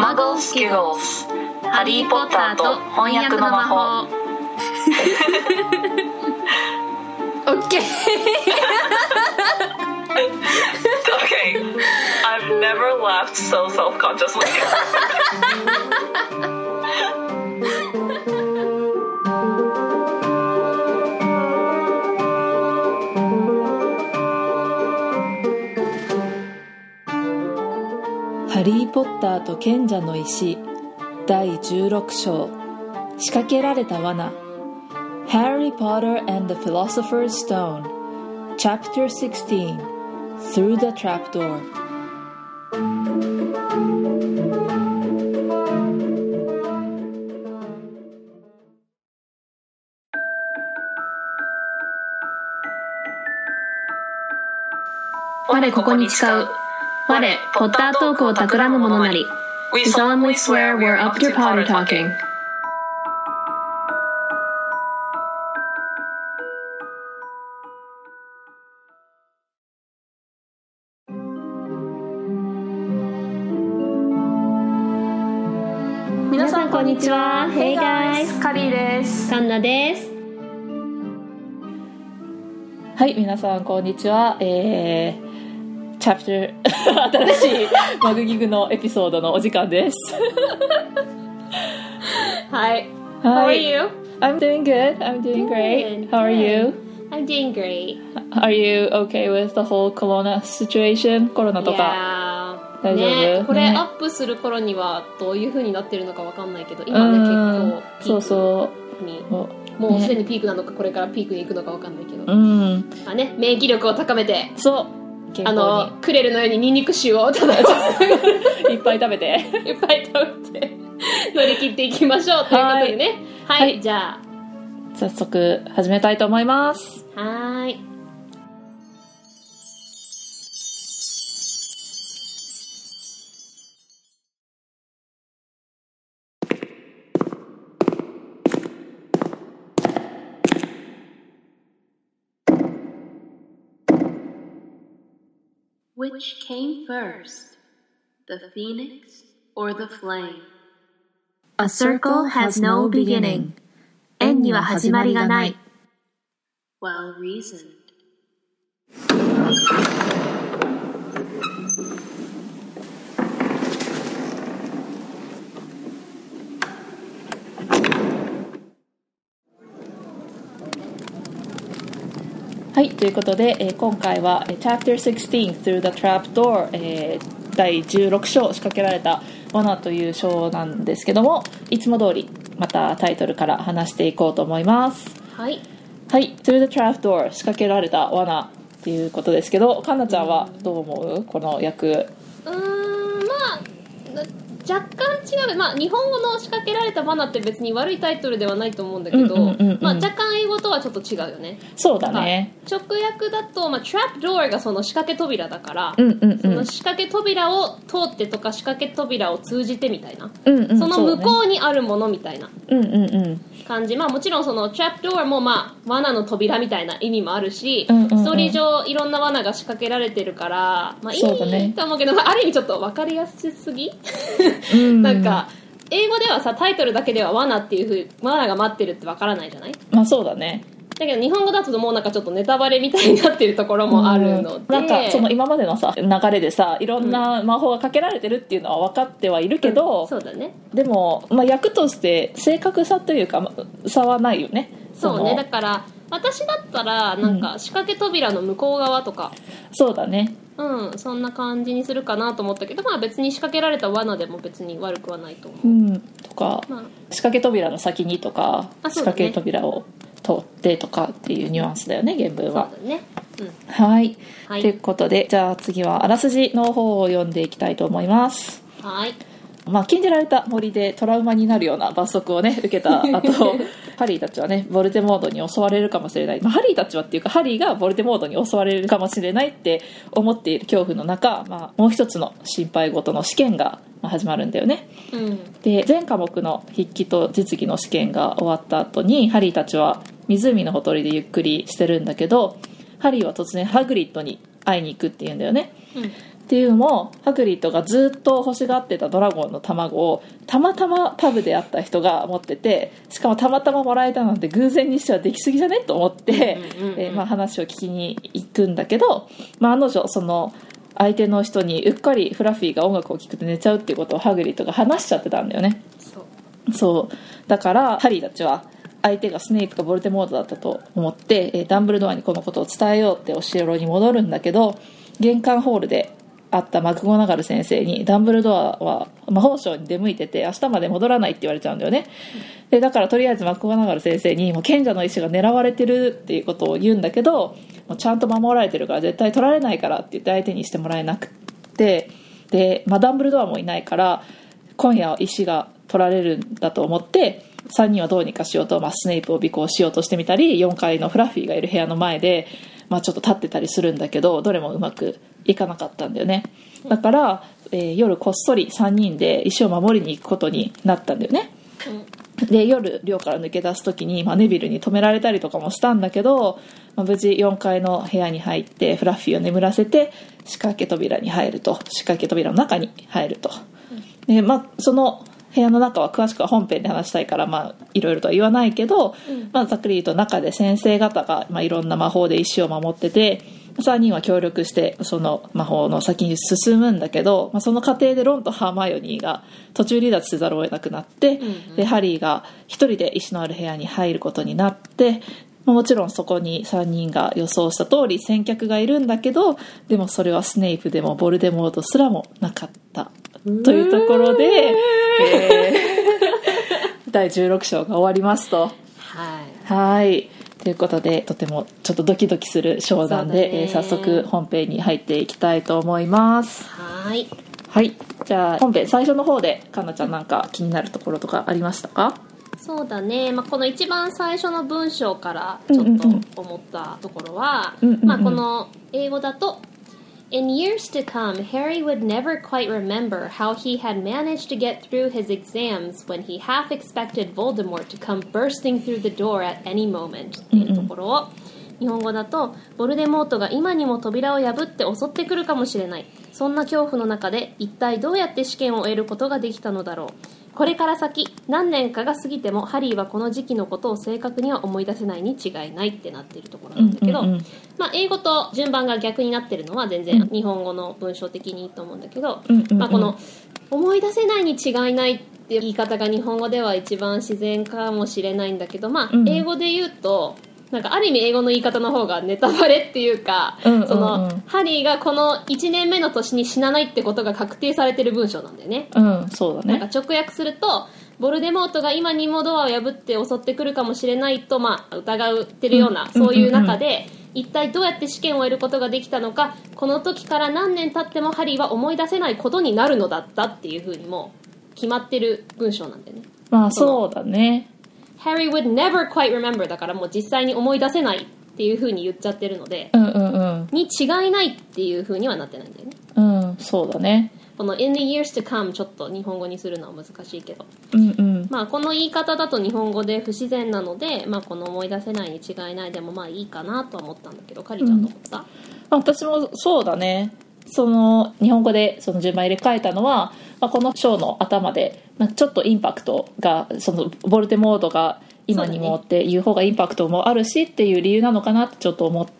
マゴスキュロスハリー・ポッターと翻訳の魔法 OK Okay I've never laughed so self-consciously ポッターと賢者の石」第16章「仕掛けられた罠」「ハリー・ポッターとフィロソファー・ストーン」「チャプター16」Through the trap door ここに誓う。我ポッタートークを企む者なり We solemnly swear we're up to Potter talking. 皆さんこんにちは。Hey guys. カリーです。カンナです。はい皆さんこんにちは。えー、チャプター 新しいマグギグのエピソードのお時間です。はい、How are you? I'm doing good. I'm doing great. How are you? I'm doing great. Are you okay with the whole corona situation? コロナとか。Yeah. 大丈夫？ね、これねアップする頃にはどういう風になってるのかわかんないけどう今ね結ん。構ピそうそう。ももうすでにピークなのかこれからピークに行くのかわかんないけど、うん。まあね、免疫力を高めて。そう。健あ康のクレルのようにニンニク臭をただ いっぱい食べて。ぱい食べて。乗り切っていきましょうということでね。はい、はい。じゃ早速始めたいと思います。あはーい Which came first, the phoenix or the flame? A circle has no beginning. 円には始まりがない。 Well reasoned. はいということで、えー今回はえー Chapter 16 Through the Trapdoor、えー第16章仕掛けられた罠という章なんですけどもいつも通りまたタイトルから話していこうと思います。はい。はい Through the Trapdoor 仕掛けられた罠っていうことですけどかんなちゃんはどう思う？この役若干違う、まあ、日本語の仕掛けられた罠って別に悪いタイトルではないと思うんだけど、うんうんうんうん。まあ、若干英語とはちょっと違うよね。そうだね。直訳だと、まあ、トラップドアがその仕掛け扉だから、うんうんそうん。の仕掛け扉を通ってとか仕掛け扉を通じてみたいな、うんうんその向うこうにあるものみたいなうんうんうん。感じ。まあもちろんそのトラップドアもまあ罠の扉みたいな意味もあるし、うんうんうん。ストーリー上いろんな罠が仕掛けられてるからまあいいと思うけど、まあ、ある意味ちょっと分かりやすすぎ、うんなんか英語ではさタイトルだけでは罠っていうふう罠が待ってるって分からないじゃない？まあそうだね。だけど日本語だともうなんかちょっとネタバレみたいになってるところもあるので、なんかその今までのさ流れでさいろんな魔法がかけられてるっていうのは分かってはいるけど、そうだね。でも、まあ、役として正確さというかま差はないよね。そうね。のだから私だったらなんか仕掛け扉の向こう側とか。そうだね。うんそんな感じにするかなと思ったけどまあ別に仕掛けられた罠でも別に悪くはないと思う、うんとかまあ。仕掛け扉の先にとか、仕あそうだね。掛け扉を通ってとかっていうニュアンスだよね原文そうはだね。うん。はい。はい。ということでじゃあ次はあらすじの方を読んでいきたいと思います。はいまあ、禁じられた森でトラウマになるような罰則をね受けた後 ハリーたちはねボルデモードに襲われるかもしれない、まあ、ハリーたちはっていうかハリーがボルデモードに襲われるかもしれないって思っている恐怖の中、まあ、もう一つの心配事の試験がまあ始まるんだよね。うん。で全科目の筆記と実技の試験が終わった後にハリーたちは湖のほとりでゆっくりしてるんだけどハリーは突然ハグリッドに会いに行くっていうんだよね。うんっていうのもハグリッドがずっと欲しがってたドラゴンの卵をたまたまパブで会った人が持っててしかもたまたまもらえたなんて偶然にしてはできすぎじゃね？と思ってえーまあ話を聞きに行くんだけど、まあ、案の定その相手の人にうっかりフラッフィーが音楽を聴くと寝ちゃうっていうことをハグリッドが話しちゃってたんだよね。そう。そう。だからハリーたちは相手がスネイプかボルテモートだったと思って、えーダンブルドアにこのことを伝えようってお城に戻るんだけど玄関ホールで会ったマクゴナガル先生にダンブルドアは魔法省に出向いてて明日まで戻らないって言われちゃうんだよね。でだからとりあえずマクゴナガル先生にもう賢者の石が狙われてるっていうことを言うんだけどもうちゃんと守られてるから絶対取られないからって言って相手にしてもらえなくて。で、まあ、ダンブルドアもいないから今夜は石が取られるんだと思って3人はどうにかしようと、まあ、スネイプを尾行しようとしてみたり4階のフラッフィーがいる部屋の前で、まあ、ちょっと立ってたりするんだけどどれもうまくいかなかったんだよね。だから、えー夜こっそり3人で石を守りに行くことになったんだよね。で夜寮から抜け出す時に、まあ、ネビルに止められたりとかもしたんだけど、まあ、無事4階の部屋に入ってフラッフィーを眠らせて仕掛け扉に入ると。仕掛け扉の中に入ると。で、まあ、その部屋の中は詳しくは本編で話したいから、まあ、いろいろとは言わないけど、まあ、ざっくり言うと中で先生方が、まあ、いろんな魔法で石を守ってて3人は協力してその魔法の先に進むんだけど、まあ、その過程でロンとハーマイオニーが途中離脱せざるを得なくなって、でハリーが一人で石のある部屋に入ることになってまあもちろんそこに3人が予想した通り先客がいるんだけどでもそれはスネイプでもボルデモートすらもなかった。というところで、えー 第16章が終わりますと。はい。はいということでとてもちょっとドキドキする商談で、えー早速本編に入っていきたいと思います。はい。はい。じゃあ本編最初の方でかなちゃんなんか気になるところとかありましたか？そうだね、まあ、この一番最初の文章からちょっと思ったところは、まあ、この英語だと In years to come, Harry would never quite remember how he had managed to get through his exams when he half expected Voldemort to come bursting through the door at any moment っていうところを、日本語だと、ボルデモートが今にも扉を破って襲ってくるかもしれない。そんな恐怖の中で一体どうやって試験を得ることができたのだろう。これから先、何年かが過ぎても、ハリーはこの時期のことを正確には思い出せないに違いないってなっているところなんだけど、うんうんうん。まあ、英語と順番が逆になってるのは全然日本語の文章的にいいと思うんだけど、うんうんうん。まあ、この思い出せないに違いないっていう言い方が日本語では一番自然かもしれないんだけど、まあうん、英語で言うと、なんかある意味英語の言い方の方がネタバレっていうか、うんうんうん。そのハリーがこの1年目の年に死なないってことが確定されてる文章なんだよね。うんそうだなんかね直訳するとボルデモートが今にもドアを破って襲ってくるかもしれないと、まあ、疑ってるような、うんそういう中で、一体どうやって試験を得ることができたのかこの時から何年経ってもハリーは思い出せないことになるのだったっていうふうにも決まってる文章なんだよね。まあそうだね Harry would never quite remember だからもう実際に思い出せないっていうふうに言っちゃってるのでうんうんうん。に違いないっていうふうにはなってないんだよね。うんそうだね。この in the years to come ちょっと日本語にするのは難しいけど。うんうん。まあこの言い方だと日本語で不自然なので、まあ、この思い出せないに違いないでもまあいいかなとは思ったんだけどかりちゃんどう思った、まあ私もそうだねその日本語でその順番入れ替えたのは、まあ、この章の頭で、まあ、ちょっとインパクトがそのボルテモードが今にもっていう方がインパクトもあるしっていう理由なのかなってちょっと思って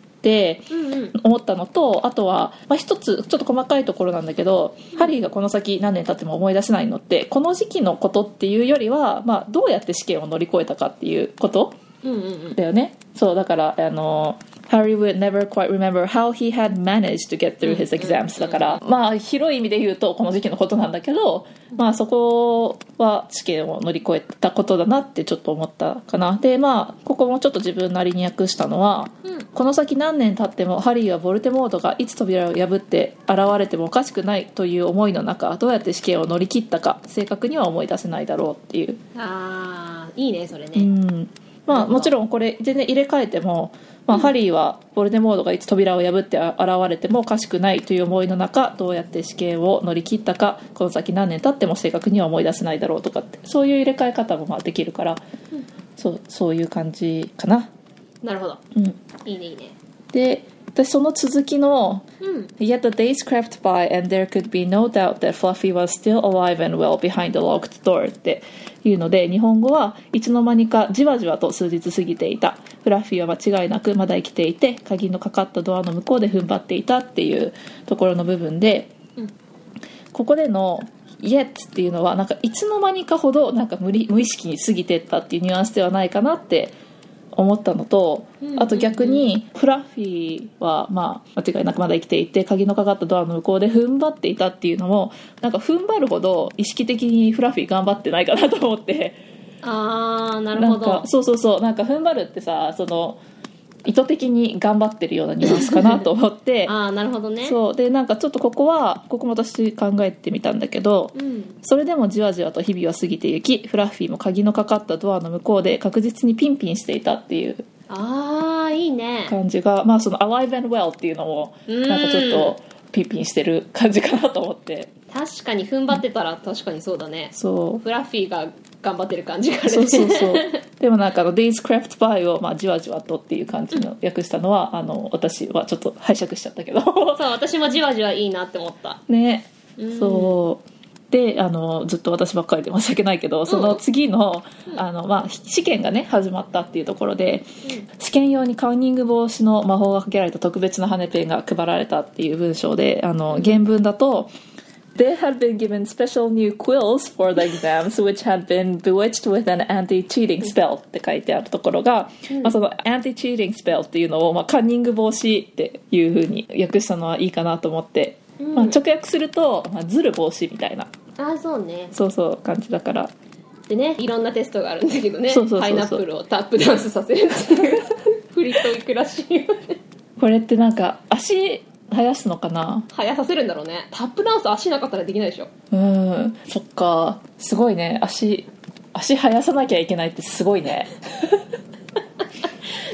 うんうん。思ったのとあとは、まあ、一つちょっと細かいところなんだけど、ハリーがこの先何年経っても思い出せないのってこの時期のことっていうよりは、まあ、どうやって試験を乗り越えたかっていうことうんうんうん。だよね。そうだからあの Harry would never quite remember how he had managed to get through his exams だから。まあ広い意味で言うとこの時期のことなんだけどまあそこは試験を乗り越えたことだなってちょっと思ったかな。でまあここもちょっと自分なりに訳したのは、うん。この先何年経ってもハリーはボルテモートがいつ扉を破って現れてもおかしくないという思いの中どうやって試験を乗り切ったか正確には思い出せないだろうっていう。ああいいねそれね、うん。まあ、もちろんこれ全然入れ替えても、まあ、ハリーはボルデモードがいつ扉を破って現れてもおかしくないという思いの中どうやって試験を乗り切ったかこの先何年経っても正確には思い出せないだろうとかってそういう入れ替え方もまあできるから、そうそういう感じかな。なるほど。うん、いいねいいね。で私その続きのうん。Yet the days crept by and there could be no doubt that Fluffy was still alive and well behind the locked door っていうので日本語はいつの間にかじわじわと数日過ぎていたフラッフィーは間違いなくまだ生きていて鍵のかかったドアの向こうで踏ん張っていたっていうところの部分で、ここでの「Yet」っていうのはなんかいつの間にかほどなんか無理無意識に過ぎてったっていうニュアンスではないかなって思ったのとあと逆にフラッフィーはまあ間違いなくまだ生きていて鍵のかかったドアの向こうで踏ん張っていたっていうのもなんか踏ん張るほど意識的にフラッフィー頑張ってないかなと思って。あー、なるほど。か。そうそうそう。なんか踏ん張るってさその意図的に頑張ってるようなニュアンスかなと思って あー、なるほどね。そうでなんかちょっとここはここも私考えてみたんだけど、うん。それでもじわじわと日々は過ぎていきフラッフィーも鍵のかかったドアの向こうで確実にピンピンしていたっていうあー、いいね。感じがまあその「alive and well」っていうのもうんなんかちょっとピンピンしてる感じかなと思って確かに踏ん張ってたら確かにそうだね。そうフラッフィーが頑張ってる感じがあるね。そうそうそう。でもなんかあの「Days Crept By」をまあじわじわとっていう感じの訳したのはあの私はちょっと拝借しちゃったけど。そう、私もじわじわいいなって思った。ね。うん。そう。であのずっと私ばっかりで申し訳ないけどその次の,、あのまあ、試験がね始まったっていうところで、試験用にカウニング防止の魔法がかけられた特別な羽ペンが配られたっていう文章であの原文だと「They had been given special new quills for the exams which had been bewitched with an anti-cheating spell」って書いてあるところが、まあ、その anti-cheating spell っていうのを、まあ、カンニング防止っていうふうに訳したのはいいかなと思って、まあ、直訳すると、まあ、ズル防止みたいなあー、そうね。そうそう感じだからでね、いろんなテストがあるんだけどね。パイナップルをタップダンスさせるっていう。フリットいくらしいよね。これってなんか足生やすのかな？早させるんだろうね。タップダンス足なかったらできないでしょ。うん。そっか。すごいね。足足生やさなきゃいけないってすごいね。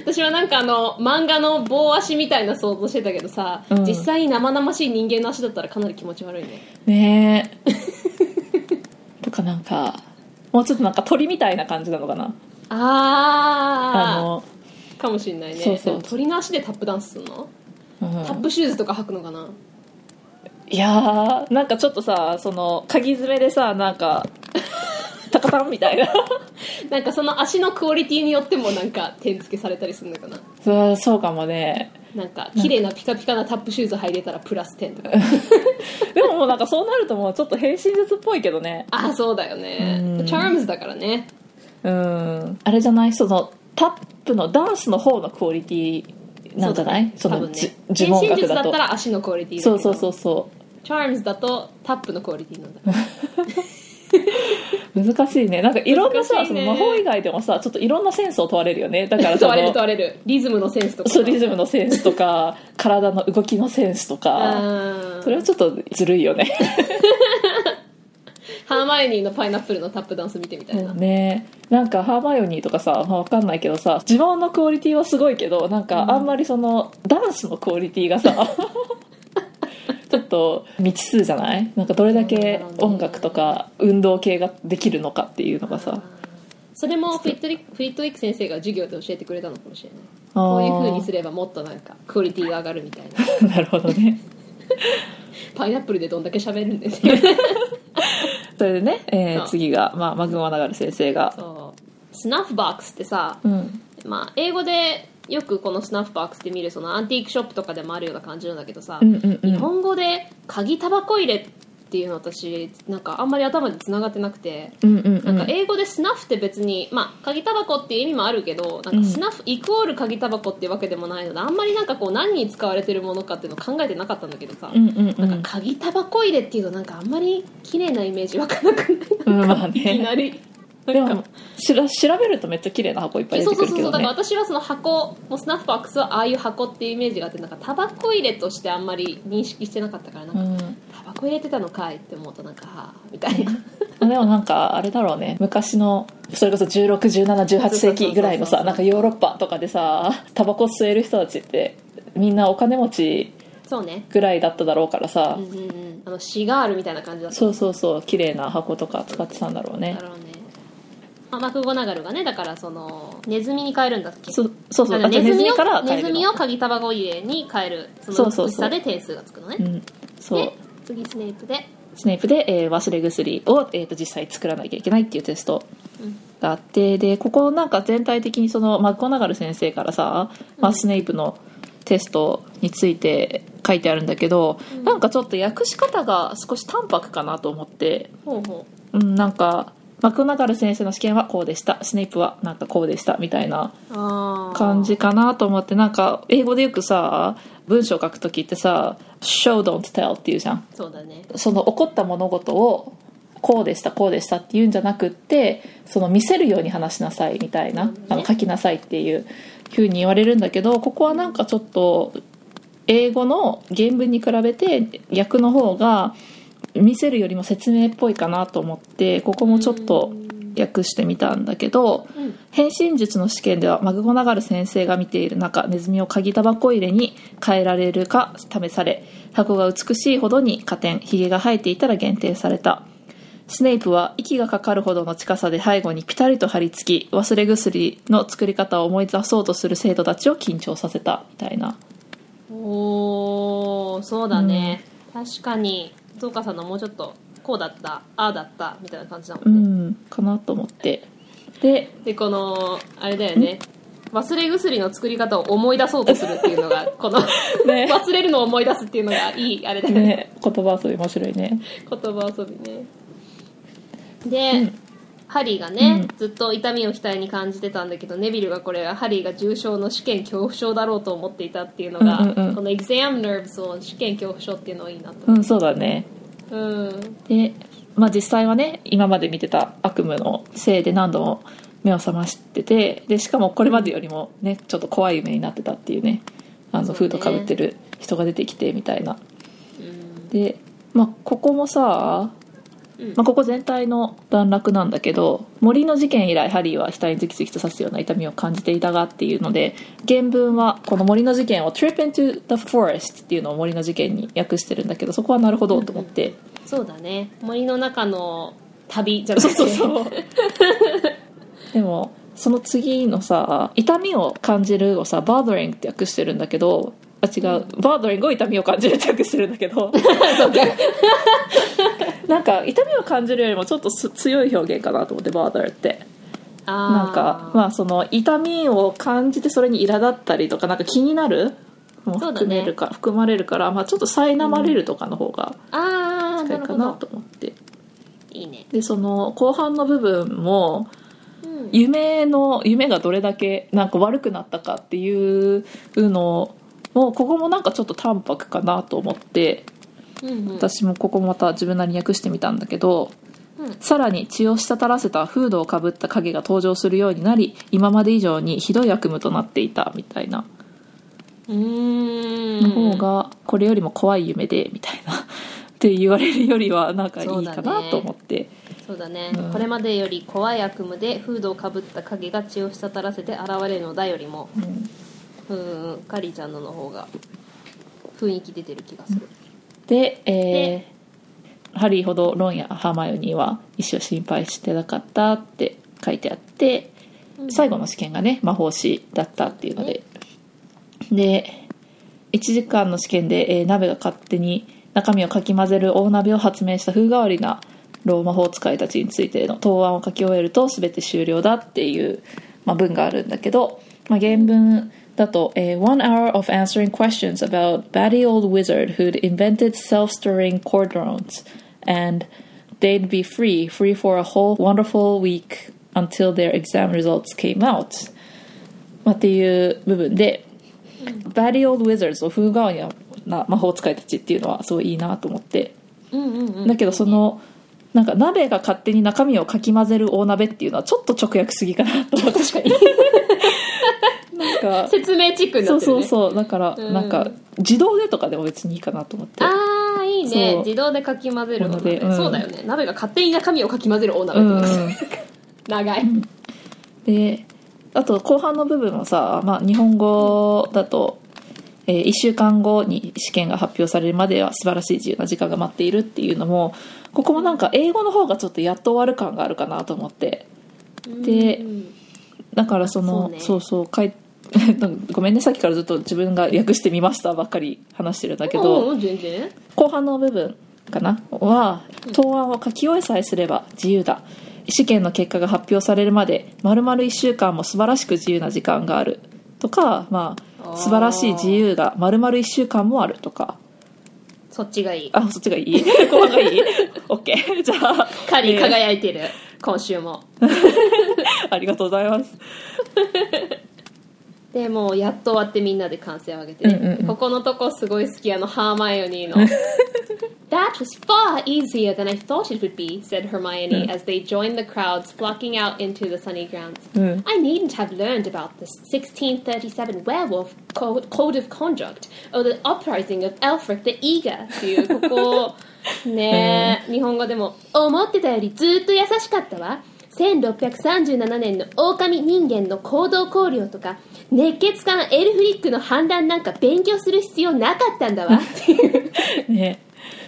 私はなんかあの漫画の棒足みたいな想像してたけどさ、うん。実際に生々しい人間の足だったらかなり気持ち悪いね。ね。え とかなんかもうちょっとなんか鳥みたいな感じなのかな？ああの、あかもしんないね。そうそう。鳥の足でタップダンスするの、うんタップシューズとか履くのかな？いやーなんかちょっとさその鍵爪でさなんか タカタンみたいな。なんかその足のクオリティによってもなんか点付けされたりするのかな？そうそうかもね。なんか綺麗なピカピカなタップシューズ履いてたらプラス10とか。でももうなんかそうなるともうちょっと変身術っぽいけどね。ああそうだよね。うん。 Charms だからね。うん。あれじゃない？そのタップのダンスの方のクオリティなんじゃない？そ,、の呪文学だと。術だったら足のクオリティそうそうそうそ Charms だとタップのクオリティなんだ。う 難しいね。なんかいろんなさ、その魔法以外でもさちょっといろんなセンスを問われるよね。だからそ問われるの問われる。リズムのセンスとか。そうリズムのセンスとか 体の動きのセンスとか。うんそれはちょっとずるいよね ハーマイオニーのパイナップルのタップダンス見てみたいな、ね。なんかハーマイオニーとかさ、まあ、わかんないけどさ自分のクオリティはすごいけどなんかあんまりその、ダンスのクオリティがさ ちょっと未知数じゃない？なんかどれだけ音楽とか運動系ができるのかっていうのがさ。それもフリットリフリットウィック先生が授業で教えてくれたのかもしれない。こういう風にすればもっとなんかクオリティが上がるみたいな。なるほどね パイナップルでどんだけ喋るんでね それでね、えー次が、まあ、マグマナガル先生が。スナフボックスってさ、うん。まあ、英語でよくこのスナフボックスって見るそのアンティークショップとかでもあるような感じなんだけどさ、うんうんうん。日本語で鍵タバコ入れっていうの私なんかあんまり頭に繋がってなくてうんうんうん。なんか英語でスナフって別に、まあ、鍵タバコっていう意味もあるけどなんかスナフイコール鍵タバコっていうわけでもないのであんまりなんかこう何に使われてるものかっていうのを考えてなかったんだけどさ、うんうんうん。なんか鍵タバコ入れっていうとなんかあんまり綺麗なイメージわかんなくない？うんまあいきなねり でもしら調べるとめっちゃ綺麗な箱いっぱい出そうてくるけどね。そうそうそう。だから私はその箱もうスナッフボックスはああいう箱っていうイメージがあってなんかタバコ入れとしてあんまり認識してなかったからなんか、うん。タバコ入れてたのかいって思うとなんかはあみたいな。あ でもなんかあれだろうね。昔のそれこそ161718世紀ぐらいのさなんかヨーロッパとかでさタバコ吸える人たちってみんなお金持ちそうね。ぐらいだっただろうからさ、うんうんうん。あのシガールみたいな感じだった。そうそうそう。綺麗な箱とか使ってたんだろうね。だろうね。まあマクゴナガルがねだからそのネズミに変えるんだっけ？そそうそう。あのあとネズミからネズミを帰鍵タバコ入れに変えるそのそうそうそう。美しさで点数がつくのねるのうんそうで次スネープでスネープで、えー忘れ薬を、えー、と実際作らなきゃいけないっていうテストがあってでここなんか全体的にそのマクゴナガル先生からさ、まあ、スネープのテストについて書いてあるんだけど、なんかちょっと訳し方が少し淡白かなと思って、ほうほうん、なんかマクゴナガル先生の試験はこうでした。スネープはなんかこうでしたみたいな感じかなと思ってなんか英語でよくさ文章書く時ってさ「show don't tell」っていうじゃん。そうだね。その起こった物事をこうでしたこうでしたっていうんじゃなくってその見せるように話しなさいみたいな、うんね。あの書きなさいっていうふうに言われるんだけどここはなんかちょっと英語の原文に比べて訳の方が見せるよりも説明っぽいかなと思ってここもちょっと訳してみたんだけど、うん。変身術の試験ではマグゴナガル先生が見ている中ネズミを鍵タバコ入れに変えられるか試され箱が美しいほどに加点ヒゲが生えていたら限定された。スネイプは息がかかるほどの近さで背後にピタリと張り付き忘れ薬の作り方を思い出そうとする生徒たちを緊張させたみたいな。おーそうだね、確かにゾウカさんのもうちょっとこうだったああだったみたいな感じだもうんね、んかなと思って。ででこのあれだよね。忘れ薬の作り方を思い出そうとするっていうのが この、ね。忘れるのを思い出すっていうのがいいあれだよね。ね言葉遊び面白いね。言葉遊びね。で、ハリーがね、ずっと痛みを額に感じてたんだけどネビルがこれはハリーが重症の試験恐怖症だろうと思っていたっていうのが、うんうんうん。この exam nerves を試験恐怖症っていうのはいいなとうんそうだね。うん。で、まあ、実際はね今まで見てた悪夢のせいで何度も目を覚ましててでしかもこれまでよりもねちょっと怖い夢になってたっていうねあそうね。のフードかぶってる人が出てきてみたいな。うん。で、まあ、ここもさ、うん。まあ、ここ全体の段落なんだけど森の事件以来ハリーは額にズキズキと刺すような痛みを感じていたがっていうので原文はこの森の事件を「Trip into the Forest」っていうのを森の事件に訳してるんだけどそこはなるほどと思って。そうだね。森の中の旅じゃなくて。そうそうそう。でもその次のさ痛みを感じるをさ bothering って訳してるんだけどあ違う。bothering を痛みを感じるって訳してるんだけど なんか痛みを感じるよりもちょっとす強い表現かなと思って bother って。あー。なんかまあその痛みを感じてそれに苛立ったりとかなんか気になる？も含めるか、含まれるから、まあ、ちょっと苛まれるとかの方が近かなないるほど。と思って。いいね。でその後半の部分もうん。夢の夢がどれだけなんか悪くなったかっていうのもここもなんかちょっと淡白かなと思ってうんうん。私もここもまた自分なりに訳してみたんだけど、うん。さらに血を滴らせたフードをかぶった影が登場するようになり今まで以上にひどい悪夢となっていたみたいな。うーん。の方がこれよりも怖い夢でみたいな。って言われるよりはなんかいいかなと思って。そうだね、うん。これまでより怖い悪夢でフードをかぶった影が血を滴らせて現れるのだよりも。うん。カリーちゃんのの方が雰囲気出てる気がするで、えーでハリーほどロンやハーマイオニーは一生心配してなかったって書いてあって、最後の試験がね魔法師だったっていうので、で1時間の試験で、えー鍋が勝手に中身をかき混ぜる大鍋を発明した風変わりなロー魔法使いたちについての答案を書き終えると全て終了だっていう、まあ、文があるんだけど、まあ、原文だと、えー One hour of answering questions about batty old wizard who'd invented self-stirring cordrones and they'd be free free for a whole wonderful week until their exam results came out まあ、っていう部分で、バディ・オール・ウィザーズを風変わりな魔法使いたちっていうのはすごいいいなと思って、うんうんうんだけどそのなんか鍋が勝手に中身をかき混ぜる大鍋っていうのはちょっと直訳すぎかなと思って確かになんか説明チックになそうってる、ね、そうそうだからうん。なんか自動でとかでも別にいいかなと思って。ああいいね。そう。自動でかき混ぜるお鍋、お鍋うん。そうだよね。鍋が勝手に中身をかき混ぜるお鍋うんってことです長い、であと後半の部分もさ、まあ、日本語だと、え1週間後に試験が発表されるまでは素晴らしい自由な時間が待っているっていうのもここもなんか英語の方がちょっとやっと終わる感があるかなと思って。でうん。だからそのそそうう,、そうかい ごめんねさっきからずっと自分が訳してみましたばっかり話してるんだけど、後半の部分かな？は答案を書き終えさえすれば自由だ。試験の結果が発表されるまで丸々1週間も素晴らしく自由な時間がある。とかまあ素晴らしい自由が丸々1週間もあるとか。そっちがいい。あそっちがいい？後半がいい？OK じゃあカリーえー。輝いてる、今週も。ありがとうございますでもうやっと終わってみんなで歓声を上げてね、うんうんうんここのとこすごい好きあのハーマイオニーの That was far easier than I thought it would be, said Hermione as they joined the crowds flocking out into the sunny grounds. うん I needn't have learned about the 1637 werewolf code, of conduct or the uprising of Elfric the Eager っていうここねえ、日本語でも思ってたよりずっと優しかったわ1637年の狼人間の行動考慮とか熱血家のエルフリックの判断なんか勉強する必要なかったんだわ。っていうね。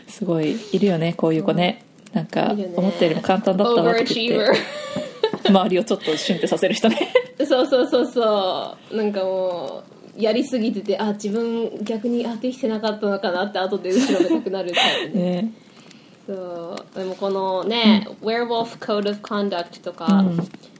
すごいいるよねこういう子ね。なんか思ったよりも簡単だったなとか言って。周りをちょっとシュンってさせる人ね。そうそうそうそう。なんかもうやりすぎててあ自分逆にあできてなかったのかなって後で後ろめたくなるタイプね。ねそうでもこのね、Werewolf Code of Conduct とか、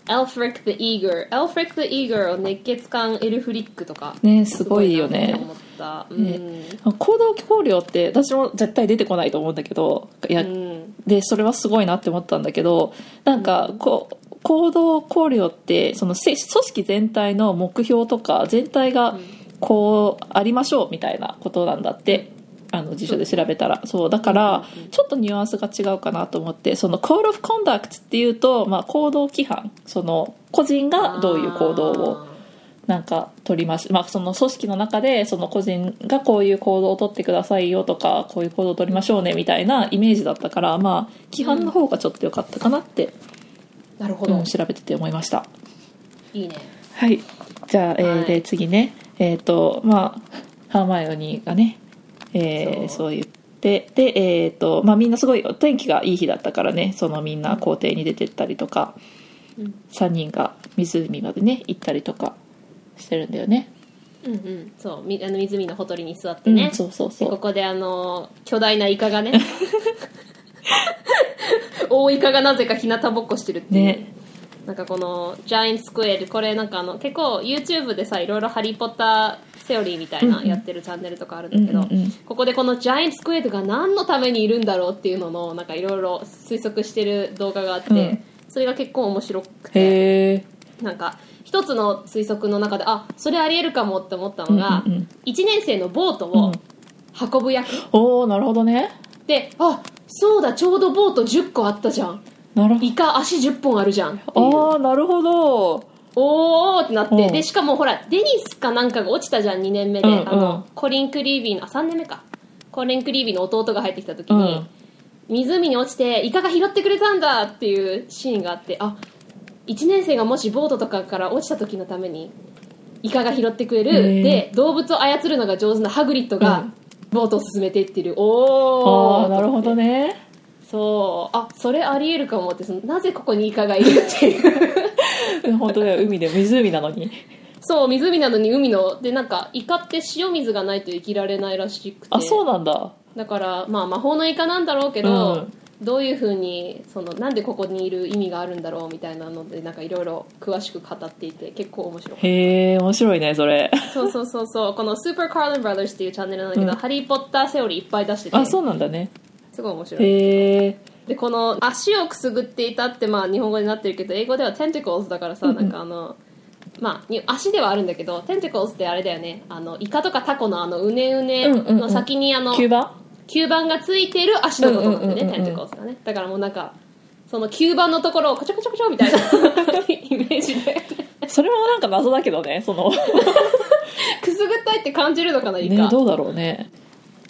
Elfric the Eager Elfric the Eager を熱血漢エルフリックとかね。すごいよね。行動考慮って私も絶対出てこないと思うんだけどいや、ん。でそれはすごいなって思ったんだけどなんかこう行動考慮ってそのせ組織全体の目標とか全体がこうありましょうみたいなことなんだってあの辞書で調べたら。そうだからちょっとニュアンスが違うかなと思ってその Code of Conduct っていうと、まあ、行動規範。その個人がどういう行動をなんか取ります、まあ、その組織の中でその個人がこういう行動を取ってくださいよとかこういう行動を取りましょうねみたいなイメージだったからまあ規範の方がちょっと良かったかなって、なるほど、うん調べてて思いました。いいね。はい。じゃあ、えーはい。で次ね。えっ、とまあハーマイオニーがね、えーそそう言ってでえっ、とまあみんなすごいお天気がいい日だったからねそのみんな校庭に出てったりとか、うん。3人が湖までね行ったりとかしてるんだよね。うんうん。そうみあの湖のほとりに座ってね、うんそうそうそう。でここであの巨大なイカがね。大イカがなぜか日向ぼっこしてるってねなんかこのジャイントスクエルこれなんかあの結構 YouTube でさいろいろハリー・ポッターセオリーみたいなやってるチャンネルとかあるんだけど、うんうんうん。ここでこのジャイントスクエルが何のためにいるんだろうっていうののなんかいろいろ推測してる動画があって、うん。それが結構面白くてなんか一つの推測の中であそれありえるかもって思ったのが、うんうんうん。1年生のボートを運ぶ役、おおなるほどね。であそうだちょうどボート10個あったじゃんなるほイカ足10本あるじゃん。っていうどああなるほど。おーってなって、うん。でしかもほらデニスかなんかが落ちたじゃん2年目で、うんうん。あのコリン・クリービーのあ3年目か。コリン・クリービーの弟が入ってきた時に、湖に落ちてイカが拾ってくれたんだっていうシーンがあってあ1年生がもしボートとかから落ちた時のためにイカが拾ってくれる、で動物を操るのが上手なハグリッドがうん。ボートを進めていってる、おー。ああなるほどねそう。あそれありえるかもってそのなぜここにイカがいるっていう。本当だよ海で。湖なのに。そう湖なのに海のでなんかイカって塩水がないと生きられないらしくて。あそうなんだ。だからまあ魔法のイカなんだろうけど、うん。どういうふうにそのなんでここにいる意味があるんだろうみたいなのでなんかいろいろ詳しく語っていて結構面白いへえ面白いねそれ。そうそうそうそう。この「スーパーカーレン・ブラザーズ」っていうチャンネルなんだけど、うん。ハリー・ポッターセオリーいっぱい出してて。あそうなんだねすごい面白い。へえでこの足をくすぐっていたってまあ日本語になってるけど英語では tentacles だからさ、なんかあのまあに足ではあるんだけど tentacles ってあれだよね。あのイカとかタコのあのうねうねの先にあの吸盤？吸盤がついてる足のことなんだよね、うんうんうんうん。tentacles がね。だからもうなんかその吸盤のところをコチョコチョコチョみたいな イメージで。それもなんか謎だけどねその。くすぐったいって感じるのかなイカ、ねどうだろうね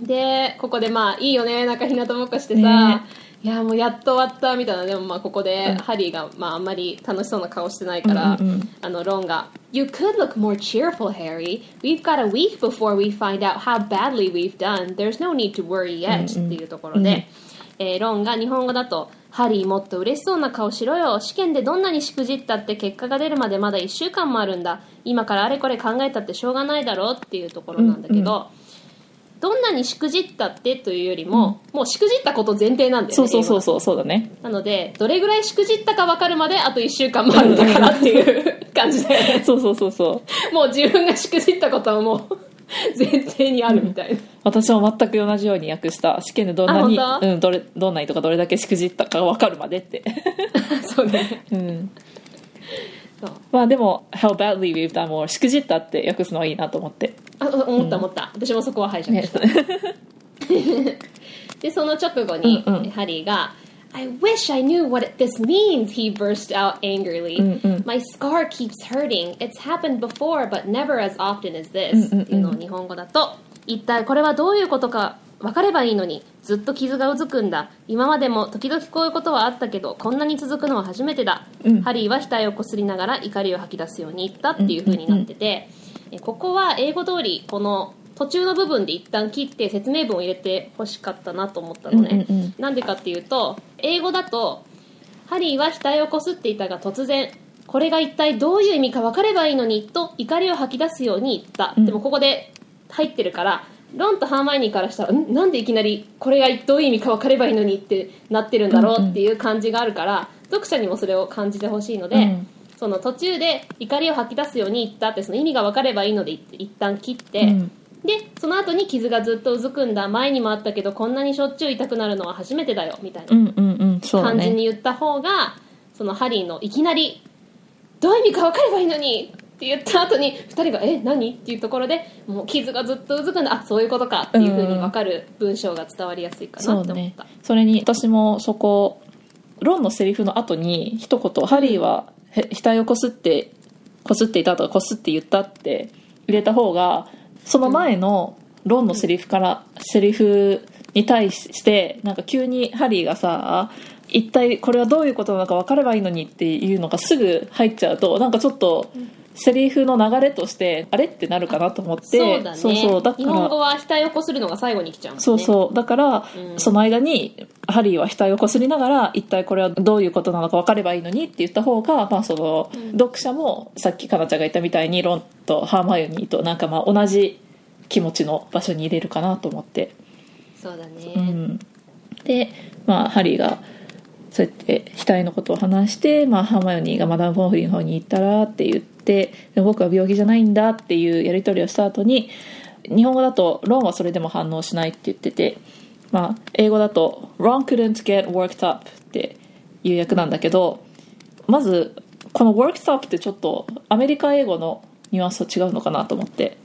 でここでまあいいよねなんか日向ぼっこしてさ、ね。いやもうやっと終わったみたいな。でもまあここでハリーがまああんまり楽しそうな顔してないから、あのロンが「You could look more cheerful, Harry. We've got a week before we find out how badly we've done. There's no need to worry yet、っていうところで、えーロンが日本語だと「ハリーもっと嬉しそうな顔しろよ。試験でどんなにしくじったって結果が出るまでまだ1週間もあるんだ。今からあれこれ考えたってしょうがないだろ」っていうところなんだけど、どんなにしくじったってというよりも、もうしくじったこと前提なんだよねそうそうそうそうそうだね。なのでどれぐらいしくじったか分かるまであと1週間もあるんだからっていう 感じだよね。そうそうそうそう。もう自分がしくじったことはもう 前提にあるみたいな、私も全く同じように訳した。試験でどんなにうん、どれどんなにとかどれだけしくじったか分かるまでって。そうね。うん。まあでも「How badly we've done」もしくじったって訳すのはいいなと思ってあ思った思った、私もそこは拝借した、でその直後に、うんうん。ハリーが「I wish I knew what this means!」he burst out angrily、My scar keeps hurting. It's happened before, but never as often as this、っていうのを日本語だと。一体これはどういうことか分かればいいのにずっと傷がうずくんだ。今までも時々こういうことはあったけどこんなに続くのは初めてだ、ハリーは額をこすりながら怒りを吐き出すように言ったっていう風になってて、えここは英語通りこの途中の部分で一旦切って説明文を入れてほしかったなと思ったのね、うんうんうん。なんでかっていうと英語だとハリーは額をこすっていたが突然これが一体どういう意味か分かればいいのにと怒りを吐き出すように言った、でもここで入ってるからロンとハーマイニーからしたらんなんでいきなりこれがどういう意味か分かればいいのにってなってるんだろうっていう感じがあるから、読者にもそれを感じてほしいので、うんその途中で怒りを吐き出すように言ったってその意味が分かればいいので一一旦切って、うん。でその後に傷がずっとうずくんだ前にもあったけどこんなにしょっちゅう痛くなるのは初めてだよみたいな感じねに言った方がそのハリーのいきなり「どういう意味か分かればいいのに!」って言った後に2人が「え何?」っていうところでもう傷がずっとう。ずくんだあそういうことかっていうふうに分かる文章が伝わりやすいかなそうねって思った、それに私もそこロンのセリフの後に一言「ハリーはへ額をこすってこすっていた」とか「こすって言った」って入れた方がその前のロンのセリフから、セリフに対してなんか急にハリーがさ一体これはどういうことなのか分かればいいのにっていうのがすぐ入っちゃうとなんかちょっとセリフの流れとしてあれってなるかなと思ってそうだね。そうだから日本語は額をこするのが最後に来ちゃうもんね。そうそうだから、うん。その間にハリーは額をこすりながら一体これはどういうことなのか分かればいいのにって言った方が、まあ、その読者もさっきかなちゃんが言ったみたいにロンとハーマイオニーとなんかまあ同じ気持ちの場所に入れるかなと思って、そうだね、うん、で、まあ、ハリーがそうやって額のことを話して、まあ、ハーマイオニーがマダム・ボンフリーの方に行ったらって言ってで僕は病気じゃないんだっていうやり取りをした後に日本語だとロンはそれでも反応しないって言ってて、まあ、英語だと「Ron couldn't get worked up」っていう訳なんだけどまずこの「worked up」ってちょっとアメリカ英語のニュアンスと違うのかなと思って。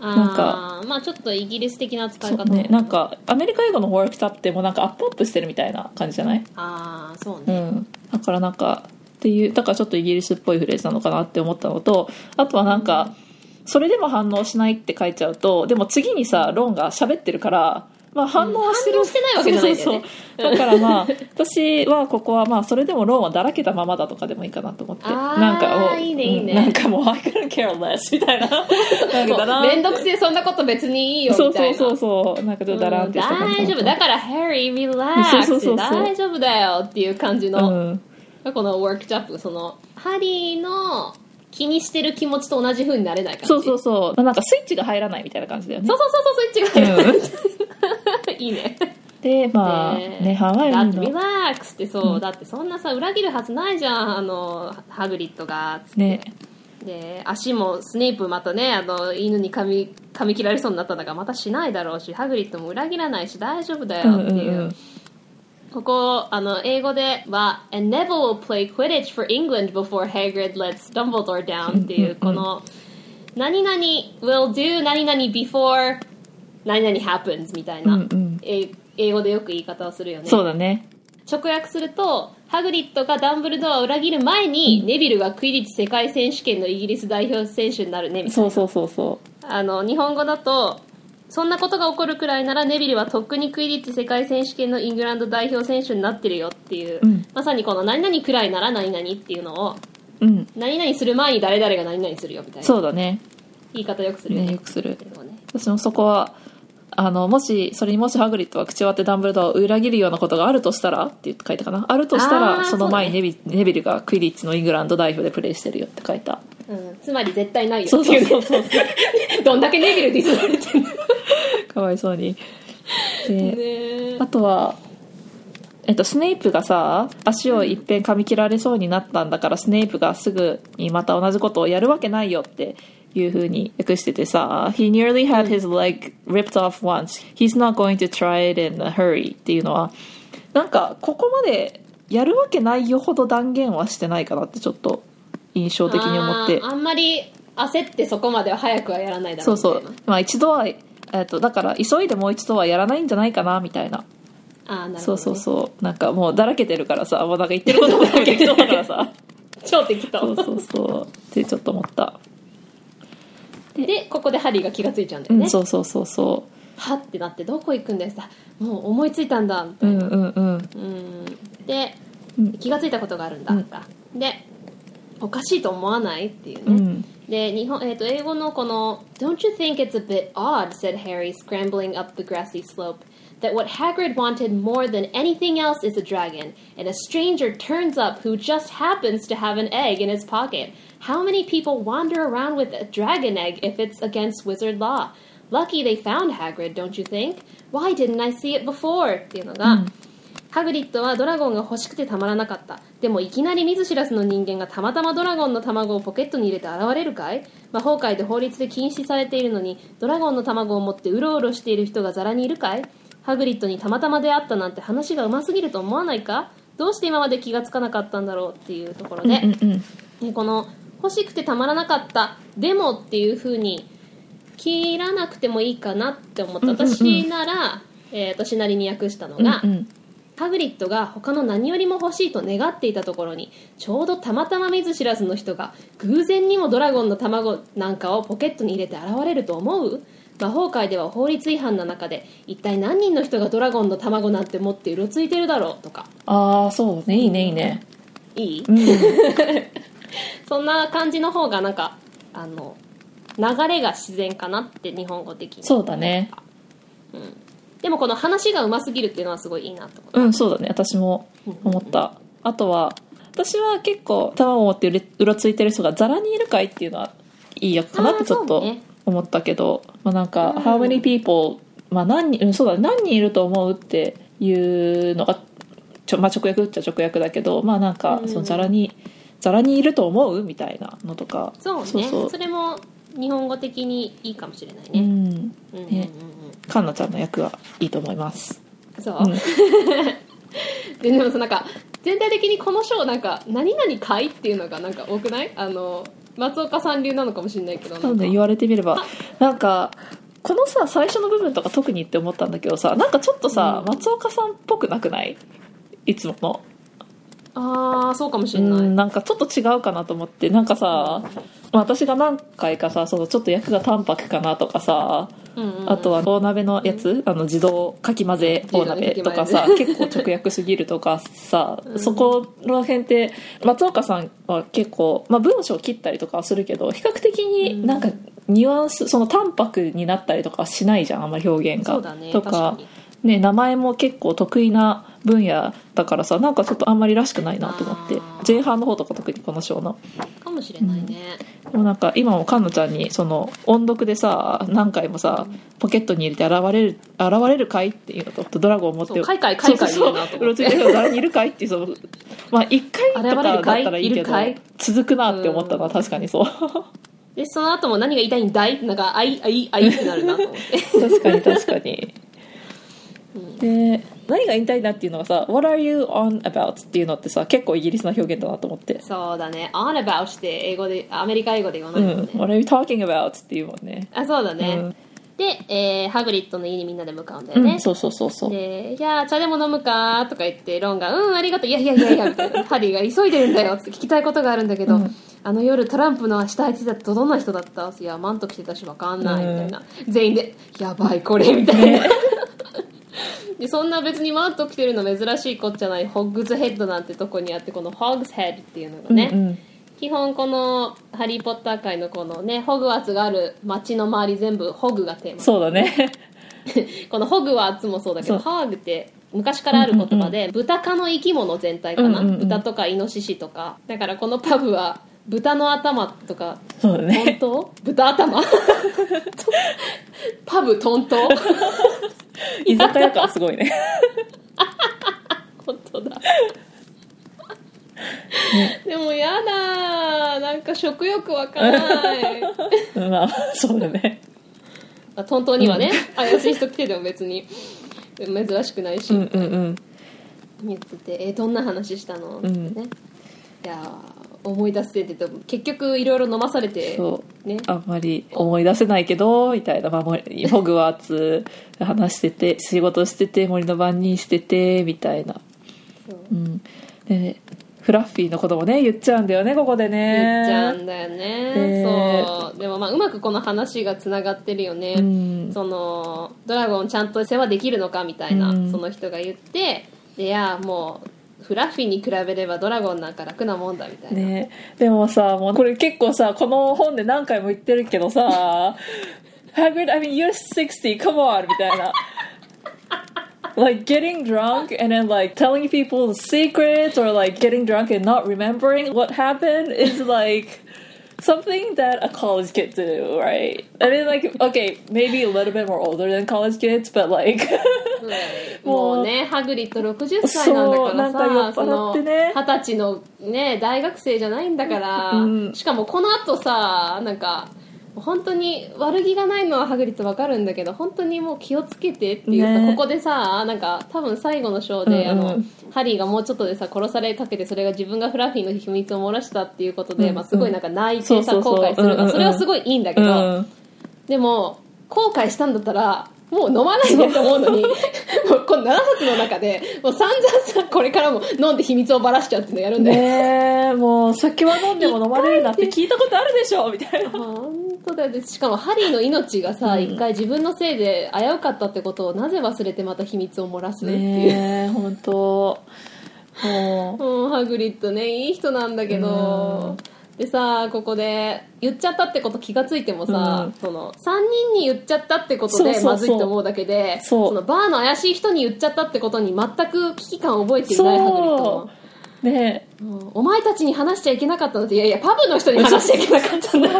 なんかまあちょっとイギリス的な使い方。ねなんかアメリカ英語の「worked up」ってもうなんかアップアップしてるみたいな感じじゃない？ああそうね、うん、だからなんかっていうだからちょっとイギリスっぽいフレーズなのかなって思ったのとあとはなんかそれでも反応しないって書いちゃうとでも次にさロンが喋ってるからまあ反応はしてる、反応してないわけじゃないんだよね。そうそうだからまあ私はここはまあそれでもロンはだらけたままだとかでもいいかなと思ってなんかもういいねいいね。うんなんかもう I couldn't care less みたいななんかだらんめんどくせえそんなこと別にいいよそうみたいなそうそう。そうな。んかちょっとだらんってした感じ大丈夫。だからハリーリラックス大丈夫だよっていう感じの、うん。このワークチャップそのハリーの気にしてる気持ちと同じ風になれない感じ。そうそうそう。まあなんかスイッチが入らないみたいな感じだよね。そうそうそうそうスイッチが入る、いいね。でまあね。ねハワイだってリのラックスってそう、だってそんなさ裏切るはずないじゃんあのハグリッドがつって、ね。で足もスネープまたねあの犬に噛み噛み切られそうになったんだからまたしないだろうしハグリッドも裏切らないし大丈夫だよっていう,、うんうんうんここあの英語では「And Neville will play Quidditch for England before Hagrid lets Dumbledore down 」っていうこの「何々 will do 何々 before 何々 happens」みたいな、うんうん。え英語でよく言い方をするよね。そうだね。直訳するとハグリッドがダンブルドアを裏切る前に、ネビルがクイディッチ世界選手権のイギリス代表選手になるねみたいな。そうそうそうそあの日本語だとそんなことが起こるくらいならネビルはとっくにクイディッチ世界選手権のイングランド代表選手になってるよっていう、うん。まさにこの何々くらいなら何々っていうのをうん。何々する前に誰々が何々するよみたいな。そうだね。言い方よくするよね。ねよくする。私もそこはあのもしそれにもしハグリッドが口を割ってダンブルドアを裏切るようなことがあるとしたらって言って書いたかな。あるとしたあらーその前にネビ,、ネビルがクイディッチのイングランド代表でプレーしてるよって書いた。うん、つまり絶対ないよっていそうそうそうどんだけネビルディスられてんのかわいそうに。で、ね。あとはえっと、スネイプがさ足をいっぺん噛み切られそうになったんだから、スネイプがすぐにまた同じことをやるわけないよっていう風に訳しててさ「He nearly had his leg ripped off once. He's not going to try it in a hurry」っていうのはなんかここまでやるわけないよほど断言はしてないかなってちょっと印象的に思って。あんまり焦ってそこまでは早くはやらないだろそううみたいうなそまあ一度は、えっとだから急いでもう一度はやらないんじゃないかなみたいな。あーなるほど、ね、そうそうそう。なんかもうだらけてるからさもうなんか言ってることも適当だからさ。超適当。そうそうそう。ってちょっと思ったでここでハリーが気がついちゃうんだよね、うんそうそうそうそはってなってどこ行くんだよさもう思いついたんだ。みたいな、ううんうんうん。うん。でうん。気がついたことがあるんだ、うん。でおかしいと思わないっていうね、うん。で日本、えー、と英語のこの「Don't you think it's a bit odd," said Harry, scrambling up the grassy slope, "that what Hagrid wanted more than anything else is a dragon, and a stranger turns up who just happens to have an egg in his pocket? How many people wander around with a dragon egg if it's against wizard law? Lucky they found Hagrid, don't you think? Why didn't I see it before?" っていうのが、ハグリッドはドラゴンが欲しくてたまらなかった。でもいきなり見ず知らずの人間がたまたまドラゴンの卵をポケットに入れて現れるかい魔法界で法律で禁止されているのに、ドラゴンの卵を持ってうろうろしている人がザラにいるかいハグリッドにたまたま出会ったなんて話がうますぎると思わないか？どうして今まで気がつかなかったんだろうっていうところで、うんうんでこの欲しくてたまらなかったでもっていう風に切らなくてもいいかなって思った、うんうんうん。私なら、えー、私なりに訳したのが、うんうん。ハグリッドが他の何よりも欲しいと願っていたところにちょうどたまたま見ず知らずの人が偶然にもドラゴンの卵なんかをポケットに入れて現れると思う？魔法界では法律違反な中で一体何人の人がドラゴンの卵なんて持ってうろついてるだろうとか。ああそうね。いいねいいね。いい、うん。そんな感じの方がなんかあの流れが自然かなって日本語的に。そうだね。でもこの話がうますぎるっていうのはすごいいいなと思って。うんそうだね。私も思った。あとは私は結構卵を持ってうろついてる人がザラにいるかいっていうのはいい役かなってちょっとね思ったけど、まあなんか「How many people」まあ何人うんそうだね何人いると思うっていうのがちょ、まあ、直訳っちゃ直訳だけどまあなんかうん。そのザラにザラにいると思うみたいなのとかそうね。そう。それも日本語的にいいかもしれないね、うん。うんうんうんうん。ね。カンナちゃんの役はいいと思います。そう、うん。ででもさなんか全体的にこの章なんか「何々かい?」っていうのがなんか多くない？あの松岡さん流なのかもしれないけどそうね言われてみれば。なんかこのさ最初の部分とか特にって思ったんだけどさなんかちょっとさ、うん。松岡さんっぽくなくない？いつもの？ああそうかもしうれない、んなんかちょっと違うかなと思って。なんかさ私が何回かさそのちょっと役が淡白かなとかさうんうんうん。あとは大鍋のやつ、あの自動かき混ぜ大鍋とかさ、結構直訳すぎるとかさ、そこら辺って松岡さんは結構、まあ、文章を切ったりとかはするけど比較的になんかニュアンスその淡白になったりとかはしないじゃんあんまり表現が。そうだねと確かにね、名前も結構得意な分野だからさなんかちょっとあんまりらしくないなと思って。前半の方とか特にこの章の。かもしれないね、でもなんか今も菅野ちゃんにその音読でさ何回もさポケットに入れて現れる現れるかいっていうのとドラゴンを持ってかいかいかいかいそうろついてるの誰にいるかいっていうその まあ1回とかだったらいいけど続くなって思ったのは確かにそう。でその後も何が言いたいんだい？なんかあいあいあいってなるなと思って。確かに確かにで何が言いたいなっていうのがさ「What are you on about?」っていうのってさ結構イギリスの表現だなと思って。そうだね。on about って英語でアメリカ英語で言わ「うないもんね、ん。What are you talking about?」っていうもんね。あそうだね、うん。で、えーハグリッドの家にみんなで向かうんだよね、うんそうそうそうそう。で、じゃあ、茶でも飲むかとか言って、ロンが、うん、ありがとう、いやいやいやいや、みたいな。ハリーが急いでるんだよって聞きたいことがあるんだけど、うん。あの夜トランプの下着てたってどんな人だった？いやマント着てたしわかんないみたいな、全員でやばいこれみたいな、でそんな別にマント着てるの珍しいこっちゃないホッグズヘッドなんてとこにあってこのホッグズヘッドっていうのがね、うんうん。基本この「ハリー・ポッター」界のこのねホグワーツがある街の周り全部ホグがテーマ。そうだね。このホグワーツもそうだけどハーグって昔からある言葉で、豚科の生き物全体かな、うんうんうん。豚とかイノシシとか。だからこのパブは豚の頭とかそうだ本ね当豚頭？パブトント？居酒屋感すごいね。本当だ。でもやだなんか食欲わかんない。まあそうだね。まあトントンにはね、怪しい人来てても別に。珍しくないし、うんうんうん。言ってて「えどんな話したの?」ってうん。ね、いやー思い出せてて結局いろいろ飲まされてそう。ね。あんまり思い出せないけどみたいな、まあ、ホグワーツ話してて仕事してて森の番人しててみたいな、そう。うん、でねフラッフィーのこともね言っちゃうんだよねここでね。言っちゃうんだよね、でそう。でもまあうまくこの話がつながってるよね、うん。そのドラゴンちゃんと世話できるのかみたいな、うん。その人が言ってでいやもうフラッフィーに比べればドラゴンなんか楽なもんだみたいな、ねでもさもうこれ結構さこの本で何回も言ってるけどさ「ハグリッド I mean you're 60 come on」みたいな like getting drunk and then like telling people secrets or like getting drunk and not remembering what happened is like something that a college kid do right I mean like okay maybe a little bit more older than college kids but like もうねハグリッド60歳なんだからさその二十歳のね大学生じゃないんだから、うんしかもこの後さなんか本当に悪気がないのはハグリッドわかるんだけど本当にもう気をつけてっていうさ、ね。ここでさなんか多分最後の章で、うんうん。あのハリーがもうちょっとでさ殺されかけてそれが自分がフラッフィーの秘密を漏らしたっていうことで、うんうん。まあ、すごいなんか泣いてさ後悔するそれはすごいいいんだけど、うん。でも後悔したんだったらもう飲まないでと思うのにもうこの7冊の中でもう散々さこれからも飲んで秘密をばらしちゃうっていうのやるんだよ、ねえもう酒は飲んでも飲まれるなって聞いたことあるでしょみたいな。本当だよでしかもハリーの命がさ一、回自分のせいで危うかったってことをなぜ忘れてまた秘密を漏らすっていう、ねえ本当。もう。ん、ハグリッドねいい人なんだけど、でさここで言っちゃったってこと気がついてもさ、うん。その3人に言っちゃったってことでまずいと思うだけでそう。のバーの怪しい人に言っちゃったってことに全く危機感を覚えていないハグリッドもう。ね。うん。お前たちに話しちゃいけなかったのっていやいやパブの人に話しちゃいけなかったんだ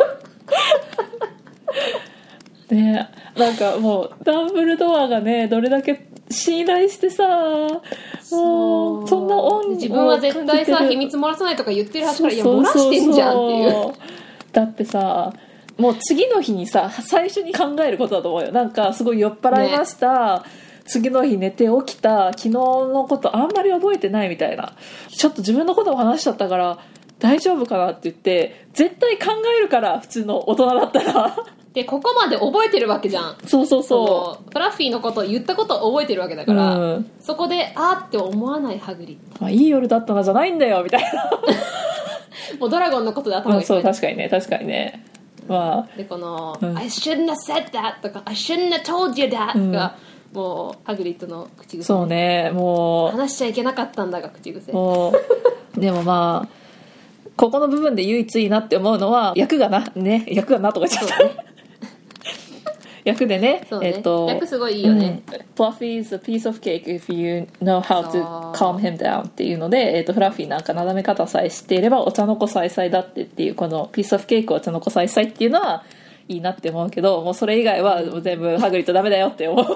えね。えなんかもうダンブルドアがねどれだけ信頼してさもうそんな恩を自分は絶対さ秘密漏らさないとか言ってるはずからいや漏らしてんじゃんっていう。だってさもう次の日にさ最初に考えることだと思うよ。なんかすごい酔っ払いました、次の日寝て起きた。昨日のことあんまり覚えてないみたいな。ちょっと自分のことも話しちゃったから大丈夫かなって言って絶対考えるから普通の大人だったらでここまで覚えてるわけじゃん。そうそうそそのフラッフィーのことを言ったことを覚えてるわけだうから、うん。そこであーって思わないハグリッまあ、いい夜だったなじゃないんだよみたいな。ド もうドラゴンのことで頭がいっぱいで確かにね確かにね。まあ。でこの、うん。I shouldn't have said that とか I shouldn't have told you that が、もうハグリッドの口癖。そうねもう。話しちゃいけなかったんだが口癖。でもまあここの部分で唯一いいなって思うのは役がなね役がなとか言っちゃった、役でねそうね。えっと役すごいいいよね、うん。Fluffy is a piece of cake if you know how to calm him down っていうので、えっと、フラッフィーなんかなだめ方さえ知っていればお茶の子さいさいだってっていうこのピースオフケークお茶の子さいさいっていうのはいいなって思うけどもうそれ以外はもう全部ハグリッドダメだよって思う。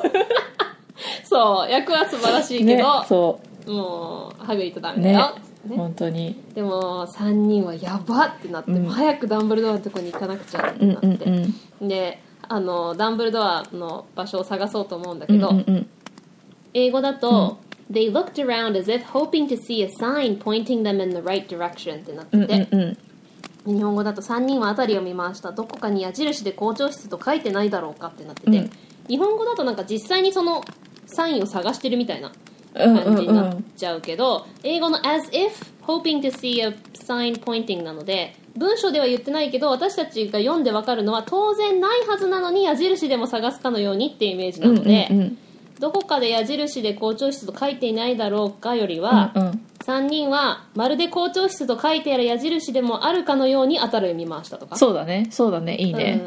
そう役は素晴らしいけねど、そもうハグリッドダメうねだよ、ね本当に。でも3人はやばってなって、うん。早くダンブルドアのとこに行かなくちゃってうんなって、うんうん。であのダンブルドアの場所を探そうと思うんだうんけど、うんうん英語だと、They looked around as if hoping to see a sign pointing them in the right direction ってなってうんて、うんうん。日本語だと3人は辺りを見回した。どこかに矢印で校長室と書いてないだろうかってなってて、うん。日本語だとなんか実際にそのサインを探してるみたいなうんうん感じになっうんちゃうけど、英語の as if hoping to see a sign pointing なので文章では言ってないけど私たちが読んでわかるのは当然ないはずなのに矢印でも探すかのようにっていうイメージなので、うんうんどこかで矢印で校長室と書いていないだろうかよりは、うんうん。3人はまるで校長室と書いてある矢印でもあるかのように当たる読み回したとか。そうだね。そうだね。いいね、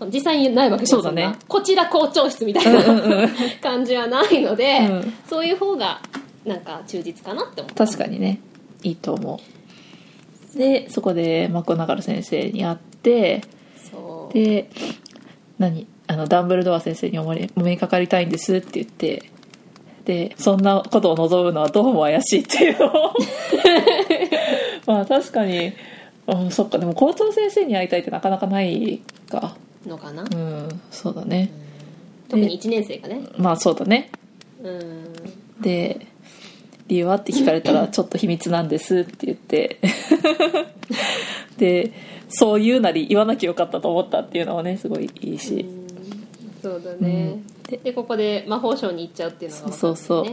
うん。実際にないわけそうだね。こちら校長室みたいな、感じはないので、うん。そういう方がなんか忠実かなって思った。確かにね。いいと思うでそこでマコナガル先生に会ってで何あのダンブルドア先生にお目にお目にかかりたいんですって言ってでそんなことを望むのはどうも怪しいっていうのを まあ確かに、うん、そっか。でも校長先生に会いたいってなかなかないか。のかな、うんそうだね。特に1年生がね。まあそうだね。うん。で理由はって聞かれたらちょっと秘密なん。ですって言ってでそう言うなり言わなきゃよかったと思ったっていうのはねすごいいいし、そうだね、ででここで魔法省に行っちゃうっていうのが分かるんだよねそうそ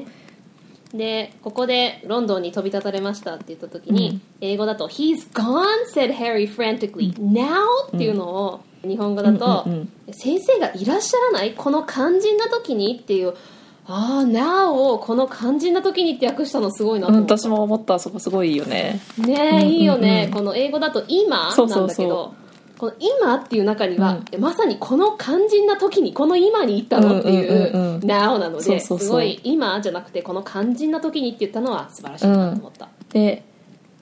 う。でここでロンドンに飛び立たれましたって言った時に、英語だと「He's gone!」said Harry frantically、Now? っていうのを日本語だと、うんうんうん。先生がいらっしゃらない？この肝心な時に？っていうああ Now をこの肝心な時にって訳したのすごいなとうん、思った、私も思った。そこすごいいいよね。ねえいいよね、うんこの英語だと今そうなんだけどこの今っていう中には、まさにこの肝心な時にこの今に行ったのっていう,、うんうんうんうん。now なのですごい今じゃなくてこの肝心な時にって言ったのは素晴らしいなと思った、で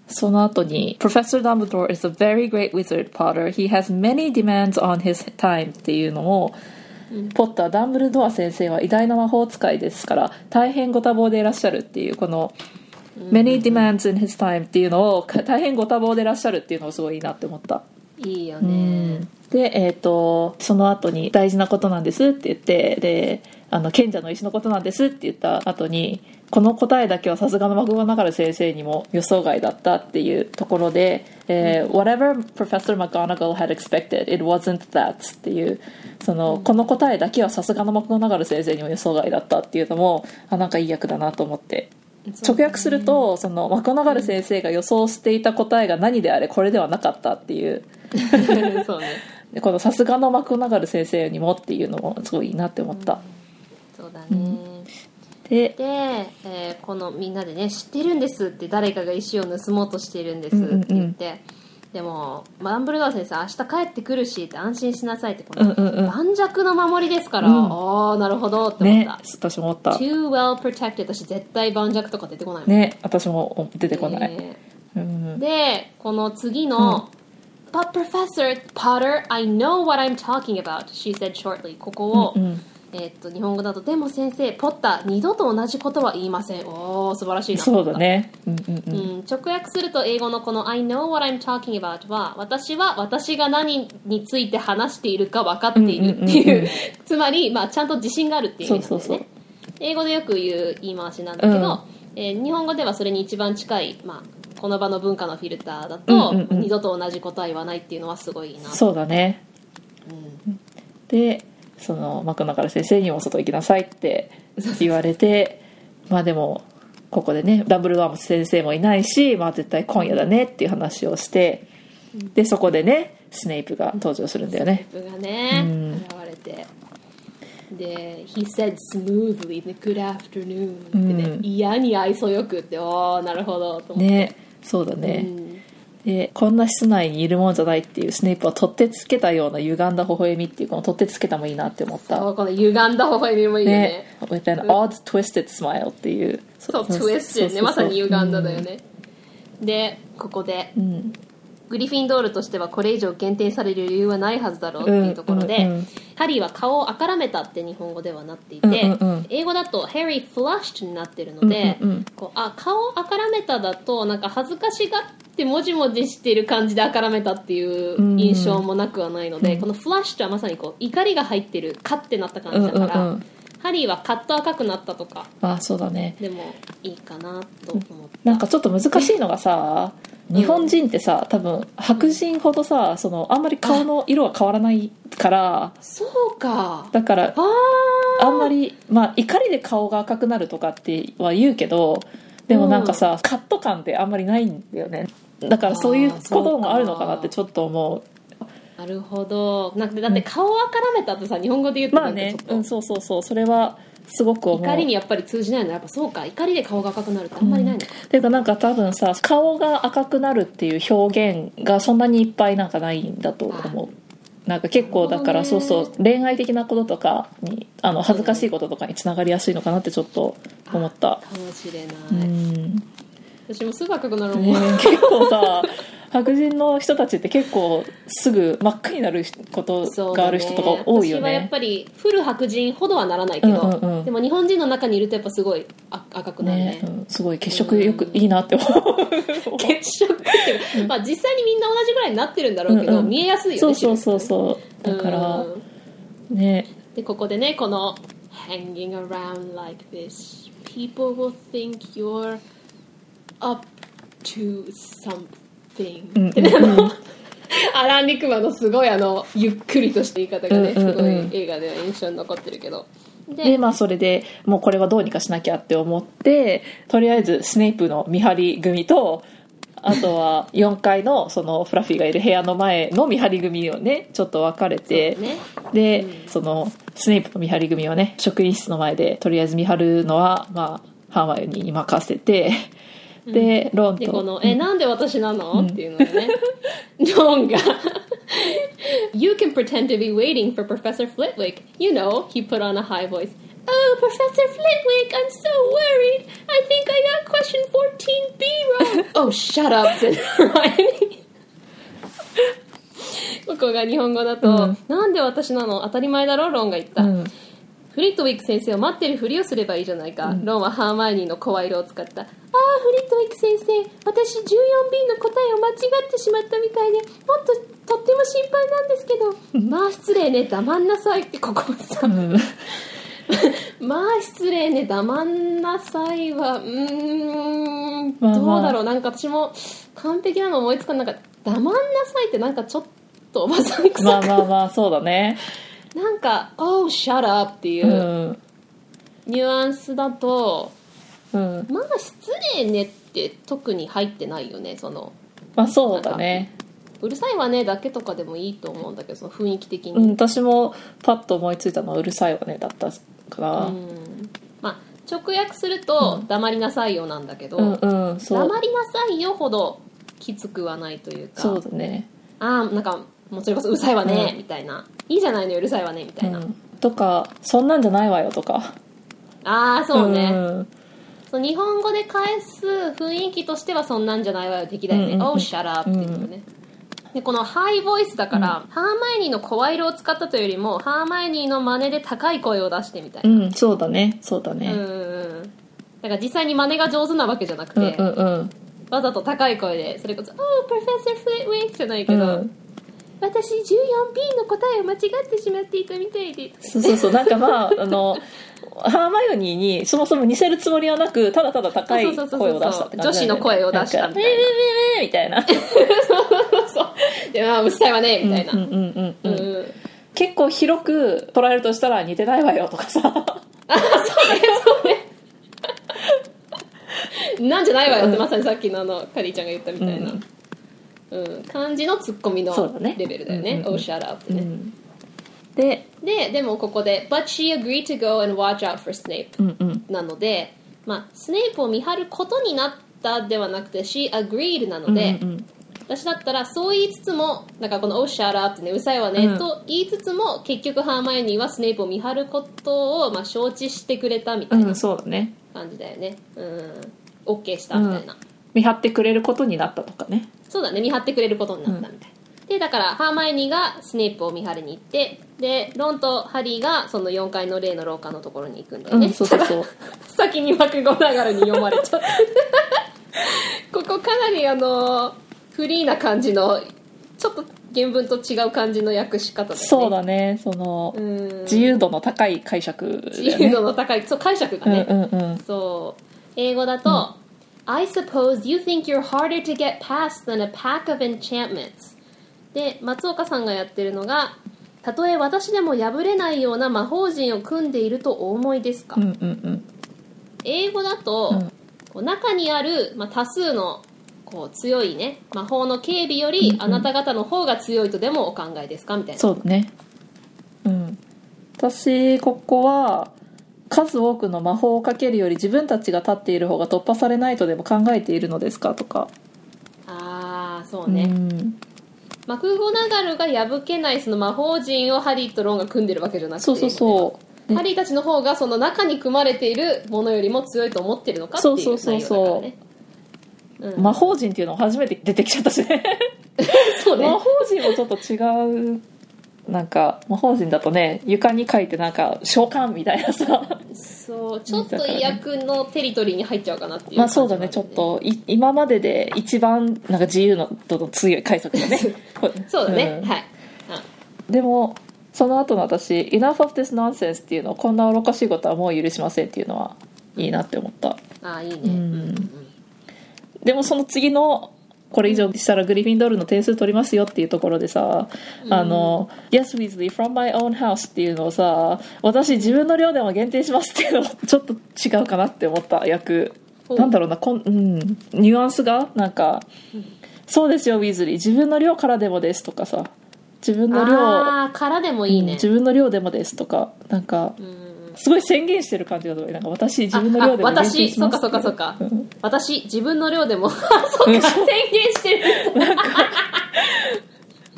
その後に Professor Dumbledore is a very great wizard Potter. He has many demands on his time っていうのを、ポッターダンブルドア先生は偉大な魔法使いですから大変ご多忙でいらっしゃるっていうこの many demands in his time っていうのをか大変ご多忙でいらっしゃるっていうのがすごいいいなって思った。いいよね、で、えー、とその後に「大事なことなんです」って言ってであの賢者の石のことなんですって言った後にこの答えだけはさすがのマクゴナガル先生にも予想外だったっていうところで「えー Whatever Professor McGonagall had expected it wasn't that」っていうそのこの答えだけはさすがのマクゴナガル先生にも予想外だったっていうのもあなんかいい役だなと思って。直訳するとそのマクゴナガル先生が予想していた答えが何であれこれではなかったっていう。そうね。でこのさすがのマクゴナガル先生にもっていうのもすごいいいなって思った、そうだね、でで、えーこのみんなでね知ってるんですって誰かが石を盗もうとしているんですって言って、でもマンブルドア先生明日帰ってくるしって安心しなさいってこのうんうんうん。盤石の守りですから、うん。ああなるほどって思っねた、私も思った。Too well protected. 私絶対盤石とか出てこないもん。ね私も出てこない、ね。うん、でこの次の、But Professor Potter, I know what I'm talking about, she said shortly. ここを、うんうんえーっと日本語だと、でも先生、ポッター、二度と同じことは言いません。おー、素晴らしいな。そうだね。うんうんうん。うん、直訳すると英語のこの I know what I'm talking about は私は私が何について話しているか分かっているっていう,、うんうんうんうん。つまり、まあ、ちゃんと自信があるっていう意味なんだよね。そうそうそう。英語でよく言う言い回しなんだけど、えー日本語ではそれに一番近い、まあ、この場の文化のフィルターだと、うんうんうん。二度と同じことは言わないっていうのはすごいいいな。そうだね、でそのマクナガル先生にも外行きなさいって言われてまあでもここでねダブルドアムス先生もいないし、まあ、絶対今夜だねっていう話をしてでそこでねスネイプが登場するんだよね。スネイプがね、うん。現れて。で「He said smoothly good afternoon」ってね、うん。嫌に愛想よくっておーなるほどと思って、ねそうだね、うんでこんな室内にいるもんじゃないっていうスネイプは取ってつけたような歪んだ微笑みっていうこの取ってつけたもいいなって思った。そうこの歪んだ微笑みもいいよね。ね。With an odd twisted smile っていう。そう、そう twisted ね。まさに歪んだだよね。で、ここで、うんグリフィンドールとしてはこれ以上減点される理由はないはずだろうっていうところで、うんうん。うんハリーは顔をあからめたって日本語ではなっていて、うんうんうん。英語だと Harry flushed になってるので、うんうんうん。こうあ顔あからめただとなんか恥ずかしがってもじもじしてる感じであからめたっていう印象もなくはないので、この flushed はまさにこう怒りが入ってるカッてなった感じだから、うんうんうん。ハリーはカッと赤くなったとかあそうだね。でもいいかなと思って。なんかちょっと難しいのがさ日本人ってさ多分白人ほどさそのあんまり顔の色は変わらないから。そうか。だからあんまりまあ怒りで顔が赤くなるとかっては言うけどでもなんかさ、カット感ってあんまりないんだよね。だからそういうこともあるのかなってちょっと思なるほど。なんかだって顔は絡めたってさ日本語で言うと。うまあね。うんそうそうそう。それはすごく思う。怒りにやっぱり通じないのやっぱそうか。怒りで顔が赤くなるってあんまりないのか、ていうかなんか多分さ顔が赤くなるっていう表現がそんなにいっぱいなんかないんだと思う。なんか結構だからそうそう恋愛的なこととかにあの恥ずかしいこととかにつながりやすいのかなってちょっと思った。かもしれない、うん私もすぐ赤くなるもん、ね結構さ白人の人たちって結構すぐ真っ赤になることがある人とか多いよ私はやっねぱりフル白人ほどはならないけど、うんうんうん。でも日本人の中にいるとやっぱすごいあ赤くなるね。ね、うん、すごい血色よくいいなって思う。血色っていうか、まあ実際にみんな同じぐらいになってるんだろうけど、うんうん。見えやすいよねそうそうそうう。そうだからん。ね。でここでねこの「hanging around like this people will think you're up to something 」うんってねあのアラン・リクマンのすごいあのゆっくりとした言い方がねうんうんうんすごい映画では印象に残ってるけど。ででまあそれでもうこれはどうにかしなきゃって思ってとりあえずスネイプの見張り組とあとは4階のそのフラッフィーがいる部屋の前の見張り組をねちょっと分かれて、ね。で、うん。そのスネイプの見張り組をね職員室の前でとりあえず見張るのはまあハーマイに任せてでロンとでこの「えなんで私なの?」っていうのでねロンが「You can pretend to be waiting for Professor Flitwick You know he put on a high voice Oh Professor Flitwick I'm so worried I think I got question 14b wrong Oh shut up said Hermione ここが日本語だと、うんなんで私なの当たり前だろロンが言った、うんフリットウィック先生を待ってるふりをすればいいじゃないか、ロンはハーマイオニーの声色を使った。ああフリットウィック先生私 14B の答えを間違ってしまったみたいでもっととっても心配なんですけど。まあ失礼ね黙んなさいってここさ。うん。まあ失礼ね黙んなさいはうーんまあまあ。どうだろう。なんか私も完璧なの思いつかなかった。黙んなさいってなんかちょっとおばさん臭く、まあまあまあそうだねなんか「Oh shut up」っていうう、ん。ニュアンスだとうん。まあ失礼ねって特に入ってないよねその。まあそうだね。うるさいわねだけとかでもいいと思うんだけどその雰囲気的に、うん私もパッと思いついたのはうるさいわねだったから。うん。まあ直訳すると「黙りなさいよ」なんだけど、うんうんそう。黙りなさいよほどきつくはないというか。そうだね。ああなんかもうそれこそうるさいわね、うん。みたいないいじゃないのようるさいわねみたいな、うん。とかそんなんじゃないわよとか。ああそうね、ん。そう日本語で返す雰囲気としてはそんなんじゃないわよ的だよね「うんうんうん。Oh shut up」っていうのね、でこのハイボイスだから、ハーマイオニーの声色を使ったというよりもハーマイオニーの真似で高い声を出してみたいな、うんそうだね。そうだうん、ねうんうん。だから実際に真似が上手なわけじゃなくて、うんうんうん。わざと高い声でそれこそ「Oh Professor Flitwick」じゃないけど、うん私 14B の答えを間違ってしまっていたみたいで。そうそうそう。なんかまああの ハーマイオニーにそもそも似せるつもりはなくただただ高い声を出したって感じだよね。女子の声を出したみたいな。みたいな。そうでまあうるさいわねみたいな、うんうんうんううん。ん。結構広く捉えるとしたら似てないわよとかさ。なんじゃないわよってまさにさっきのあのカリーちゃんが言ったみたいな、うんうん。感じのツッコミのそうだね。レベルだよね「うんうんうん。Oh shut up」ってね、うん。でででもここで「But she agreed to go and watch out for Snape うんうん」なので、まあ、スネイプを見張ることになったではなくて「she agreed」なので、うんうん私だったらそう言いつつもなんかこの「Oh shut up」ってねうるさいわね、うん。と言いつつも結局ハーマイオニーはスネイプを見張ることを、まあ、承知してくれたみたいなうんそうだね。感じだよね。うん。OK したみたいな、見張ってくれることになったとかね。そうだね見張ってくれることになったみたい、でだからハーマイオニーがスネイプを見張りに行ってでロンとハリーがその4階の例の廊下のところに行くんだよね、うんそうそうそう。先にマクゴナガルに読まれちゃって。ここかなりあのフリーな感じのちょっと原文と違う感じの訳し方だよね。そうだね。そのうん。自由度の高い解釈ね。自由度の高いそう解釈がね、うんうんうん。そう。英語だと、I suppose you think you're harder to get past than a pack of enchantments. で松岡さんがやってるのがたとえ私でも破れないような魔法陣を組んでいるとお思いですか、うんうんうん。英語だと、うん。こう中にある、まあ、多数のこう強いね魔法の警備よりあなた方の方が強いとでもお考えですか？みたいな。そうだね。うん。私ここは数多くの魔法をかけるより自分たちが立っている方が突破されないとでも考えているのですか？とか。ああそうね、うん。マクゴナガルが破けないその魔法陣をハリーとロンが組んでるわけじゃなくて。そうそうそう。ハリーたちの方がその中に組まれているものよりも強いと思ってるのかっていうね。そうそうそう魔法陣っていうのも初めて出てきちゃったしね。そうね。魔法陣もちょっと違うなんか魔法陣だとね床に書いてなんか召喚みたいなさ。そうちょっと威訳のテリトリーに入っちゃうかなっていうまあそうだねちょっとい今までで一番なんか自由の度の強い解釈だね。そう。だね、ん。はい、でもその後の私「Enough of this nonsense」っていうのこんな愚かしいことはもう許しませんっていうのはいいなって思った。うん、ああいいね、ん。でもその次のこれ以上したらグリフィンドールの点数取りますよっていうところでさ「あの Yes Weasley from my own house」っていうのをさ私自分の寮でも限定しますっていうの ちょっと違うかなって思った役。なんだろうなこん、うん、ニュアンスがなんか「そうですよウィズリー自分の寮からでもです」とかさ。自分の寮ああからでもいいね、自分の寮でもですとかなんかうんすごい宣言してる感じがなんか私自分の寮でも私そうかそうかそうか。ん。私自分の量でも そうか宣言してる。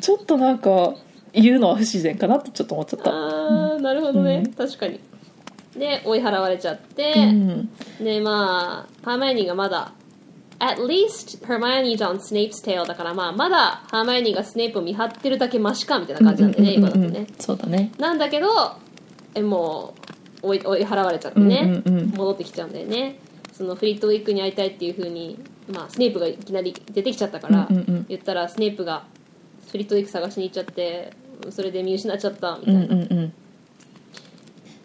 ちょっとなんか言うのは不自然かなってちょっと思っちゃった。ああなるほどね、うん。確かに。で追い払われちゃって、うん。でまあハーマイオニーがまだ At least Hermione's on Snape's tail だからまあまだハーマイオニーがスネープを見張ってるだけマシかみたいな感じなんでね、うんうんうん。今だとね。そうだね。なんだけどえもう追い追い払われちゃってね、うんうんうん。戻ってきちゃうんだよね。そのフリットウィックに会いたいっていう風にまあスネープがいきなり出てきちゃったから、うんうんうん。言ったらスネープがフリットウィック探しに行っちゃってそれで見失っちゃったみたういな、んうんうん。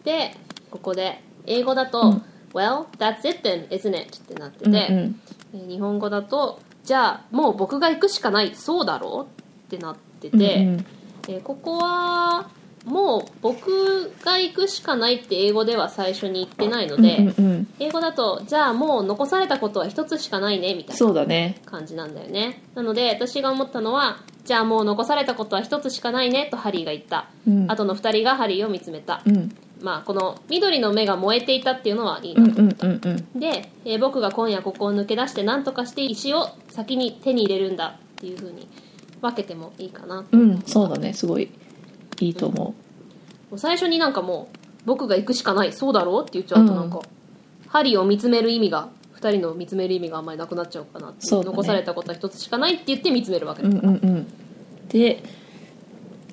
でここで英語だと、うん。Well, that's it then, isn't it? ってなってて、うんうん。えー日本語だとじゃあもう僕が行くしかないそうだろう？ってなってて、うん。えーここはもう僕が行くしかないって英語では最初に言ってないので、うんうんうん。英語だとじゃあもう残されたことは一つしかないねみたいな感じなんだよね。なので私が思ったのはじゃあもう残されたことは一つしかないねとハリーが言った、うん。後の二人がハリーを見つめた、うん。まあこの緑の目が燃えていたっていうのはいいなと、うんうんうんうん。で、えー僕が今夜ここを抜け出して何とかして石を先に手に入れるんだっていう風に分けてもいいかなうんそうだねすごいいいと思もう。最初になんかもう僕が行くしかないそうだろうって言っちゃうとなんか、ハリーを見つめる意味が2人の見つめる意味があんまりなくなっちゃうかなってね。残されたことは一つしかないって言って見つめるわけ。うだ,、うんうんうん。で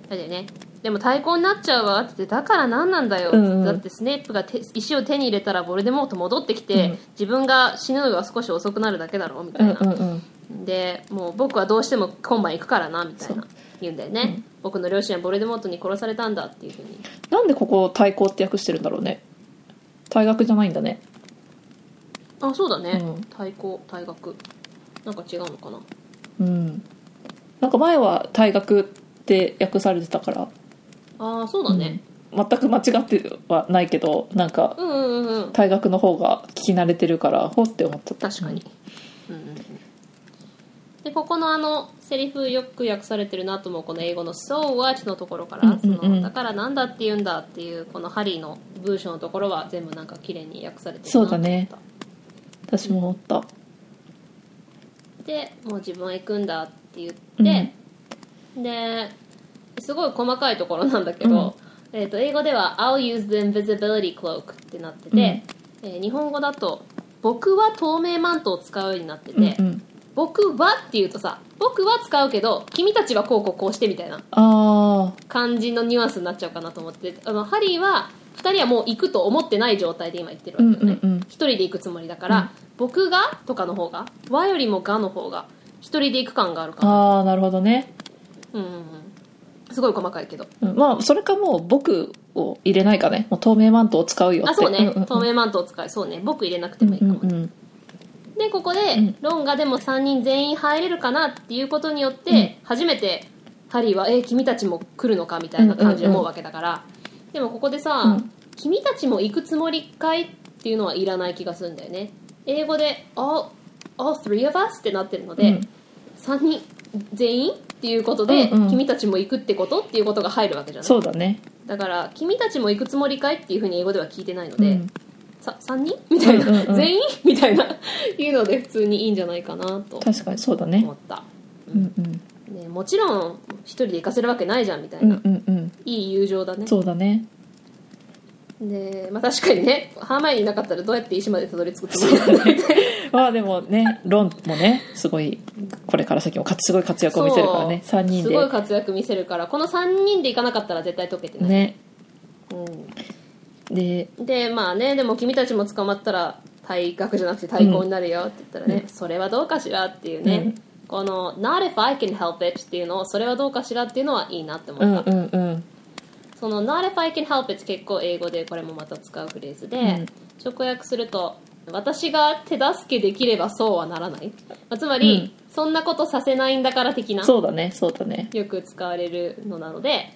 だよね。でも対抗になっちゃうわって言ってだから何なんだよ、うんうん。だってスネープが手石を手に入れたらボルデモート戻ってきて、うん。自分が死ぬのが少し遅くなるだけだろうみたうんいな、うんうんでもう僕はどうしても今晩行くからなみたいな言うんだよね、僕の両親はボルデモートに殺されたんだっていうふうに。なんでここ対抗って訳してるんだろうね。退学じゃないんだね。あそうだね、うん。対抗退学。なんか違うのかな。うん。なんか前は退学って訳されてたから。ああそうだね、全く間違ってはないけどなんかうん、うんうんうん。退学の方が聞き慣れてるからほって思っちゃった。確かに、うんうんうんでここのあのセリフよく訳されてるなと思うこの英語の「So what?」のところから、うんうんうん。そのだからなんだって言うんだっていうこのハリーの文章のところは全部なんか綺麗に訳されてるなと思った。そうだね。私も思った。でもう自分は行くんだって言って、ですごい細かいところなんだけど、えー、と英語では「I'll use the invisibility cloak」ってなってて、えー日本語だと「僕は透明マントを使うようになってて、うんうん僕は」って言うとさ「僕は使うけど君たちはこうこうこうして」みたいな。あ感じのニュアンスになっちゃうかなと思ってあのハリーは2人はもう行くと思ってない状態で今言ってるわけよね、んうんうん。一人で行くつもりだから、僕がとかの方が和よりもがの方が一人で行く感があるかな。ああなるほどね、うんうんうん。すごい細かいけど。うん、まあそれかもう僕を入れないかね。もう透明マントを使うよって。あそうね、んんん。透明マントを使いそうね。僕入れなくてもいいかも、うんうんでここで、ん。ロンがでも3人全員入れるかなっていうことによって、初めてハリーは「え君たちも来るのか?」みたいな感じで思うわけだから、でもここでさ、うん。君たちも行くつもりかい?」っていうのはいらない気がするんだよね。英語で「あ all three of us? ってなってるので、うん。3人全員っていうことで、うんうん。君たちも行くってことっていうことが入るわけじゃない。そうだね。だから君たちも行くつもりかいっていうふうに英語では聞いてないので、うんさ3人？みたいな、うんうんうん。全員？みたいな。いうので普通にいいんじゃないかなと。確かにそうだね。思った、うん。うんね、もちろん一人で行かせるわけないじゃんみたいうんな、うんうん。いい友情だね。そうだね。で、まあ、確かにねハーマイオニーいなかったらどうやって石までたどり着くつもりなんだみたいなまあでもねロンもねすごいこれから先もかすごい活躍を見せるからね。そう。3人すごいで活躍見せるからこの3人で行かなかったら絶対解けてない、ね。うでん、でまあねでも君たちも捕まったら退学じゃなくて退校になるよって言ったらね、それはどうかしらっていうね、うん。この「not if I can help it」っていうのをそれはどうかしらっていうのはいいなって思った、うんうんうん。その「not if I can help it」結構英語でこれもまた使うフレーズで、ん。直訳すると「私が手助けできればそうはならない」まあつまり、そんなことさせないんだから的な。そうだねそうだね。よく使われるのなので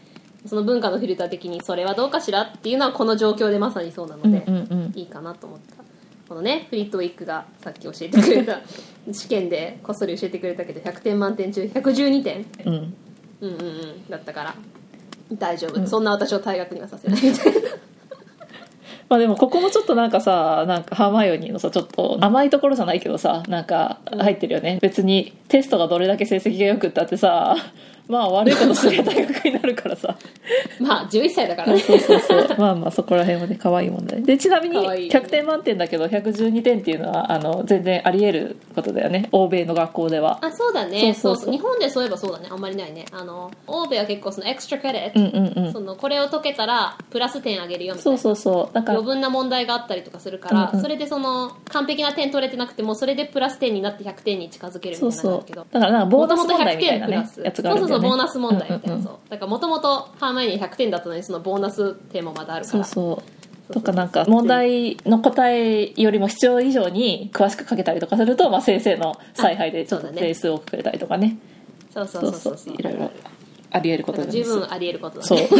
その文化のフィルター的にそれはどうかしらっていうのはこの状況でまさにそうなので、うんうんうん。いいかなと思った。このねフリットウィックがさっき教えてくれた試験でこっそり教えてくれたけど100点満点中112点うんうんうんうん。だったから大丈夫、そんな私を退学にはさせないみたいな。まあでもここもちょっとなんかさなんかハーマイオニーのさちょっと甘いところじゃないけどさなんか入ってるよね、別にテストがどれだけ成績が良くったってさまあ悪いことすれば大学になるからさ。まあ11歳だからね。そうそうそうまあまあそこら辺はね。可愛い問題でちなみに可愛い。100点満点だけど112点っていうのはあの全然あり得ることだよね。欧米の学校では。あそうだね。そうそうそう。日本でそういえばそうだね。あんまりないね。あの欧米は結構その extra credit、うんうん。そのこれを解けたらプラス点あげるよみたいな。そうそうそう。だから余分な問題があったりとかするから、うんうん。それでその完璧な点取れてなくてもそれでプラス点になって100点に近づけるみたそいうなのがあるけど。そうだからなんかボーナス問題みたいなね元々100点プラス。やつがあるんだよねそうボーナス問題みたいな、うんうんうんそうだからもともとハーマイニー100点だったのにそのボーナス点もまだあるからそうそうとかなんか問題の答えよりも必要以上に詳しく書けたりとかすると、まあ、先生の采配でちょっと点数多くれたりとかねそうそうそうそういろいろあり得ることです十分あり得ることだねそう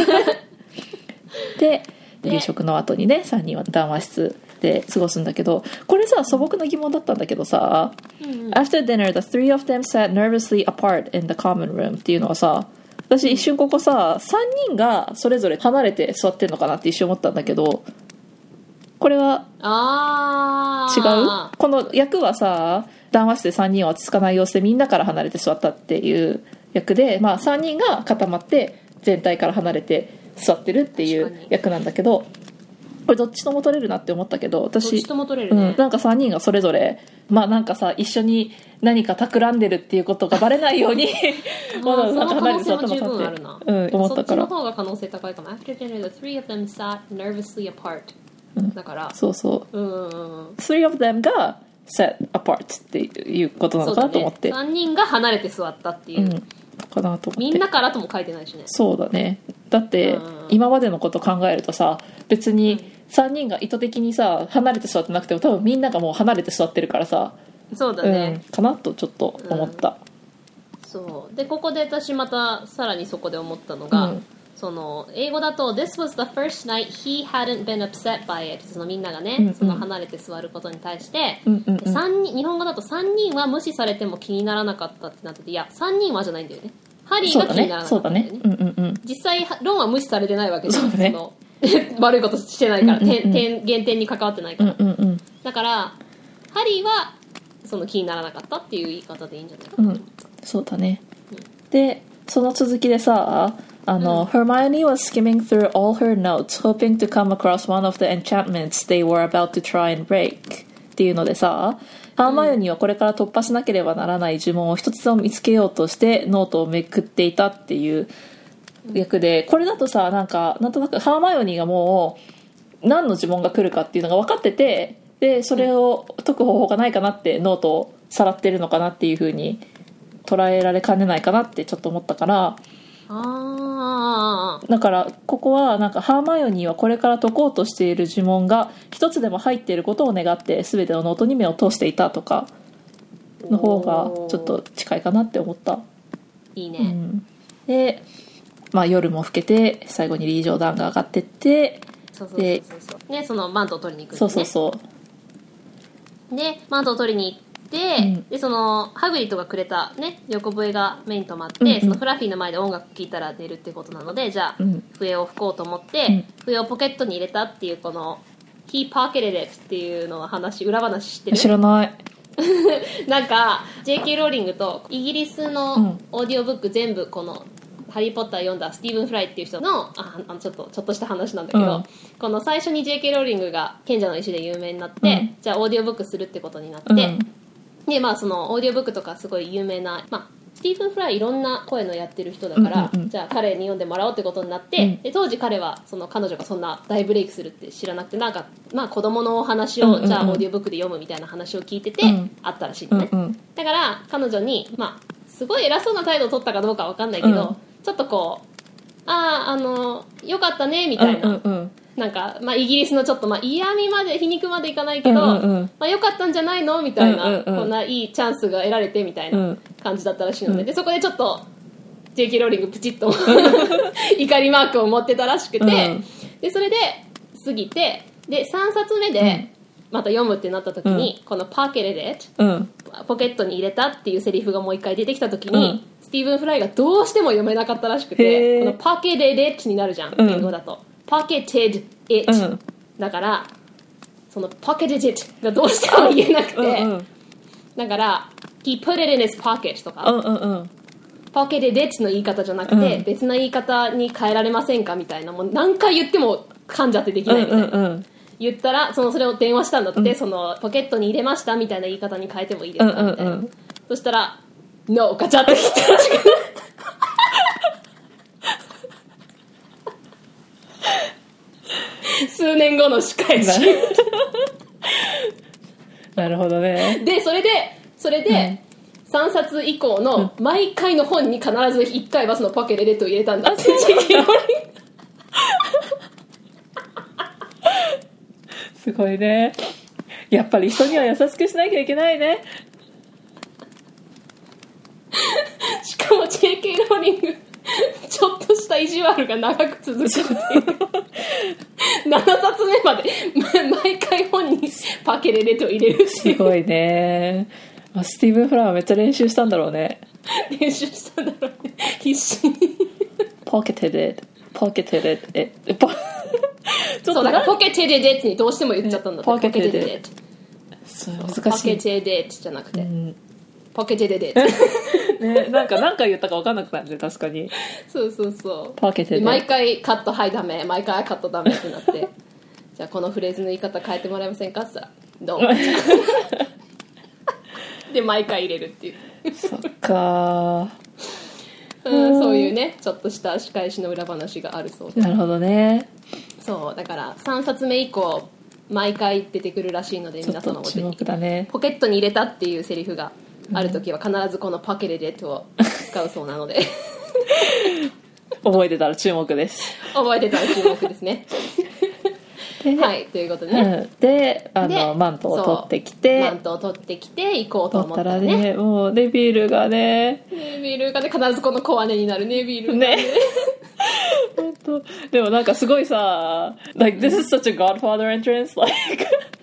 で夕食の後にね3人は談話室で過ごすんだけどこれさ素朴な疑問だったんだけどさ「After dinner the three of them sat nervously apart in the common room」っていうのはさ私一瞬ここさ3人がそれぞれ離れて座ってんのかなって一瞬思ったんだけどこれはあ違あう？この役はさ談話室で3人は落ち着かない様子でみんなから離れて座ったっていう役で、まあ、3人が固まって全体から離れて座ってるっていう役なんだけどこれどっちとも取れるなって思ったけどどっ私ちとも取れるね。うん、、なんか3人がそれぞれまあなんかさ一緒に何か企んでるっていうことがバレないようにわざわざなんか離れて座ったのその可能性も十分あかるな。って、うん、思ったから。そっちの方が可能性高いかも。After dinner the three of them sat nervously apart、だから。そうそう。うん。うんうん three of them が set apart っていうことなのかなと思って。ね、3人が離れて座ったっていう、うんかなと思って。みんなからとも書いてないしね。そうだね。だってうん。今までのこと考えるとさ別に3人が意図的にさ離れて座ってなくても多分みんながもう離れて座ってるからさ、そうだうんね、かなとちょっと思った、そう。でここで私またさらにそこで思ったのが、うんその英語だと「This was the first night he hadn't been upset by it」そのみんながね、うんうん。その離れて座ることに対して、うんうんうん。人日本語だと3人は無視されても気にならなかったってなってていや3人はじゃないんだよね。ハリーが気にならなかったんだよね。ね。うんうんうん。実際ロンは無視されてないわけじゃん。ね。の 悪いことしてないから、うんうんうん。点点減点に関わってないから、うんうんうん。だからハリーはその気にならなかったっていう言い方でいいんじゃないかな、うんそうだね。でその続きでさあの、Hermione was skimming through all her notes hoping to come across one of the enchantments they were about to try and break. っていうのでさハーマイオニーはこれから突破しなければならない呪文を一つでも見つけようとしてノートをめくっていたっていう訳でこれだとさなんかなんとなくハーマイオニーがもう何の呪文が来るかっていうのが分かっててでそれを解く方法がないかなってノートをさらってるのかなっていうふうに捉えられかねないかなってちょっと思ったから。ああだからここはなんかハーマイオニーはこれから解こうとしている呪文が一つでも入っていることを願って全てのノートに目を通していたとかの方がちょっと近いかなって思った。いいね、うん。で、まあ、夜も更けて最後にリージョーダンが上がってってそうそうそうそうねそのマントを取りに行くんだそうそうそう。でマントを取りに行って、うん。でそのハグリッドがくれたね横笛が目に留まって、うんうん。そのフラフィーの前で音楽聴いたら寝るってことなのでじゃあ、うん。笛を吹こうと思って、うん。笛をポケットに入れたっていうこの「He pocketed it」っていうのの話裏話知ってる。知らない。なんか JK ローリングとイギリスうん。のオーディオブック全部この「ハリー・ポッター」読んだスティーブン・フライっていう人のああのちょっとちょっとした話なんだけど、うん。この最初に JK ローリングが「賢者の石」で有名になって、うん。じゃあオーディオブックするってことになって、うんでまあそのオーディオブックとかすごい有名な、まあ、スティーブン・フライいろんな声のやってる人だから、うんうんうんじゃあ彼に読んでもらおうってことになって、うん。で当時彼はその彼女がそんな大ブレイクするって知らなくてなんか、まあ、子供のお話を、うんうんうん。じゃあオーディオブックで読むみたいな話を聞いてて、うん。あったらしいのね、うんうんだから彼女に、まあ、すごい偉そうな態度を取ったかどうかわかんないけど、うん。ちょっとこうあああのよかったねみたいな、うんうんうんなんか、まあ、イギリスのちょっと、まあ、嫌味まで皮肉までいかないけど、うんうんうん。まあ、よかったんじゃないの？みたいな、うんうんうん。こんないいチャンスが得られてみたいうなん。感じだったらしいので,、うん。でそこでちょっと JK ローリングプチッと 怒りマークを持ってたらしくて、うん。でそれで過ぎてで3冊目でまた読むってなった時に、この「パーケレレット」うん。ポケットに入れたっていうセリフがもう一回出てきた時に、うん。スティーブン・フライがどうしても読めなかったらしくてこの pocketed it になるじゃん英語だと pocketed it うん。だからその pocketed it がどうしても言えなくて、うんうん。だから「he put it in his pocket」とうかんうんうん「pocketed」の言い方じゃなくて、うん。別な言い方に変えられませんかみたいなもう何回言っても噛んじゃってできないみたいな、うんうん言ったらそのそれを電話したんだって、そのポケットに入れましたみたいな言い方に変えてもいいですか、うんうんみたいな、うんそしたら「NO」ガチャって来たらしくて 数年後の仕返しなるほどね。でそれでそれで、3冊以降の毎回の本に必ず1回はそのパケレレットを入れたんだって。すごい。ね。やっぱり人には優しくしなきゃいけないね。しかも JK ローリング ちょっとした意地悪が長く続くっていう。7冊目までま毎回本にパケレレットを入れるすごいね。まあスティーブン・フラワーめっちゃ練習したんだろうね。練習したんだろうね。必死に。pocketed it pocketed it えポちょっとなだからポケテレデッツにどうしても言っちゃったんだって。ポケテレッポ難しい。ケテレデッツじゃなくて、うん。ポケテレデッツねなんか何回言ったか分かんなくなるね確かに。そうそうそう。ポケテレで毎回カットはいダメ毎回カットダメってなって。じゃあこのフレーズの言い方変えてもらえませんかって言ったら「どう? 」で毎回入れるっていう、そっかうん、そういうねちょっとした仕返しの裏話があるそうで。なるほどね。そうだから3冊目以降毎回出てくるらしいので皆様もぜひ。ね。ポケットに入れたっていうセリフがある時は必ずこのパケレレットを使うそうなので。覚えてたら注目です。覚えてたら注目ですね。ではいということでね、うん、であでのマントを取ってきて。マントを取ってきて行こうと思取ったたらねねもうネビールがね。ネビールがね必ずこの小姉になるネビールがね。本当。でもなんかすごいさ like this is such a godfather entrance like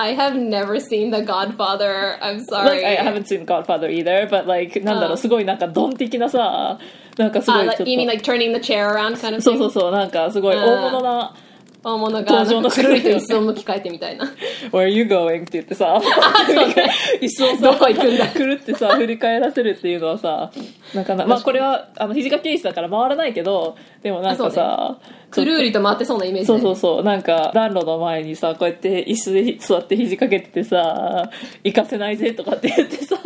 I have never seen The Godfather I'm like sorry I haven't seen Godfather either but like なんだろううんすごいなんかドン的なさなんかすごあいちょっ like, you mean と like turning the chair around kind of そう thing? そうそうなんかすごいうん大物な 大物が登場のくるり。と椅子を向き替えてみたいな。Where are you going? って言ってさ。椅子をさどこ行くんだ？くるってさ振り返らせるっていうのはさなかなかまあこれはあの肘掛け椅子だから回らないけどでもなんかさ、くるりと回ってそうなイメージそうそうそう。なんか暖炉の前にさこうやって椅子で座って肘掛けててさ行かせないぜとかって言ってさ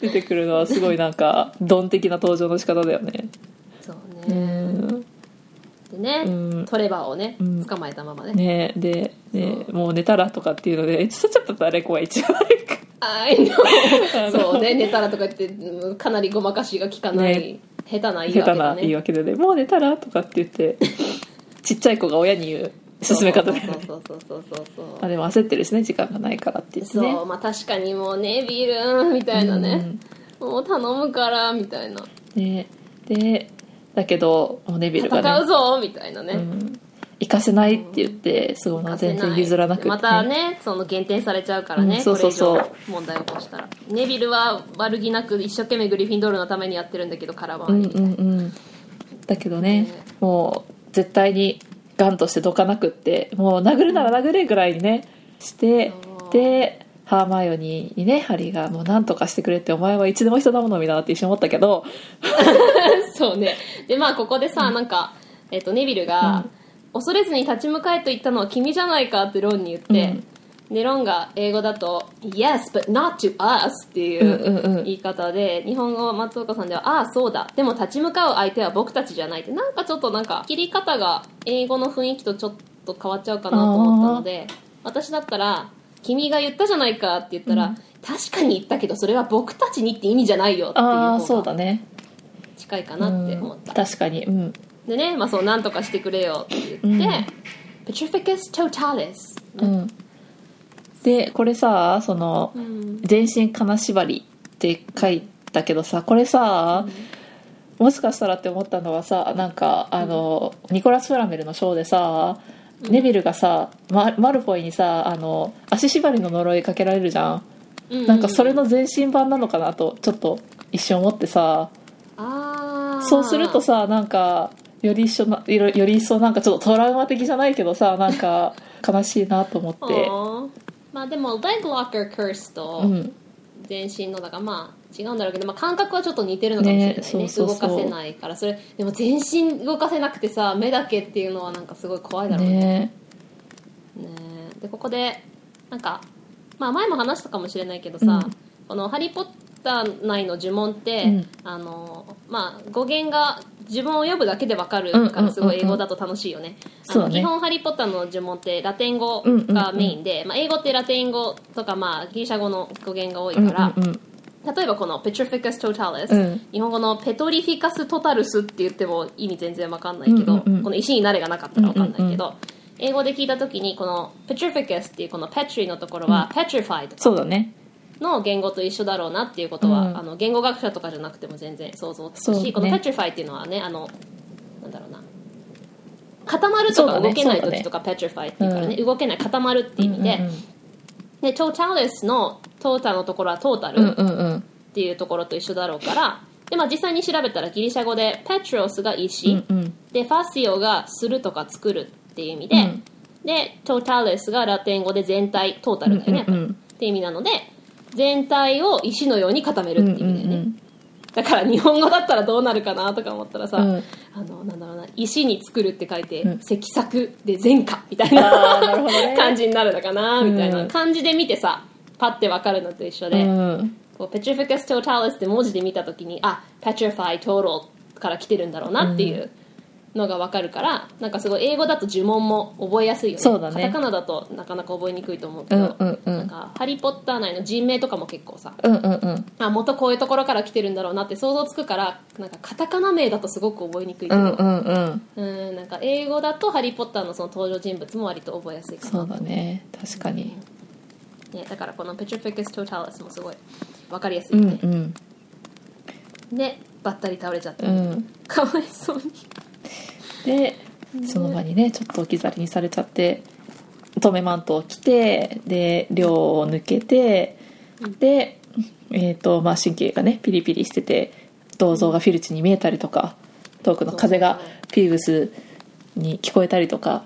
出てくるのはすごいなんかドン的な登場の仕方だよね。そううねんでね、うん。トレバーをねん。捕まえたままね。ねでねもう寝たらとかっていうので「It's such a pathetic way 一番 I know あの。そうね寝たらとか言ってうんかなりごまかしが効かない、ね。下手な言い下手な訳だね言い訳でね「もう寝たら?」とかって言って ちっちゃい子が親に言う進め方でそうそうそうそうそうそうまあでも焦ってるしね時間がないからって言ってそう、ねまあ確かにもうねビールみたいなね、もう頼むからみたいな。ね。でだけどもうネビルがね。戦うぞみたいなね、うん。行かせないって言ってその全然譲らなくて、またねその減点されちゃうからね、うんそうそうそう。問題を起こしたら。ネビルは悪気なく一生懸命グリフィンドールのためにやってるんだけどカラバンに、うんうんうん。だけどねもう絶対にガンとしてどかなくってもう殴るなら殴れぐらいにねしてでハーマイオニーにねハリーがもう何とかしてくれってお前はいつでも人頼みだなって一瞬思ったけど。そうね。でまあここでさ、なんか、えっとネビルが、恐れずに立ち向かえと言ったのは君じゃないかってロンに言って、でロンが英語だと「Yes, but not to us」っていうんうんううん。言い方で、日本語松岡さんでは「ああそうだ。でも立ち向かう相手は僕たちじゃない」って。なんかちょっとなんか切り方が英語の雰囲気とちょっと変わっちゃうかなと思ったので私だったら「君が言ったじゃないか」って言ったら、確かに言ったけどそれは僕たちにって意味じゃないよっていうああそうだね。近いかなって思った、確かに。うん。でね、まあ、そうなんとかしてくれよって言って、Petrificus totalis、うん。でこれさそのうん「全身金縛り」って書いたけどさこれさ、もしかしたらって思ったのはさなんかあの、ニコラス・フラメルのショーでさ、ネビルがさママルフォイにさあの足縛りの呪いかけられるじゃん、うんなんかそれの全身版なのかなとちょっと一瞬思ってさ。そうするとさなんかより一緒なよりより一層なんかちょっとトラウマ的じゃないけどさなんか悲しいなと思って。まあでも leg locker curse とうん。全身のだからまあ違うんだろうけど、まあ、感覚はちょっと似てるのかもしれないね。ね動かせないから。それでも全身動かせなくてさ目だけっていうのはなんかすごい怖いだろうね。ね。ね。でここでなんか、まあ、前も話したかもしれないけどさ、うん。この「ハリー・ポッター」内の呪文って、うん。あのまあ、語源が呪文を読むだけでわかるうんうんうんうん。からすごい英語だと楽しいよね,、あの基本「ハリー・ポッター」の呪文ってラテン語がメインで、まあ、英語ってラテン語とか、まあ、ギリシャ語の語源が多いうんから、うんうん例えばこの Petrificus totalis、うん。日本語のペトリフィカストタルスって言っても意味全然わかんないけど、うんうんうん。この石になれがなかったらわかんないけど、うん英語で聞いた時にこの Petrificus っていうこの Petri のところは Petrified そうだね。の言語と一緒だろうなっていうことは、うん。あの言語学者とかじゃなくても全然想像つくし、ね。この Petrify っていうのはねあのなんだろうな。固まるとか動けない時とか Petrify っていうからね、動けない固まるっていう意味で、うんうんで Totalis のトータのところはトータル、うんうんうん。っていうところと一緒だろうからで、まあ、実際に調べたらギリシャ語でペトロスが石、うんうん。でファシオがするとか作るっていう意味で、うん。でトータレスがラテン語で全体トータルだよね、やっぱり。うんうんっていう意味なので全体を石のように固めるっていう意味だよね、うんうんだから日本語だったらどうなるかなとか思ったらさ、うん。あのなんだろうな石に作るって書いて、うん。積作で前科みたいなねな 感じになるのかなみたいうん。な感じで見てさパッてわかるのと一緒で、うん。こう Petrificus totalis って文字で見た時にあ Petrify total から来てるんだろうなっていうのが分かるから、なんかすごい英語だと呪文も覚えやすいよね。そうだね。カタカナだとなかなか覚えにくいと思うけうど、んうんうん。なんかハリー・ポッター内の人名とかも結構さうんうんうん。あ元こういうところから来てるんだろうなって想像つくからなんかカタカナ名だとすごく覚えにくいけど、うんうんうん。うんなんか英語だとハリー・ポッターのその登場人物も割と覚えやすいかな。そうだね。確かに。ね、だからこの Petrificus totalis もすごい分かりやすういよね、んうん。でばったり倒れちゃって、うん。かわいそうにでその場にねちょっと置き去りにされちゃって留めマントを着てで寮を抜けてで、えーとまあ、神経がねピリピリしてて銅像がフィルチに見えたりとか遠くの風がピーブスに聞こえたりとか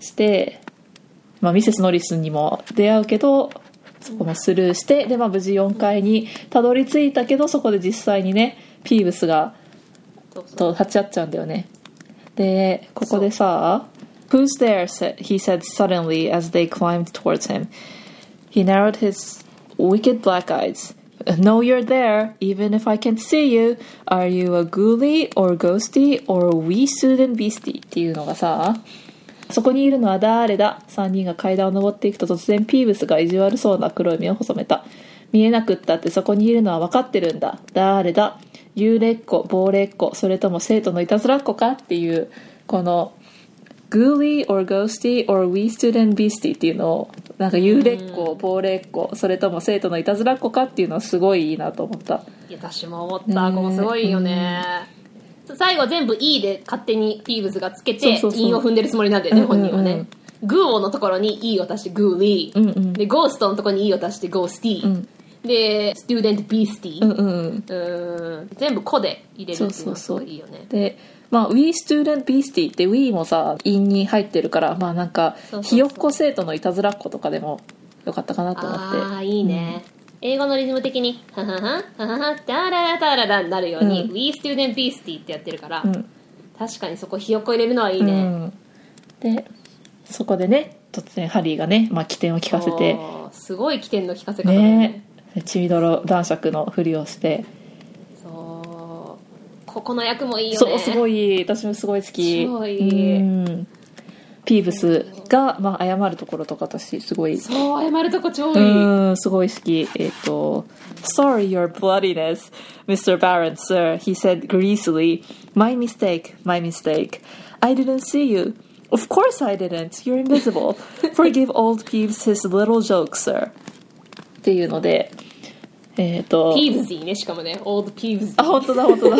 して、まあ、ミセス・ノリスにも出会うけどそこもスルーしてで、まあ、無事4階にたどり着いたけどそこで実際にねピーブスがと立ち会っちゃうんだよねでここでさ「Who's there?」said- he said suddenly as they climbed towards him he narrowed his wicked black eyes No, you're there, even if I can't see you. Are you a ghoulie or ghosty or wee student beastie? っていうのがさ、そこにいるのは誰だ ?3 人が階段を登っていくと突然ピーブスが意地悪そうな黒い目を細めた。見えなくったってそこにいるのは分かってるんだ。誰だ幽霊っ子、亡霊っ子、それとも生徒のいたずらっ子かっていう、この、ghoulie or ghosty or wee student beastie っていうのを、なんか幽霊っ子、亡霊っ子、それとも生徒のいたずらっ子かっていうのはすごいいいなと思った。いや私も思った。ここすごいよね。最後全部 E で勝手にピーブズがつけて韻を踏んでるつもりなんだよね、うんうんうん。本人はね。グーオのところに E を足してグーリー、うんうん。でゴーストのところに E を足してゴースティー、うんでスチューデントビースティー、うんうん。うーん。全部「個で入れるっていうのがすごいいいよね。でまあ We Student Beastie って We もさ韻に入ってるからまあなんかひよっこ生徒のいたずらっ子とかでもよかったかなと思って。ああいいね、英語のリズム的に「ははははははタララタララ」になるように「うん。We Student Beastie」ってやってるから、うん。確かにそこひよっこ入れるのはいいね、うん、でそこでね突然ハリーがね、まあ、起点を聞かせて。すごい起点の聞かせ方だね。ね血みどろ男爵のふりをしてそうここの役もいいよねそうすごい私もすごい好き超いいうんピーブスが、まあ、謝るところとか私すごいそう謝るとこ超いい、うんすごい好きえっ、と Sorry your bloodiness Mr. Baron sir he said greasily My mistake my mistake I didn't see you Of course I didn't you're invisible Forgive old Peeves his little joke sir っていうのでえっ、とピーブズィねしかもね。オールドピーブズあ本当だ本当だ。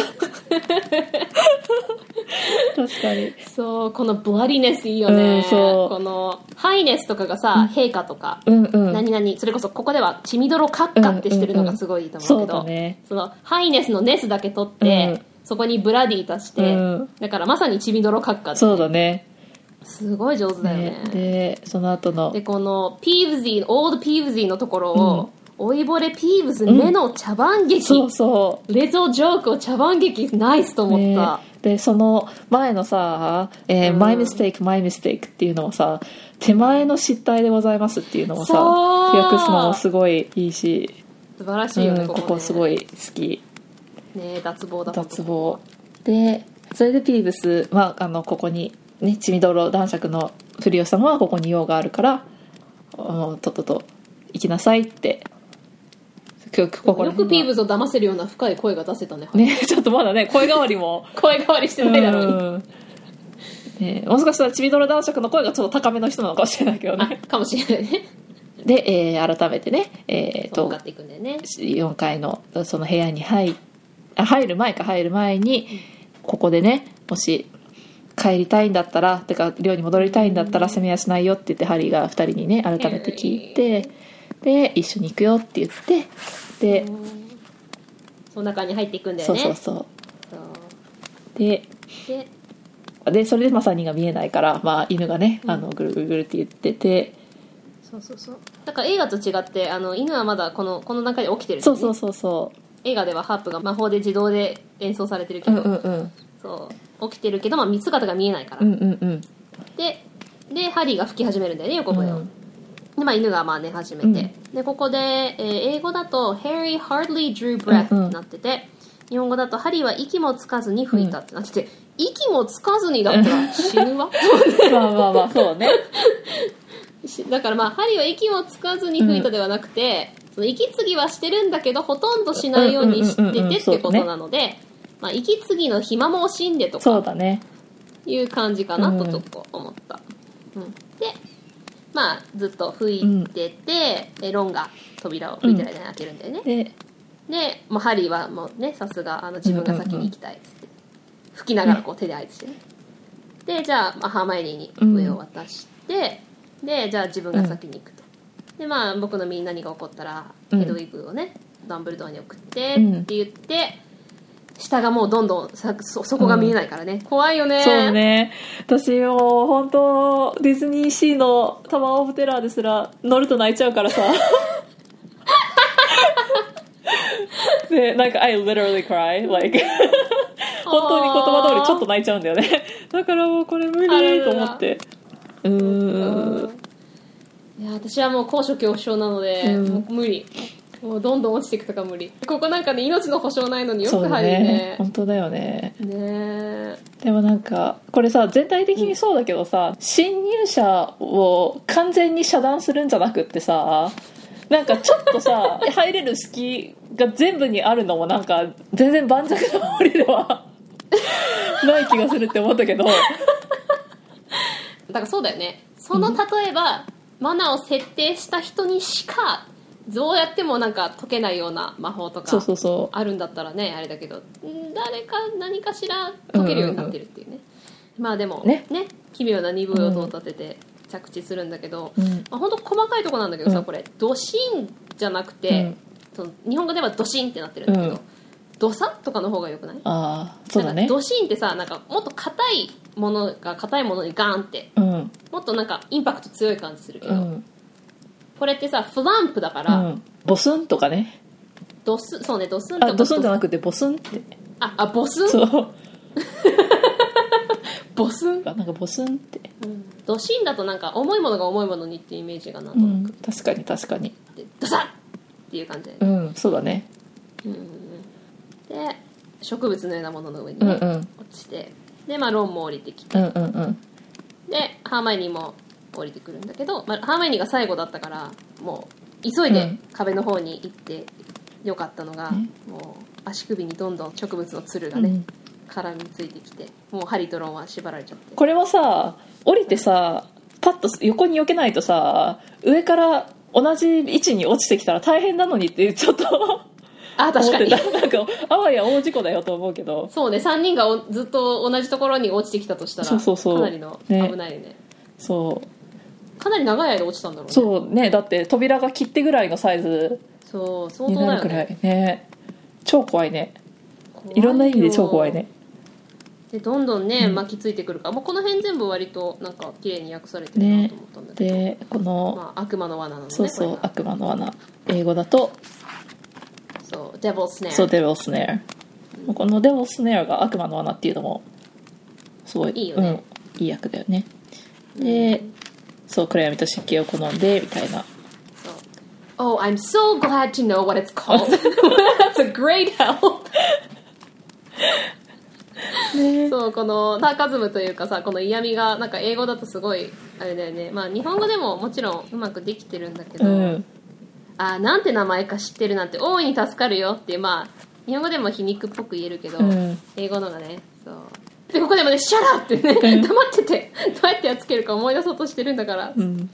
確かに。そうこのブラディネスいいよね、うんそう。このハイネスとかがさ、陛下とか、うんうん。何々それこそここでは血みどろ閣下ってしてるのがすごいいいと思うけど、そのハイネスのネスだけ取って、うん。そこにブラディ足して、うん。だからまさに血みどろ閣下ってそうだねすごい上手だよね。ね。でその後の。でこのピーブズィオールドピーブズィのところを、老いぼれピーブズ目の茶番劇、そうそう。レトジョークを茶番劇ナイスと思った、ね。でその前のさ「えーうん。My mistake my mistake」っていうのもさ手前の失態でございますっていうのもさ訳すのもすごいいいし、素晴らしいよね、うん、こここね。こすごい好き。ね脱帽だ脱帽。でそれでピーブス、まあ、あのここにね血みどろ男爵のふりをしたのはここに用があるからうんとっとと行きなさいってよくピーブスズを騙せるような深い声が出せたね。ねちょっとまだね声変わりも。声変わりしてないだろうに、うん。ね、もしかしたらちびどろ男爵の声がちょっと高めの人なのかもしれないけどあねかもしれないね。で、えー改めてね、えー、とっていくんだよね。4階のその部屋に入あ入る前か入る前にここでねもし帰りたいんだったらてか寮に戻りたいんだったら攻めやしないよって言ってハリーが2人にね改めて聞いてで一緒に行くよって言ってでその中に入っていくんだよね。そうそうそう。でででそれでまさにが見えないから、まあ、犬がねあのぐるぐるぐるって言ってて。そうそうそう。だから映画と違ってあの犬はまだこのこの段階で起きてるね。そうそうそうそ映画ではハープが魔法で自動で演奏されてるけうど、うんうんうんそう。起きてるけど、まあ、姿が見えないから、うんうんうん。ででハリーが吹き始めるんだよね横声を、うん。で、まあ、犬がまあ寝始めて、うん。でここで、えー英語だと「Harry hardly drew breath」うんうん。ってなってて、日本語だと「ハリーは息もつかずに吹いた」ってなってて、息もつかずにだったら死ぬわ。まあまあまあそうね。し だからまあハリーは息もつかずに吹いたではなくて、その息継ぎはしてるんだけどほとんどしないようにしててってことなので、まあ、息継ぎの暇も惜しんでとかそうだね。いう感じかなとうん。ちょっと思った、うん。でまあずっと吹いてて、でロンが扉を吹いてる間に開けるんだよね、ででもうハリーはもうねさすがあの自分が先に行きたい。っつって吹きながらこう手で合図してね。でじゃあ、まあ、ハーマイオニーに上を渡して、でじゃあ自分が先に行くと、でまあ僕の身に何が起こったらうん。ヘドウィグをねダンブルドアに送ってうん。って言って、下がもうどんどんさそそこが見えないからね、怖いよね。そうね。私もう本当ディズニーシーのタワー・オブ・テラーですら乗ると泣いちゃうからさ。でなんか I literally cry like 本当に言葉通りちょっと泣いちゃうんだよね。だからもうこれ無理と思って。うーん。いや私はもう高所恐怖症なので、うん。無理もうどんどん落ちていくとか無理。ここなんかね命の保証ないのによく入るね。ね本当だよね。ねえ。でもなんかこれさ全体的にそうだけどさ、侵入者を完全に遮断するんじゃなくってさなんかちょっとさ 入れる隙が全部にあるのもなんか全然盤石な守りでは ない気がするって思ったけど。だからそうだよね。その例えば、マナーを設定した人にしかどうやってもなんか解けないような魔法とかそうそうそあるんだったらねあれだけどん。誰か何かしら解けるようになってるっていうね、まあでもね。奇妙な鈍い音を立てて着地するんだけど、う、うん。まあ、本当細かいとこなんだけどさ、うん。これドシンじゃなくて、うん。その日本語ではドシンってなってるんだけど、うん。ドサとかの方がよくない？ああそうだね。ドシンってさなんかもっと硬いものが硬いものにガーンってうん。もっとなんかインパクト強い感じするけど、うんこれってさフランプだから、うん。ボスンとかね。ドスそうねドスンとかあドスンじゃなくてボスンって。ああボスン？そう。ボスン、なんかボスンって。うん、ドシンだとなんか重いものが重いものにっていうイメージがなんとうなく。ん。確かに確かに。て、ドサッっていう感じで、うんそうだね。で植物のようなものの上にね、うんうん。落ちてでまあロンも降りてきて。うんうんうん。でハーマイニーも降りてくるんだけど、まあ、ハーマイニーが最後だったからもう急いで壁の方に行ってよかったのが、ね。もう足首にどんどん植物のつるがね、うん。絡みついてきてもうハリとロンは縛られちゃって。これもさ降りてさパッと横に避けないとさ上から同じ位置に落ちてきたら大変なのにってちょっとあ確かに。なんかあわや大事故だよと思うけど。そうね3人がおずっと同じところに落ちてきたとしたらかなりの危ねないよね。そうかなり長い間落ちたんだろうね。そうねだって扉が切手ぐらいのサイズそう相に当だよなるくらいね。ね超怖いね。いろんな意味で超怖いね。でどんどんね巻きついてくるからもうこの辺全部割となんか綺麗に訳されてるなねと思ったんだけど、でこの、まあ、悪魔の罠なのねそうそう悪魔の罠。英語だとそうデボルスネアそう、デビルスネア。このデビルスネアが悪魔の罠っていうのも、すごい、いいよね。うん、いい役だよね。で、そう、暗闇と湿気を好んで、みたいな。そう Oh, I'm so glad to know what it's called. That's a great help. そうこのサーカズムというかさこの嫌味がなんか英語だとすごいあれだよねまあ日本語でももちろんうまくできてるんだけど、うん。あなんて名前か知ってるなんて大いに助かるよってまあ日本語でも皮肉っぽく言えるけど、うん英語のがねそうでここでもね「シャラ!」ってね、黙っててどうやってやっつけるか思い出そうとしてるんだから、うん。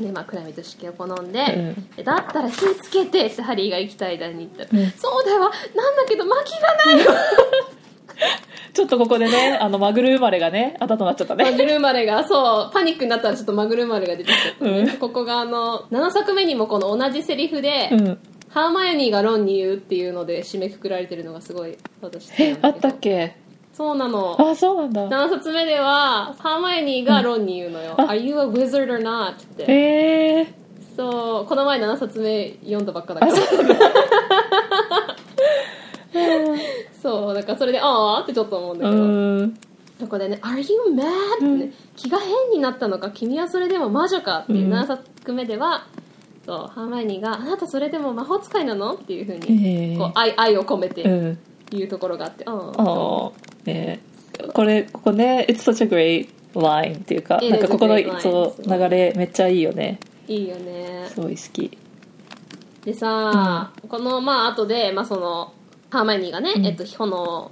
でまあ暗闇と湿気を好んで、だったら火つけてってハリーが行きたい間に言った。ら、うん。そうだわ。なんだけど薪がないわ ちょっとここでね、あの、マグル生まれがね、あだとなっちゃったね。マグル生まれがそうパニックになったらちょっとマグル生まれが出てきちゃった、うん。ここがあの7作目にもこの同じセリフで、うん。ハーマイオニーがロンに言うっていうので締めくくられてるのがすごい私あったっけ？そうなの。あ、そうなんだ。7冊目ではハーマイオニーがロンに言うのよ「あ。Are you a wizard or not?」って。え。ー。そうこの前7冊目読んだばっかだからそうだ。からそれでああってちょっと思うんだうけど、ん。そこでね「Are you mad?」ってね、気が変になったのか？君はそれでも魔女か？っていううん。7作目では、そうハーマイオニーが「あなたそれでも魔法使いなの?」っていうふうへにーこう愛愛を込めてうん。言うところがあって、ああああ。ね。これ、ここね、It's such a great line っていうか、It なんかここの a great line そう流れめっちゃいいよね。いいよね。すごい好き。でさ、このまあ後で、まあ、そのハーマイオニーがね、うん。えっと、炎を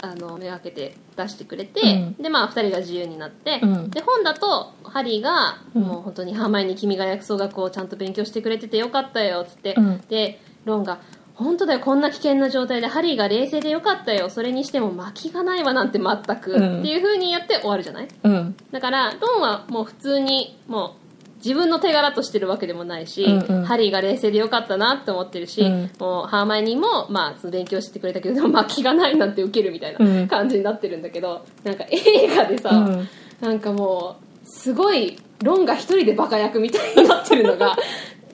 あの目がけて出してくれて、うん。でまあ2人が自由になって、うん。で本だとハリーが、うん。もう本当にハーマイオニー君が薬草学をちゃんと勉強してくれててよかったよっつって、うん。でロンが本当だよこんな危険な状態でハリーが冷静でよかったよ。それにしても巻きがないわなんて全く、うん。っていう風にやって終わるじゃない？うん。だからロンはもう普通にもう自分の手柄としてるわけでもないし、うんうん。ハリーが冷静でよかったなって思ってるし、うん。もうハーマイオニーも、まあ、その勉強してくれたけどでもまあ気がないなんて受けるみたいうん。な感じになってるんだけど、なんか映画でさ、うん。なんかもうすごいロンが一人でバカ役みたいになってるのが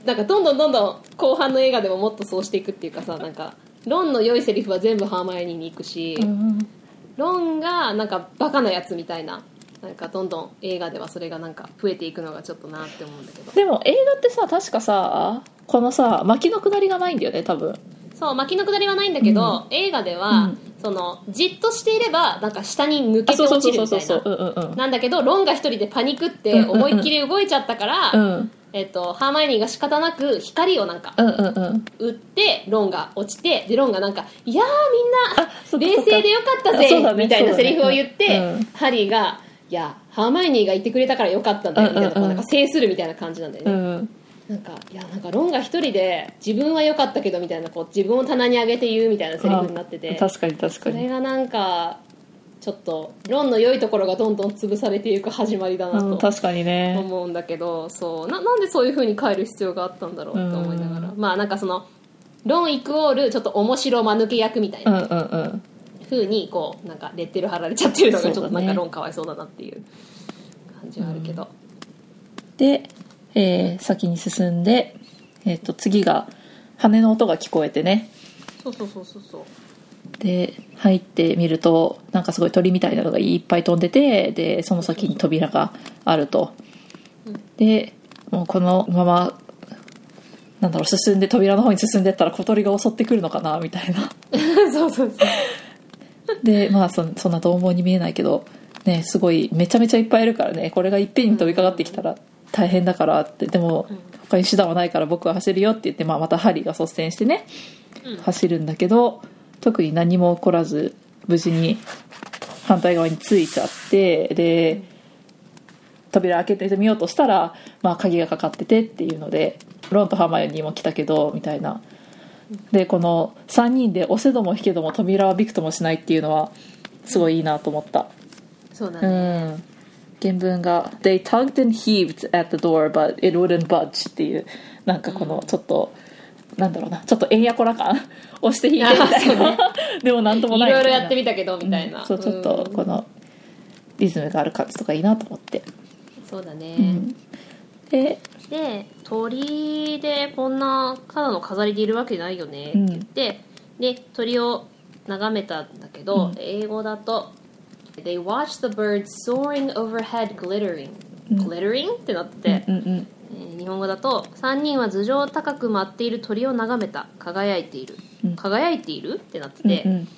なんかどんどんどんどん後半の映画でももっとそうしていくっていうかさなんかロンの良いセリフは全部ハーマイオニーに行くし、うんロンがなんかバカなやつみたいななんかどんどん映画ではそれがなんか増えていくのがちょっとなって思うんだけど。でも映画ってさ確かさこのさ巻きのくだりがないんだよね多分。そう巻きのくだりはないんだけど、映画では、うん。そのじっとしていればなんか下に抜けて落ちるみたいな。なんだけどロンが一人でパニクって思いっきり動いちゃったから、うんえっと、ハーマイオニーが仕方なく光をなんかうんうんうん。打ってロンが落ちてでロンがなんか「いやーみんな冷静でよかったぜあそうだねみたいなセリフを言って、そうだねうん。ハリーが「いやハーマイオニーがいてくれたからよかったんだよ」みたいな,、うんうん。うんなんか制するみたいな感じなんだよね、うんなんかいやなんかロンが一人で自分は良かったけどみたいなこう自分を棚に上げて言うみたいなセリフになってて。確かに確かそれにがなんかちょっとロンの良いところがどんどん潰されていく始まりだなとうん確かにね。思うんだけどそう。ななんでそういう風に変える必要があったんだろうと思いながら。まあなんかそのロンイクオールちょっと面白間抜け役みたいうんなうん。うにこうなんかレッテル貼られちゃってるのがちょっとなんかロンかわいそうだなっていう感じはあるけど、で、えー先に進んで、えー、と次が羽の音が聞こえてね。そうそうそうそうそうで入ってみるとなんかすごい鳥みたいなのがいっぱい飛んでてでその先に扉があると。でもうこのままなんだろう進んで扉の方に進んでったら小鳥が襲ってくるのかなみたいな。そうそうそう。でまあそそんな獰猛に見えないけどねすごいめちゃめちゃいっぱいいるからねこれがいっぺんに飛びかかってきたら大変だからって。でも他に手段はないから僕は走るよって言って、まあ、またハリーが率先してね走るんだけど特に何も起こらず無事に反対側に着いちゃってで扉開けてみようとしたら、まあ、鍵がかかっててっていうのでロンとハーマイオニーも来たけどみたいな。でこの3人で押せども引けども扉はびくともしないっていうのはすごいいいなと思った。そうだ。うね、ん。原文が「They tugged and heaved at the door but it wouldn't budge」っていう。なんかこのちょっと、なんだろうなちょっとえんやこら感 押して引いてみたいな、でもなんともないいろいろやってみみたけどみたいな、そうちょっとこのリズムがある感じとかいいなと思って。そうだね、ん。でで鳥でこんなただの飾りでいるわけないよね。って言って、で鳥を眺めたんだけど、英語だと「They watched the birds soaring overhead glittering」glittering ってなってて、うんうんえー日本語だと「3人は頭上高く舞っている鳥を眺めた。輝いている」輝いているってなってて、うんうん。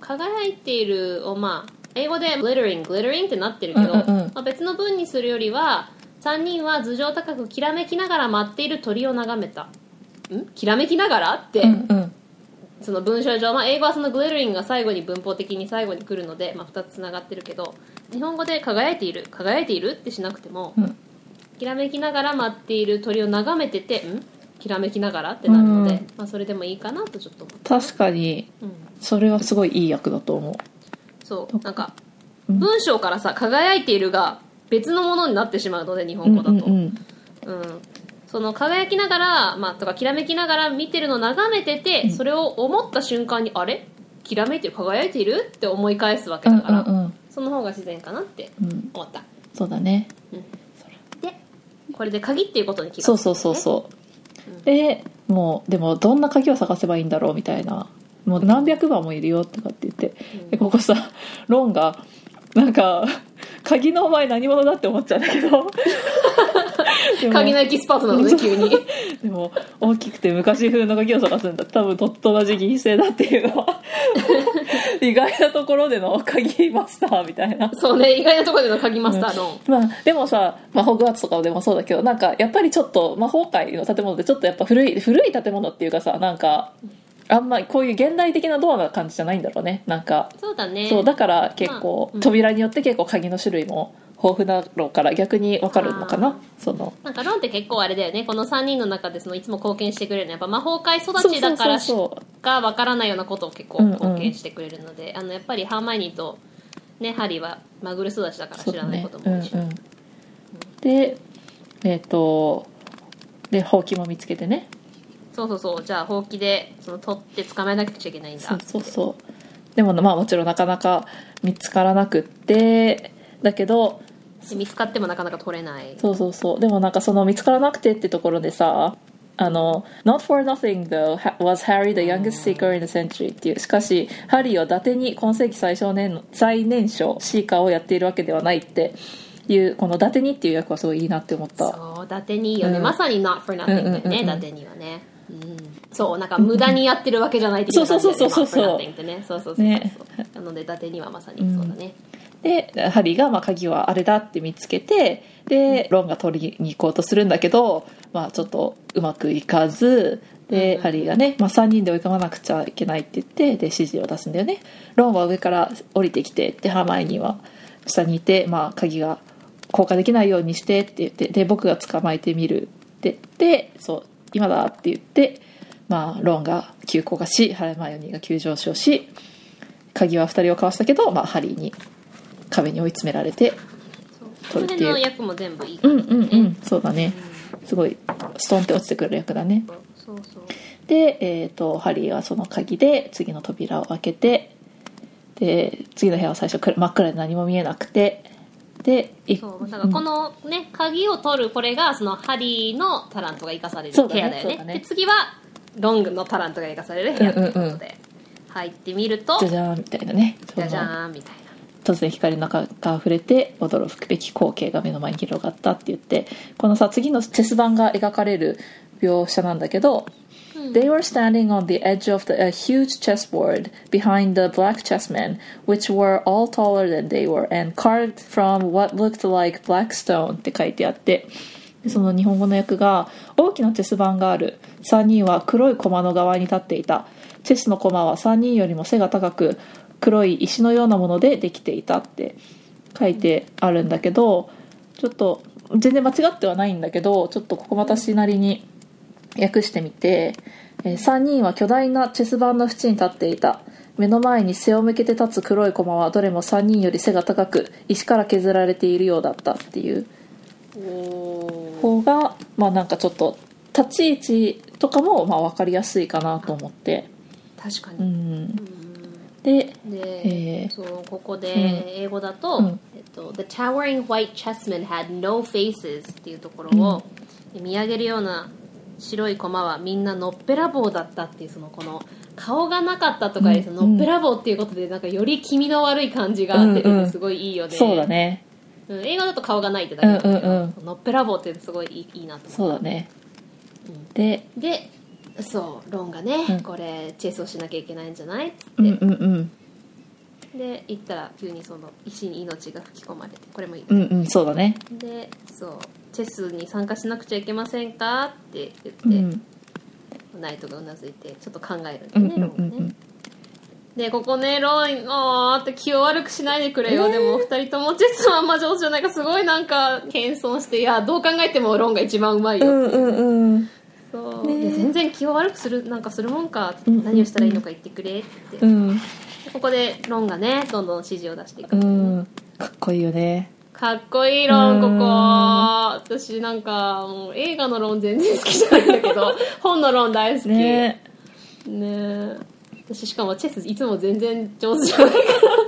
輝いているをまあ英語で glittering glittering ってなってるけど、うんうんうん。まあ、別の文にするよりは3人は頭上高くきらめきながら舞っている鳥を眺めた。ん？きらめきながらって、うんうん。その文章上、まあ、英語はその glittering が最後に文法的に最後に来るので、まあ、2つつながってるけど日本語で輝いている輝いているってしなくても、うんきらめきながら舞っている鳥を眺めててん？きらめきながらってなるので、うん。まあ、それでもいいかなとちょっと思った、確かにうん、それはすごいいい役だと思う。そう。なんか文章からさ「輝いている」が別のものになってしまうので日本語だと、うんうんうん。うん。その輝きながら、まあ、とかきらめきながら見てるのを眺めてて、それを思った瞬間にあれ？きらめいてる輝いている？って思い返すわけだから、うんうんうん。その方が自然かなってうん。思った。そうだね。でこれで鍵っていうことに気がそうそうそうそう。でもうでもどんな鍵を探せばいいんだろうみたいな。もう何百番もいるよとかって言って、でここさロンがなんか鍵のお前何者だって思っちゃうんだけど。鍵のエキスパートなのね急に。でも大きくて昔風の鍵を探すんだ。多分とっと同じ議員制だっていうのは。意外なところでの鍵マスターみたいな。そうね意外なところでの鍵マスターの、まあ、でもさ、まあ、ホグワーツとかでもそうだけどなんかやっぱりちょっと魔法界の建物ってちょっとやっぱ古い古い建物っていうかさなんかあんまりこういう現代的なドアな感じじゃないんだろうね。なんかそうだね。そうだから結構、まあうん。扉によって結構鍵の種類も豊富だろうから逆に分かるのかあなその。なんかロンって結構あれだよね。この3人の中でそのいつも貢献してくれるの。はやっぱ魔法界育ちだからしそうそうそうかわからないようなことを結構貢献してくれるので、あのやっぱりハーマイニーと、ね、ハリーはマグル育ちだから知らないことも多いし、うんうん、でえっ、とでほうきも見つけてねそうそうそう。じゃあほうきでその取って捕まえなくちゃいけないんだ。そうそうそう。でもまあもちろんなかなか見つからなくってだけどで見つかってもなかなか取れない。そうそうそう。でもなんかその見つからなくてってところでさあの「Not for nothing though was Harry the youngest seeker in the century」っていう。しかしハリーは伊達に今世紀最少年の最年少シーカーをやっているわけではないっていうこの伊達にっていう役はすごいいいなって思った。そう伊達にいいよね、うん。まさに not for nothing だよね、伊達にはね、うん、そうなんか無駄にやってるわけじゃない的な感じだよねそうそうそうそうそう。そうそうそうそう、ね。なので伊達にはまさにそうだね、でハリーがまあ鍵はあれだって見つけてでロンが取りに行こうとするんだけど、まあ、ちょっとうまくいかずで、うん。ハリーがね、まあ、3人で追い込まなくちゃいけないって言ってで指示を出すんだよね。ロンは上から降りてきてでハーマイニーは下にいて、まあ、鍵が効果できないようにしてって言ってで僕が捕まえてみるででそう今だって言って、まあ、ロンが急降下しハレマイオニーが急上昇し鍵は2人をかわしたけど、まあ、ハリーに壁に追い詰められて取るって。いう辺の役も全部いいうんうんうん。そうだね。すごいストンって落ちてくる役だね。そうそう。で、えー、とハリーはその鍵で次の扉を開けてで次の部屋は最初く真っ暗で何も見えなくてでいそうだからこのね鍵を取るこれがそのハリーのタラントが生かされる部屋だよね。ね。で次はロングのタラントが生かされる部屋ということで、うん。うんうん入ってみるとじゃじゃーんみたいなね。じゃじゃーんみたいな。突然光の中が溢れて驚くべき光景が目の前に広がったって言ってこのさ次のチェス盤が描かれる描写なんだけど、They were standing on the edge of the, a huge chessboard behind the black chessmen, which were all taller than they were and carved from what looked like black stone って書いてあってその日本語の訳が大きなチェス盤がある3人は黒い駒の側に立っていたチェスの駒は3人よりも背が高く黒い石のようなものでできていたって書いてあるんだけどちょっと全然間違ってはないんだけどちょっとここ私なりに訳してみて、え3人は巨大なチェス盤の縁に立っていた。目の前に背を向けて立つ黒い駒はどれも3人より背が高く石から削られているようだったっていう。お方がまあなんかちょっと立ち位置とかもまあ分かりやすいかなと思って。確かに、うん。でで、えーそうここでうん。英語だと、うん。えっと「The towering white chessmen had no faces」っていうところを、見上げるような白い駒はみんなのっぺらぼうだったっていうそのこの顔がなかったとかよりそののっぺらぼうっていうことでなんかより気味の悪い感じが出ててすごいいいよね、そうだね。うん映画だと顔がないってだけだけど、うんうんのっぺらぼうってすごいいいいいなと思そうだね。でうでそうロンがね、うん。これチェスをしなきゃいけないんじゃないって、うんうんうん。で行ったら急にその石に命が吹き込まれてこれもいい、うんうんそうだね。でそうチェスに参加しなくちゃいけませんか？って言って、うん。ナイトがうなずいてちょっと考えるんだうんよね、ロンがねでここねロンあーって気を悪くしないでくれよ、でも二人ともチェスはあんま上手じゃないからすごいなんか謙遜していやどう考えてもロンが一番うまいよ、う。んうんうん。そう。ね。で全然気を悪くするなんかするもんか、何をしたらいいのか言ってくれって。うん。でここでロンがねどんどん指示を出していくうん。かっこいいよねかっこいいロン、こうんこ。私なんか、もう映画のロン全然好きじゃないんだけど、本のロン大好き。ねねえ。私しかもチェスいつも全然上手じゃないか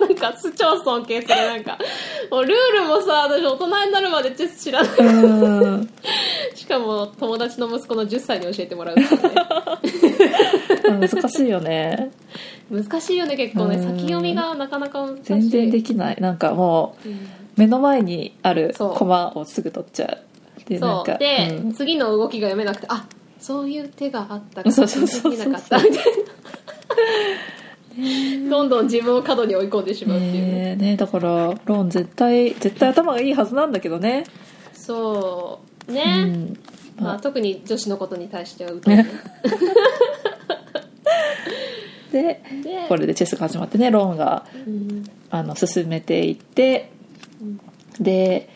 ら、なんか超尊敬する。なんか、もうルールもさ、私大人になるまでチェス知らない。うん しかも友達の息子の10歳に教えてもらうってね。難しいよね難しいよね、結構ね。うん先読みがなかなか難しい。全然できないなんかもう目の前にあるそう。コマをすぐ取っちゃうでなんか。で、うん。次の動きが読めなくてあそういう手があったか。らできなかったみたいな。どんどん自分を角に追い込んでしまうっていう。ね、ねねだからロン絶対絶対頭がいいはずなんだけどね。そう。うね、ん。まあ、特に女子のことに対しては疎いねでで。これでチェスが始まってねロンがうん。あの進めていってで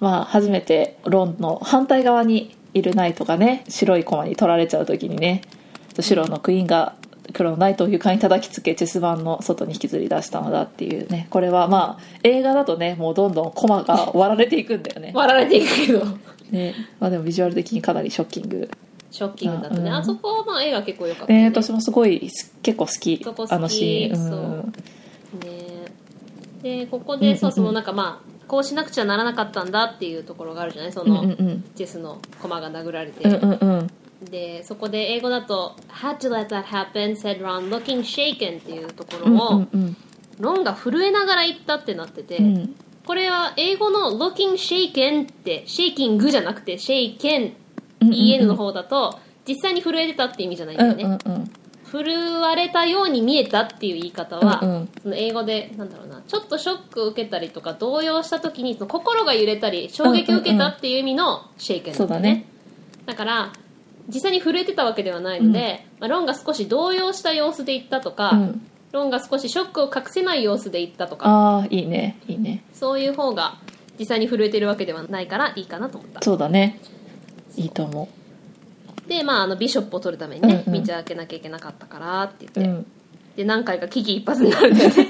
まあ初めてロンの反対側にいるナイトがね白い駒に取られちゃう時にね白のクイーンが黒のナイトを床に叩きつけチェス盤の外に引きずり出したのだっていうね。これはまあ映画だとねもうどんどん駒が割られていくんだよね。割られていくけど ね、まあ、でもビジュアル的にかなりショッキング。ショッキングだったね、うんあそこはまあ映画結構良かったね。ね私もすごいす結構好き。あのシーン。そう。うんね。でここでそううんうんうん。そのなんかまあこうしなくちゃならなかったんだっていうところがあるじゃない？その、うんうんうん。チェスの駒が殴られて、うんうんうん。でそこで英語だと「had to let that happen said Ron looking shaken」っていうところうんを、うんうん。ロンが震えながら言ったってなってて、うん。これは英語の「looking shaken」ってシェイキングじゃなくて「shaken」うんうんうん。EN の方だと実際に震えてたって意味じゃないんだよね、うんうんうん震われたように見えたっていう言い方は、うんうん。その英語でなんだろうなちょっとショックを受けたりとか動揺した時にその心が揺れたり衝撃を受けたっていう意味のシェイケンそうだね。だから実際に震えてたわけではないので、まあ、ロンが少し動揺した様子で言ったとか、うん。ロンが少しショックを隠せない様子で言ったとかああいいねいいね。そういう方が実際に震えてるわけではないからいいかなと思った。そうだね。いいと思でまああのビショップを取るためにね、うんうん。道を開けなきゃいけなかったからってう、言って、うん、で何回か危機一髪になるんだよね。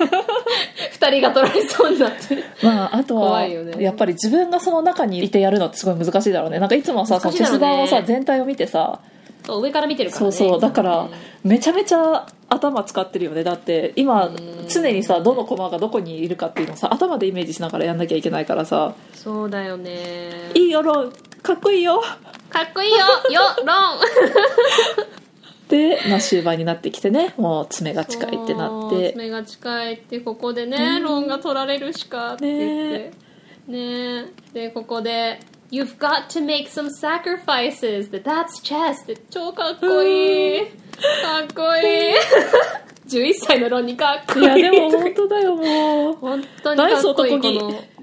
二人が取られそうになって。まああとはね。やっぱり自分がその中にいてやるのってすごい難しいだろうね。なんかいつもさそのチェス盤をさ全体を見てさ。そう上から見てるからね。そうそう。だからねめちゃめちゃ頭使ってるよね。だって今ん。常にさどの駒がどこにいるかっていうのをさ頭でイメージしながらやんなきゃいけないからさ。そうだよね。いいよロンかっこいいよかっこいいよよロン。で、まあ、終盤になってきてねもう爪が近いってなって。爪が近いってここでね、ロンが取られるしかって言って。ね。でここで「You've got to make some sacrifices」で「That's chess」って超かっこいい。かっこいい。11歳のロンにかっこいい。いやでも本当だよもう。本当にかっこいい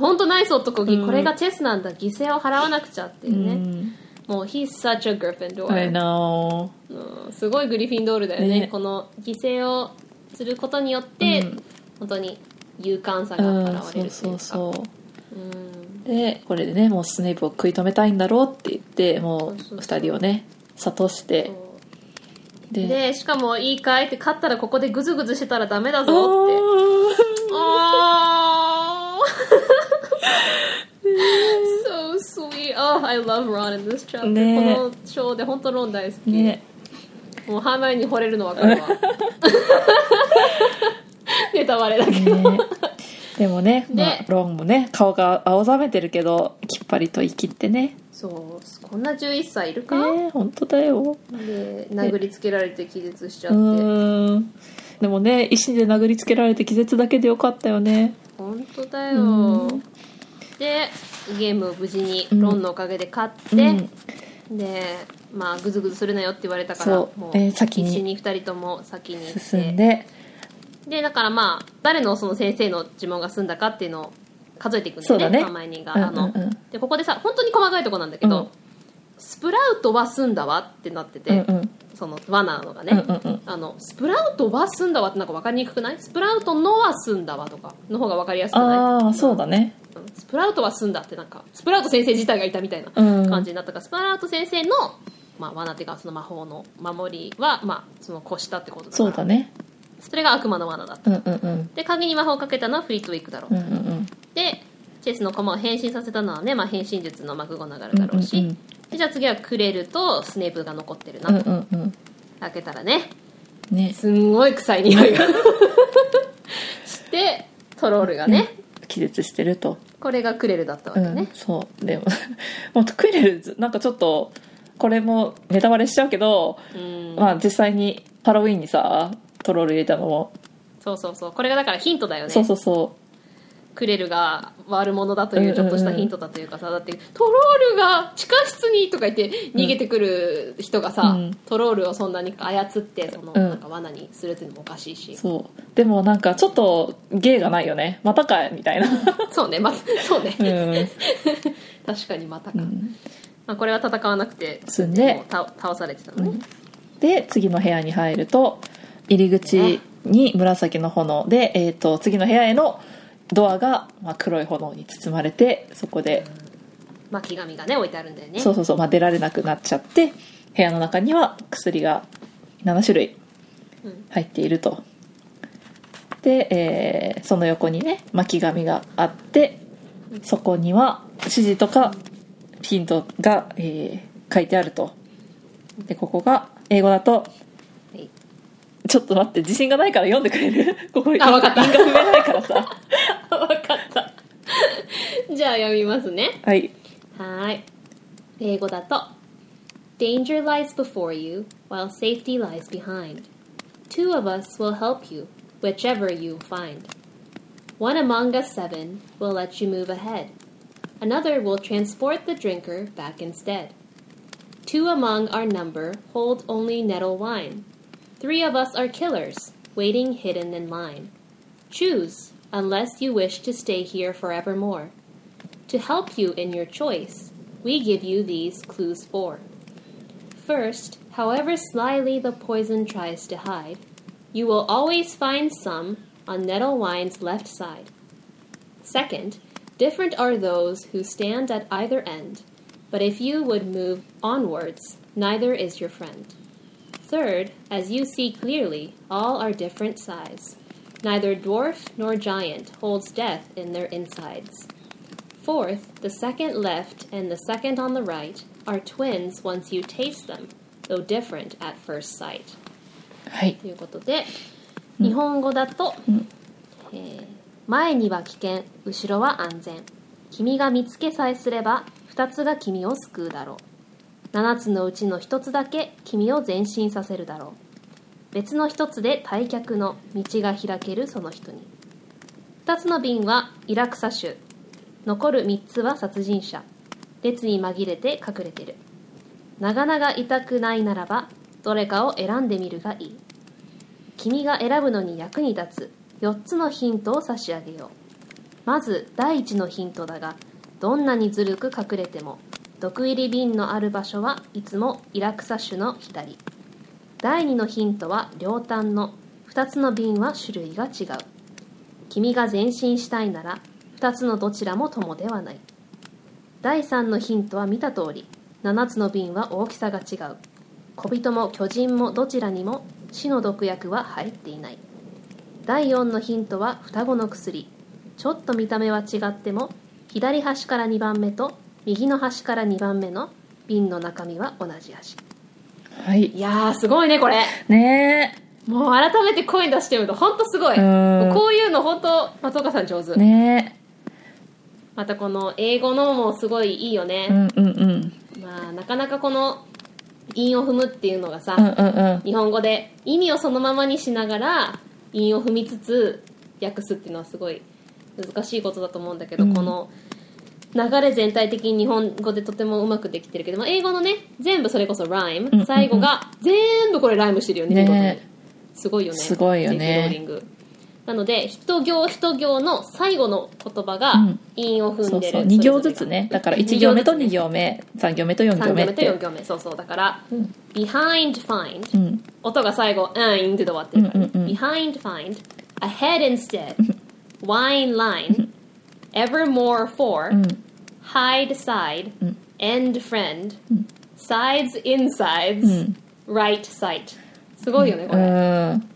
本当ナイス男気、うん。これがチェスなんだ犠牲を払わなくちゃっていうね、うん。もう He's such a Gryffindor、I know うんすごいグリフィンドールだよね。ね。この犠牲をすることによって、うん。本当に勇敢さうんが現れるというか。そうそうう。ん。でこれでねもうスネイプを食い止めたいんだろうって言ってもうそうそうそう。2人をね諭してででしかもいいかいって勝ったらここでグズグズしてたらダメだぞって。あー。so sweet. Oh I love Ron in this chapter、ねこの章で本当ロン大好き、ねもうハーマイに惚れるの分かるわ。ネタバレだけど、ねでもね、でまあ、ロンもね顔が青ざめてるけどきっぱりと生きってね。そうこんな11歳いるか、ね本当だよ。で殴りつけられて気絶しちゃうって。ーん。でもね石で殴りつけられて気絶だけでよかったよね。本当だよ、うん。でゲームを無事にうん。ロンのおかげで勝って、でまあグズグズするなよって言われたからもうえー先に。必死に2人とも先に進んで。でだからまあ誰のその先生の呪文が済んだかっていうのを数えていくんだよねだね。ハーマイオニーが、うんあのうんうん。でここでさ本当に細かいとこなんだけど、うんスプラウトは済んだわってなってて、うんうん。その罠のがね、うんうんうん。あのスプラウトは済んだわってなんか分かりにくくない？スプラウトのは済んだわとかの方が分かりやすくない？ああそうだね。うん。スプラウトは済んだってなんかスプラウト先生自体がいたみたいなうん。感じになったから、スプラウト先生の、まあ、罠っていうかその魔法の守りは、まあ、その越したってことだから。そうだね。それが悪魔の罠だった。うんうんうん。で鍵に魔法をかけたのはフリートウィックだろう、うんうんうん。でチェスの駒を変身させたのはね、まあ、変身術のマクゴナガルだろうし、うんうんうんでじゃあ次はクレルとスネープが残ってるなうんと、うんうん。開けたらねね。すんごい臭い匂いが。してトロールがね、気絶してると。これがクレルだったわうんけね、そう。で ももうクイレルなんかちょっとこれもネタバレしちゃうけど、うん。まあ実際にハロウィンにさトロール入れたのも、そうそうそう。これがだからヒントだよね。そうそうそクレルが悪者だというちょっとしたヒントだというかさだってトロールが地下室にとか言って逃げてくる人がさ、うん。トロールをそんなに操ってそのうん。なんか罠にするっていうのもおかしいし、うそう。でもなんかちょっと芸がないよね。またかいみたいな。そうね。まそうね、うん、確かにまたか、うん。まあ、これは戦わなくて済んで。倒されてたのね、で次の部屋に入ると入り口に紫の炎で、えー、と次の部屋へのドアが、まあ、黒い炎に包まれてそこで、巻き紙がね置いてあるんだよね。そうそうそう、まあ、出られなくなっちゃって部屋の中には薬が7種類うん。入っていると。で、えーその横にね巻き紙があってそこには指示とかヒントが、えー書いてあると。でここが英語だとはいちょっと待って自信がないから読んでくれるここあわかった韻が踏めないからさ分かったじゃあ読みますねはいはーい英語だと Danger lies before you while safety lies behind Two of us will help you whichever you find One among us seven will let you move ahead Another will transport the drinker back instead Two among our number hold only nettle wine Three of us are killers waiting hidden in line Choose, unless you wish to stay here forevermore. To help you in your choice, we give you these clues four. First, however slyly the poison tries to hide, you will always find some on Nettle Wine's left side. Second, different are those who stand at either end. But if you would move onwards, neither is your friend Third, as you see clearly, all are different size. Neither dwarf nor giant holds death in their insides. Fourth, the second left and the second on the right are twins once you taste them, though different at first sight. はいということで、日本語だと、えー前には危険後ろは安全君が見つけさえすれば2つが君を救うだろう 7つのうちの1つだけ君を前進させるだろう。別の1つで退却の道が開けるその人に。2つの瓶はイラクサ種残る3つは殺人者。列に紛れて隠れてる。長々痛くないならばどれかを選んでみるがいい。君が選ぶのに役に立つ。4つのヒントを差し上げよう。まず第1のヒントだがどんなにずるく隠れても。毒入り瓶のある場所はいつもイラクサ種の左。第2のヒントは両端の。2つの瓶は種類が違う。君が前進したいなら2つのどちらも友ではない。第3のヒントは見た通り。7つの瓶は大きさが違う。小人も巨人もどちらにも死の毒薬は入っていない。第4のヒントは双子の薬。ちょっと見た目は違っても左端から2番目と右の端から2番目の瓶の中身は同じ味はい。いやーすごいねこれ。ね。もう改めて声出してみると本当すごい。うん。こういうの本当松岡さん上手、えね。またこの英語のもすごいいいよえね。う、んうんうん。まあなかなかこの韻を踏むっていうのがさ、うんうんうん。日本語で意味をそのままにしながら韻を踏みつつ訳すっていうのはすごい難しいことだと思うんだけど、うん。この流れ全体的に日本語でとてもうまくできてるけど、まあ、英語のね全部それこそライム、うんうん。最後が全部これライムしてるよねね。すごいよねすごいよね。なので一行一行の最後の言葉がうん。韻を踏そうんでる、そう2行ずつね。だから1行目と2行行目3行目と43行目と行目って4行目そうそう。だから、うん。behind find、うん。音が最後、うん、インで終わってるから、ね。うんうんうん。behind find, ahead instead, wine line, evermore for, うん。hide side, うん。end friend, sides insides, うん。right sight. すごいよね、こうれ。ん。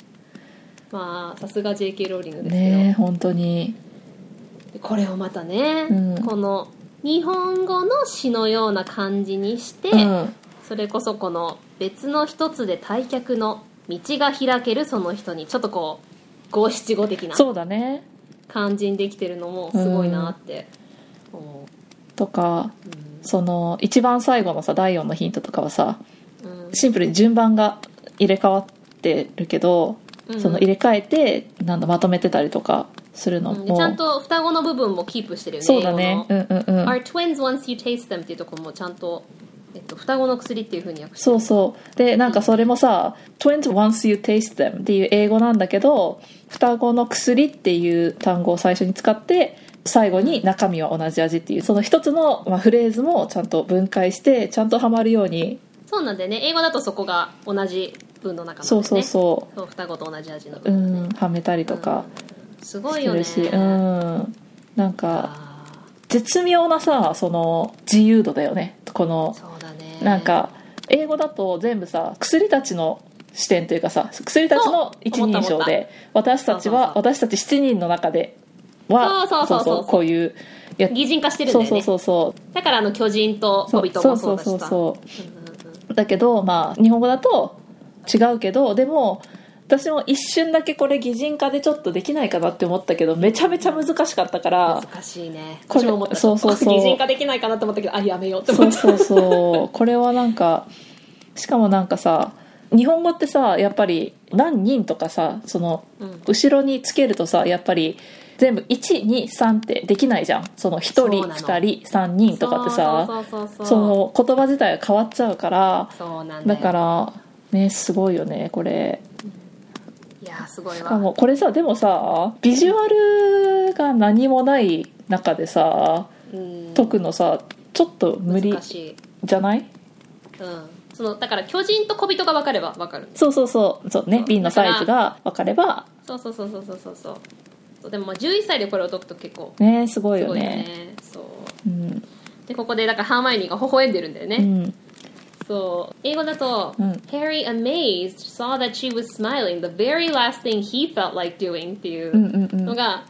まあ、さすが JK ローリングですけど。ねえ本当に。これをまたね、うん。この日本語の詩のような感じにして、うん。それこそこの別の一つで退却の道が開けるその人にちょっとこう五七五的な。そうだね感じにできてるのもすごいなって思とかう、その一番最後のさ第4のヒントとかはさうん。シンプルに順番が入れ替わってるけど、うん。その入れ替えてなんだまとめてたりとかするのも、ちゃんと双子の部分もキープしてるよねそうだね。うんうんうん。Are twins once you taste them っていうところもちゃんと、えっと、双子の薬っていうふうに訳して。そうそう。でなんかそれもさ「twins once you taste them」っていう英語なんだけど双子の薬っていう単語を最初に使って最後に中身は同じ味っていうその一つの、まあ、フレーズもちゃんと分解してちゃんとハマるように。そうなんだよね。英語だとそこが同じ文の中なんですね。そうそうそそう双子と同じ味のうう文、ねんはめたりとかすごいよね。うん。なんかあ絶妙なさその自由度だよね。このなんか英語だと全部さ薬たちの視点というかさ薬たちの一人称で私たちは私たち7人の中ではそうそうそうそう。こういうや擬人化してるんだよね。そうそうそうだからあの巨人と小人もそうだしさ。そうそうそううんうだけどまあ日本語だと違うけどでも私も一瞬だけこれ擬人化でちょっとできないかなって思ったけどめちゃめちゃ難しかったから難しいね。これ私も思った。そうそうそう。擬人化できないかなと思ったけどあやめようって思ったそうそうそう。これはなんかしかもなんかさ日本語ってさやっぱり何人とかさそのうん。後ろにつけるとさやっぱり全部123ってできないじゃん。その1人そうなの。2人3人とかってさその言葉自体が変わっちゃうからだからねすごいよねこれ。いやすごいしかわもこれさでもさビジュアルが何もない中でさうん。解くのさちょっと無理難しい。じゃない？うん。そのだから巨人と小人が分かれば分かる。そうそうそう。そうね瓶のサイズが分かれば。そうそうそうそうそうそう。そうそうでもまあ11歳でこれを解くと結構ねすごいよすごいよね。ねそう。うん。でここでだからハーマイオニーが微笑んでるんだよね、うんそう。英語だと、うん。Harry amazed saw that she was smiling the very last thing he felt like doing っていううんうんうん。のが、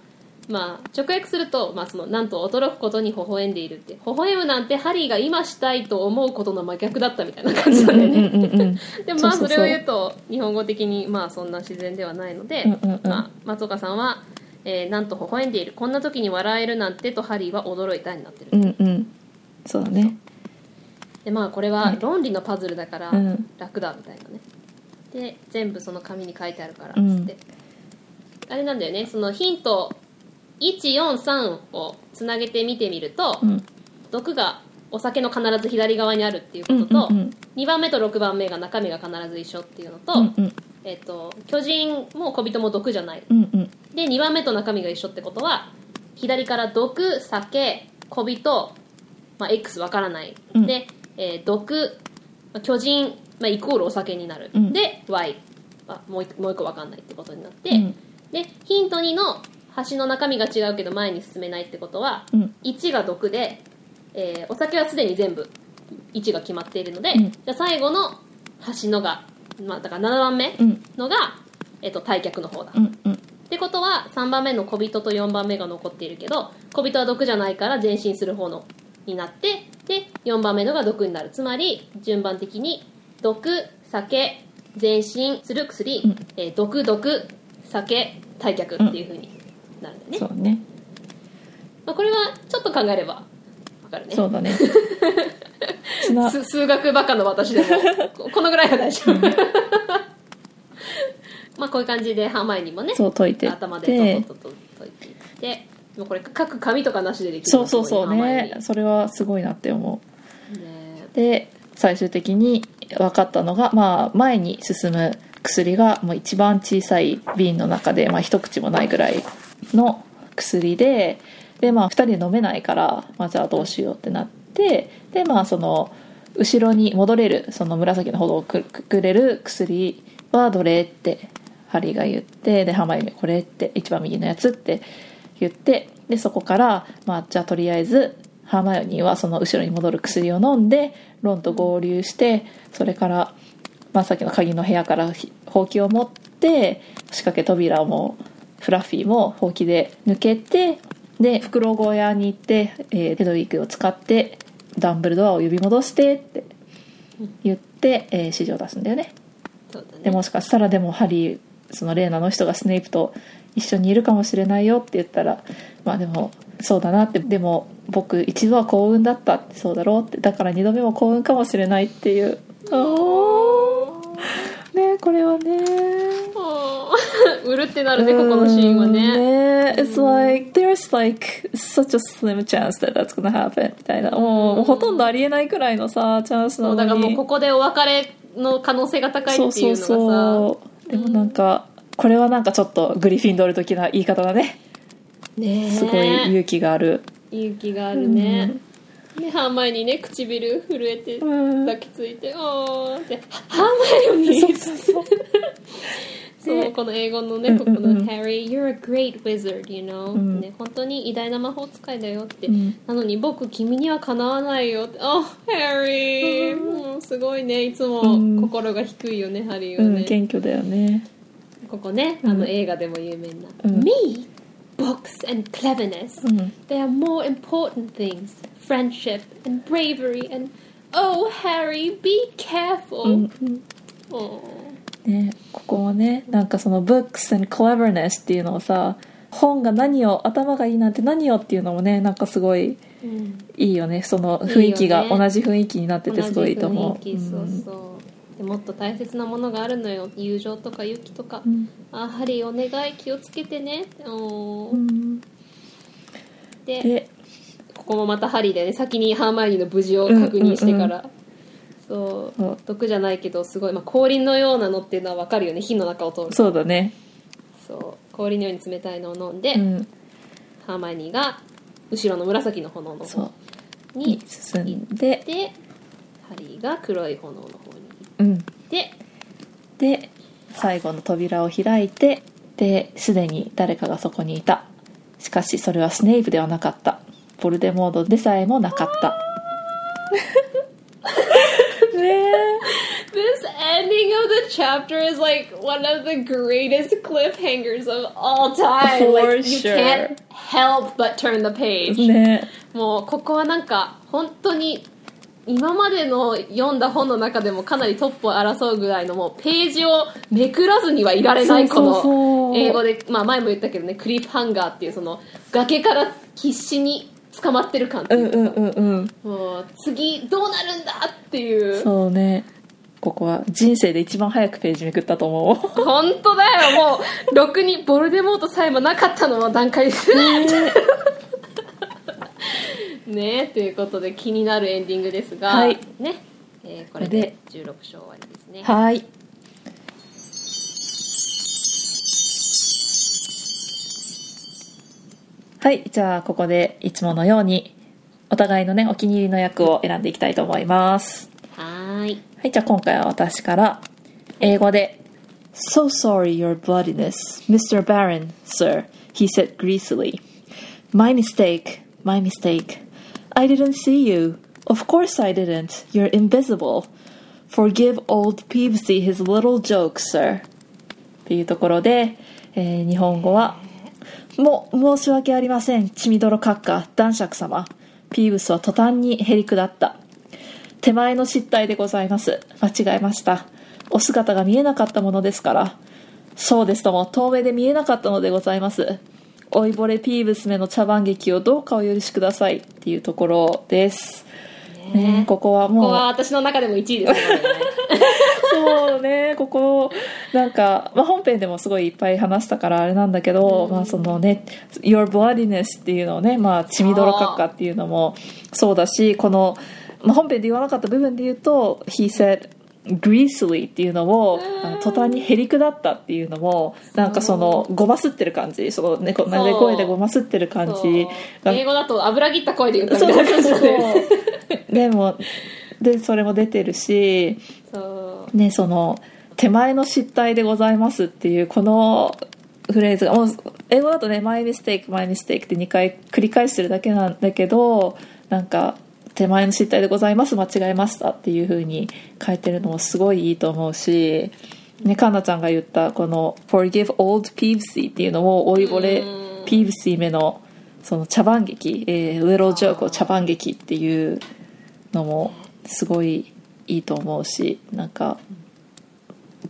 まあ直訳すると、まあ、そのなんと驚くことに微笑んでいるって。微笑むなんてハリーが今したいと思うことの真逆だったみたいな感じだよね、うんうんうん でもまあそれを言うと日本語的にまあそんな自然ではないので、うんうんうん。まあ、松岡さんは、えーなんと微笑んでいる。こんな時に笑えるなんてとハリーは驚いたになってる。うんうん。そうだねでまあこれは論理のパズルだからうん。楽だみたいなね。で全部その紙に書いてあるからっうんつって、あれなんだよね。そのヒント143をつなげて見てみると、うん。毒がお酒の必ず左側にあるっていうことと、うんうんうん。2番目と6番目が中身が必ず一緒っていうのと,、うんうん。えっと巨人も小人も毒じゃない。うんうん。で2番目と中身が一緒ってことは左から毒酒小人、まあ、X わからない、うん。で、えー毒まあ巨人、まあ、イコールお酒になる、うん。で Y はもう一もう一個わかんないってことになって、うん。でヒント2の橋の中身が違うけど前に進めないってことは、うん。1が毒で、えーお酒はすでに全部1が決まっているので、うん。じゃあ最後の橋のが、まあ、だから7番目うん。のが、えっと退却の方だ、うんうん。ってことは3番目の小人と4番目が残っているけど小人は毒じゃないから前進する方のになってで4番目のが毒になる。つまり順番的に毒酒前進する薬、うん。えー毒毒酒退却っていう風になるんだよね、そうね。まあ、これはちょっと考えればわかるね。そうだね。数数学バカの私でもここのぐらいは大丈夫。まあこういう感じでハーマイオニーもねそう解いてっ頭でてトトトと解いていってもうこれ書く紙とかなしでできるそうそうそう。ね。ハそれはすごいなって思ーマイオニーね。うで最終的に分かったのが、まあ、前に進む薬がもう一番小さい瓶の中で、まあ、一口もないぐらいの薬でで、まあ、2人で飲めないから、まあ、じゃあどうしようってなってでまあその後ろに戻れるその紫の炎をくくくれる薬はどれってハリーが言ってでハマイにこれって一番右のやつって言ってでそこから、まあ、じゃあとりあえずハーマイオニーはその後ろに戻る薬を飲んでロンと合流してそれから、まあ、さっきの鍵の部屋からひほうきを持って仕掛け扉もフラッフィーもほうきで抜けてで袋小屋に行って、えーヘドウィッグを使ってダンブルドアを呼び戻してって言って、えー指示を出すんだよね。ね。でもしかしたらでもハリーそのレーナの人がスネイプと一緒にいるかもしれないよって言ったらまあでもそうだなってでも僕一度は幸運だったってそうだろうってだから二度目も幸運かもしれないっていう。ねこれはね。うるってなるねここのシーンはね。ね It's like there's like such a slim chance that that's gonna happen みたいな。もうもうほとんどありえないくらいのさチャンスなそうだからのにもうここでお別れの可能性が高いそうっていうそうのがさ。そうでもなんかこれはなんかちょっとグリフィンドール的な言い方だね。ねえ。すごい勇気がある。勇気があるね、でハーマイオニーね唇震えてうん。抱きついて「あーって「ハーマイオニー」そう。そう。そうこの英語のね、うんここのうん。うん Harry, you're a great wizard, you know、ん。ね、本当に偉大な魔法使いだよって、ん。なのに僕君にはかなわないよって。あ Harry、もうすごいね。いつもん。心が低いよね、ハリーうんはね、謙虚だよねここねあの映画でも有名な、うん。Me books and cleverness、うん。They are more important things. Friendship and bravery and oh Harry be careful、うんおねここもねなんかその books and cleverness っていうのをさ本が何を頭がいいなんて何をっていうのもねなんかすごいうん。いいよね。その雰囲気が同じ雰囲気になっててすごいと思うでもっと大切なものがあるのよ。友情とか勇気とか、うん。あハリーお願い気をつけてね。おー。うん。ででここもまたハリーでね。先にハーマイオニーの無事を確認してから、そう。そう。毒じゃないけどすごい、まあ、氷のようなのっていうのは分かるよね。火の中を通る。そうだね。そう。氷のように冷たいのを飲んで、うん。ハーマイオニーが後ろの紫の炎の方にに進ん行でってハリーが黒い炎の方に行うんってで最後の扉を開いてですでに誰かがそこにいたしかしそれはスネイプではなかったボルデモードでさえもなかったねえ This ending of the chapter is like one of the greatest cliffhangers of all time. For like you sure. can't help but turn the page. ねもうここはなんか本当に今までの読んだ本の中でもかなりトップを争うぐらいのもうページをめくらずにはいられないこの英語で、まあ、前も言ったけどねクリフハンガーっていうその崖から必死に捕まってる感ってういうか。んうんうんうん。もう次どうなるんだっていう。そうね。ここは人生で一番早くページめくったと思う。本当だよ。もうろくにボルデモートさえもなかったのの段階で。すねということで気になるエンディングですが、はい。ね、えーこれで16章終わりですね。はい。はい。じゃあここでいつものようにお互いのねお気に入りの役を選んでいきたいと思います。はーい。はい。じゃあ今回は私から英語で So sorry your bloodiness Mr. Baron sir he said greasily. My mistake my mistake I didn't see you Of course I didn't You're invisible Forgive old Peevesy his little joke, sir. っていうところで、えー日本語は、もう申し訳ありません、血みどろ閣下、男爵様。ピーブスは途端にへりくだった。手前の失態でございます。間違えました。お姿が見えなかったものですから。そうですとも、遠目で見えなかったのでございます。老いぼれピーブスめの茶番劇をどうかお許しくださいっていうところです。ね、ここはもう。ここは私の中でも1位ですね。そうねここなんか、まあ、本編でもすごいいっぱい話したからあれなんだけど、まあそのね「Your bloodiness」っていうのをね、まあ、血みどろ閣下っていうのもそうだしこの、まあ、本編で言わなかった部分で言うと「He said greasily」っていうのを途端にへりくだったっていうのもなんかそのごますってる感じ。その猫鳴り声でごますってる感じ。英語だと油切った声で言ったみたいな感じそう。ででもでそれも出てるしね、その手前の失態でございますっていうこのフレーズがもう英語だとね「my mistake my mistake」って2回繰り返してるだけなんだけどなんか手前の失態でございます間違えましたっていう風に書いてるのもすごいいいと思うしねカンナちゃんが言ったこの「forgive old Peevesy」っていうのも老いぼれピーブシーめのその茶番劇「えー、Little Joke」を茶番劇っていうのもすごいいいと思うしなんか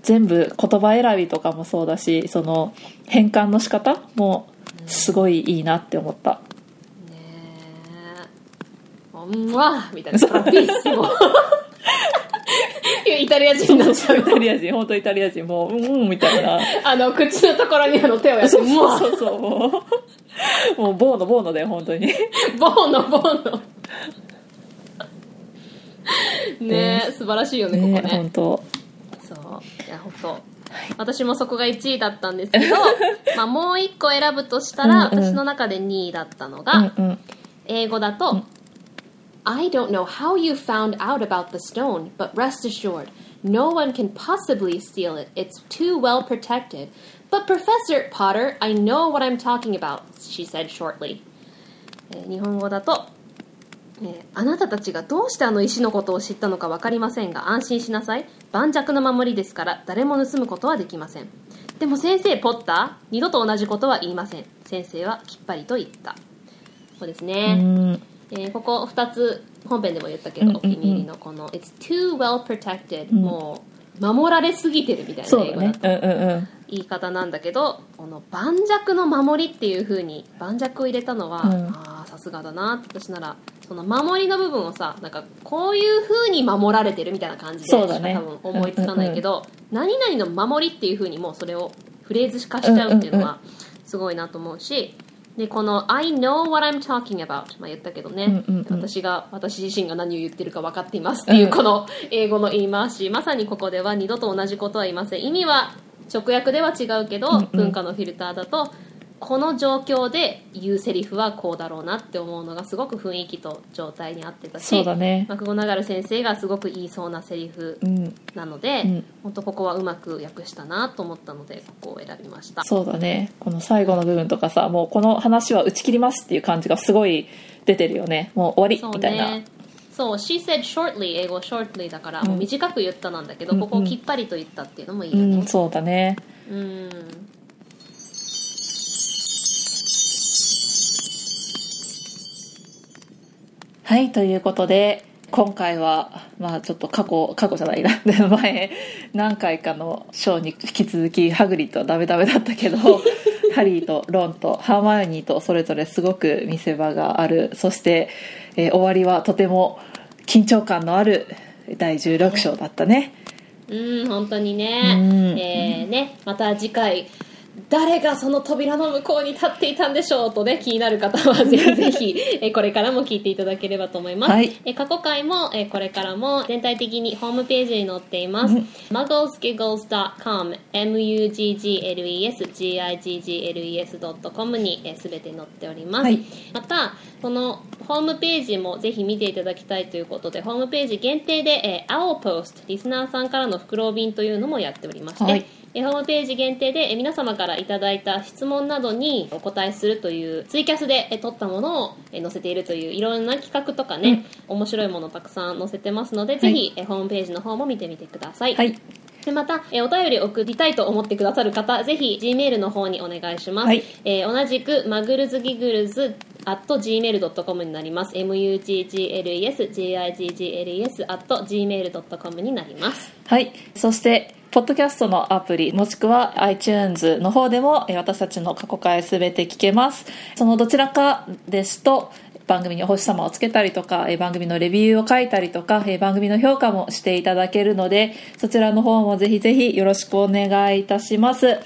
全部言葉選びとかもそうだしその変換の仕方もすごいいいなって思った。ねえうわみたいな。トラピッスも。イタリア人になっちゃうイタリア人本当イタリア人もううんうんみたいな。あの口のところにあの手をやってもうそうそうもう。もうボーノボーノだよ本当に。ボーノボーノ。ねえ素晴らしいよねここね。ね本当。そう。いや本当。私もそこが1位だったんですけど まあもう1個選ぶとしたら、うんうん。私の中で2位だったのが、うんうん。英語だと、I don't know how you found out about the stone, but rest assured, no one can possibly steal it. It's too well protected. But Professor Potter, I know what I'm talking about, she said shortly. 日本語だと、えーあなたたちがどうしてあの石のことを知ったのか分かりませんが安心しなさい盤石の守りですから誰も盗むことはできませんでも先生ポッター二度と同じことは言いません先生はきっぱりと言ったそうですね、うんえーここ2つ本編でも言ったけど、うんうんうん。お気に入りのこの「It's too well protected、ん。もう守られすぎてるみたいな英語だと。言い方なんだけどこの盤石の守りっていう風に盤石を入れたのは、うん。ああさすがだなって私ならその守りの部分をさなんかこういう風に守られてるみたいな感じでね。多分思いつかないけど、何々の守りっていう風にもうそれをフレーズ化しちゃうっていうのはすごいなと思うしでこの「I know what I'm talking about」まあ言ったけどね、うんうんうん。私が私自身が何を言ってるか分かっていますっていううん。この英語の言い回し。まさにここでは二度と同じことは言いません。意味は直訳では違うけど、うんうん。文化のフィルターだとこの状況で言うセリフはこうだろうなって思うのがすごく雰囲気と状態に合ってたしそうだね。マクゴナガル先生がすごく言いそうなセリフうん。なので、うん。本当ここはうまく訳したなと思ったのでここを選びました。そうだね。この最後の部分とかさもうこの話は打ち切りますっていう感じがすごい出てるよね。もう終わりみたいな。ねそう she said shortly 英語 shortly だから、うん。もう短く言ったなんだけど、うんここをきっぱりと言ったっていうのもいいうよんねそうだね。うんはいということで今回はまあちょっと過去過去じゃないな。で前何回かのショーに引き続きハグリッドはダメダメだったけど ハリーとロンとハーマイオニーとそれぞれすごく見せ場がある。そして、えー終わりはとても緊張感のある第16章だったね。うん本当にね、うん。えーねまた次回誰がその扉の向こうに立っていたんでしょうとね気になる方はぜひぜひ えーこれからも聞いていただければと思います、はい。えー過去回もえーこれからも全体的にホームページに載っています、mugglesgiggles.com muggles.giggles.com にえー全て載っております、はい。またこのホームページもぜひ見ていただきたいということでホームページ限定で、えー、青ポストリスナーさんからの袋便というのもやっておりまして、はいえーホームページ限定で、えー皆様からいただいた質問などにお答えするというツイキャスで、えー撮ったものを、えー載せているといういろんな企画とかね、面白いものたくさん載せてますので、ぜひ、えーホームページの方も見てみてください、はい。でまた、えーお便り送りたいと思ってくださる方ぜひ G メールの方にお願いします、はい。えー同じくマグルズギグルズ at gmail.com になります。Muggles.giggles at gmail.com になります。はい。そして、ポッドキャストのアプリ、もしくは iTunes の方でも、えー私たちの過去回すべて聞けます。そのどちらかですと、番組にお星様をつけたりとか、えー番組のレビューを書いたりとか、えー番組の評価もしていただけるので、そちらの方もぜひぜひよろしくお願いいたします。お願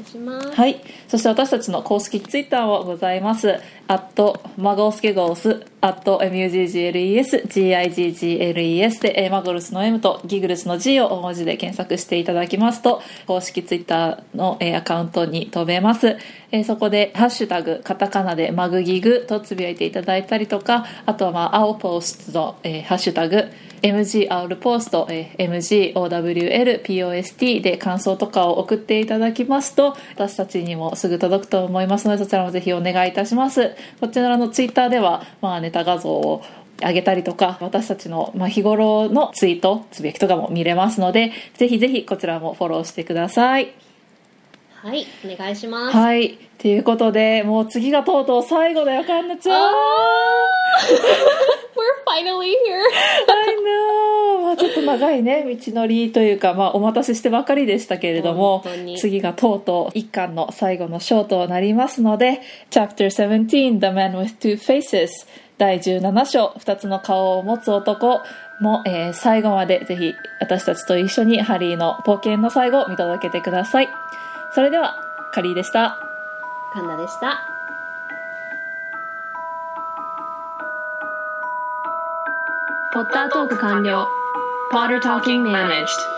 いしますはい。そして私たちの公式ツイッターもございます。アット、マゴスケゴース、アット、MUGGLES、GIGGLES で、えーマゴルスの M とギグルスの G を大文字で検索していただきますと、公式ツイッターの、えーアカウントに飛べます。えーそこで、ハッシュタグ、カタカナでマグギグとつぶやいていただいたりとか、あとは、まあ、青ポストの、えーハッシュタグ、MGR ポスト、えー MGOWLPOST で感想とかを送っていただきますと、私たちにもすぐ届くと思いますので、そちらもぜひお願いいたします。こちらのツイッターでは、まあ、ネタ画像を上げたりとか、私たちの、日頃のツイート、つぶやきとかも見れますので、ぜひぜひこちらもフォローしてください。はいお願いします、はい。ということで、もう次がとうとう最後だよ、かんなちゃん。We're finally here I know! まあちょっと長いね、道のりというか、まあお待たせしてばかりでしたけれども次がとうとう一巻の最後の章となりますので、Chapter 17, The Man with Two Faces 第17章、二つの顔を持つ男も、えー最後までぜひ私たちと一緒にハリーの冒険の最後を見届けてください。それでは、カリーでした。カンナでしたポッタートーク完了。Potter Talking Managed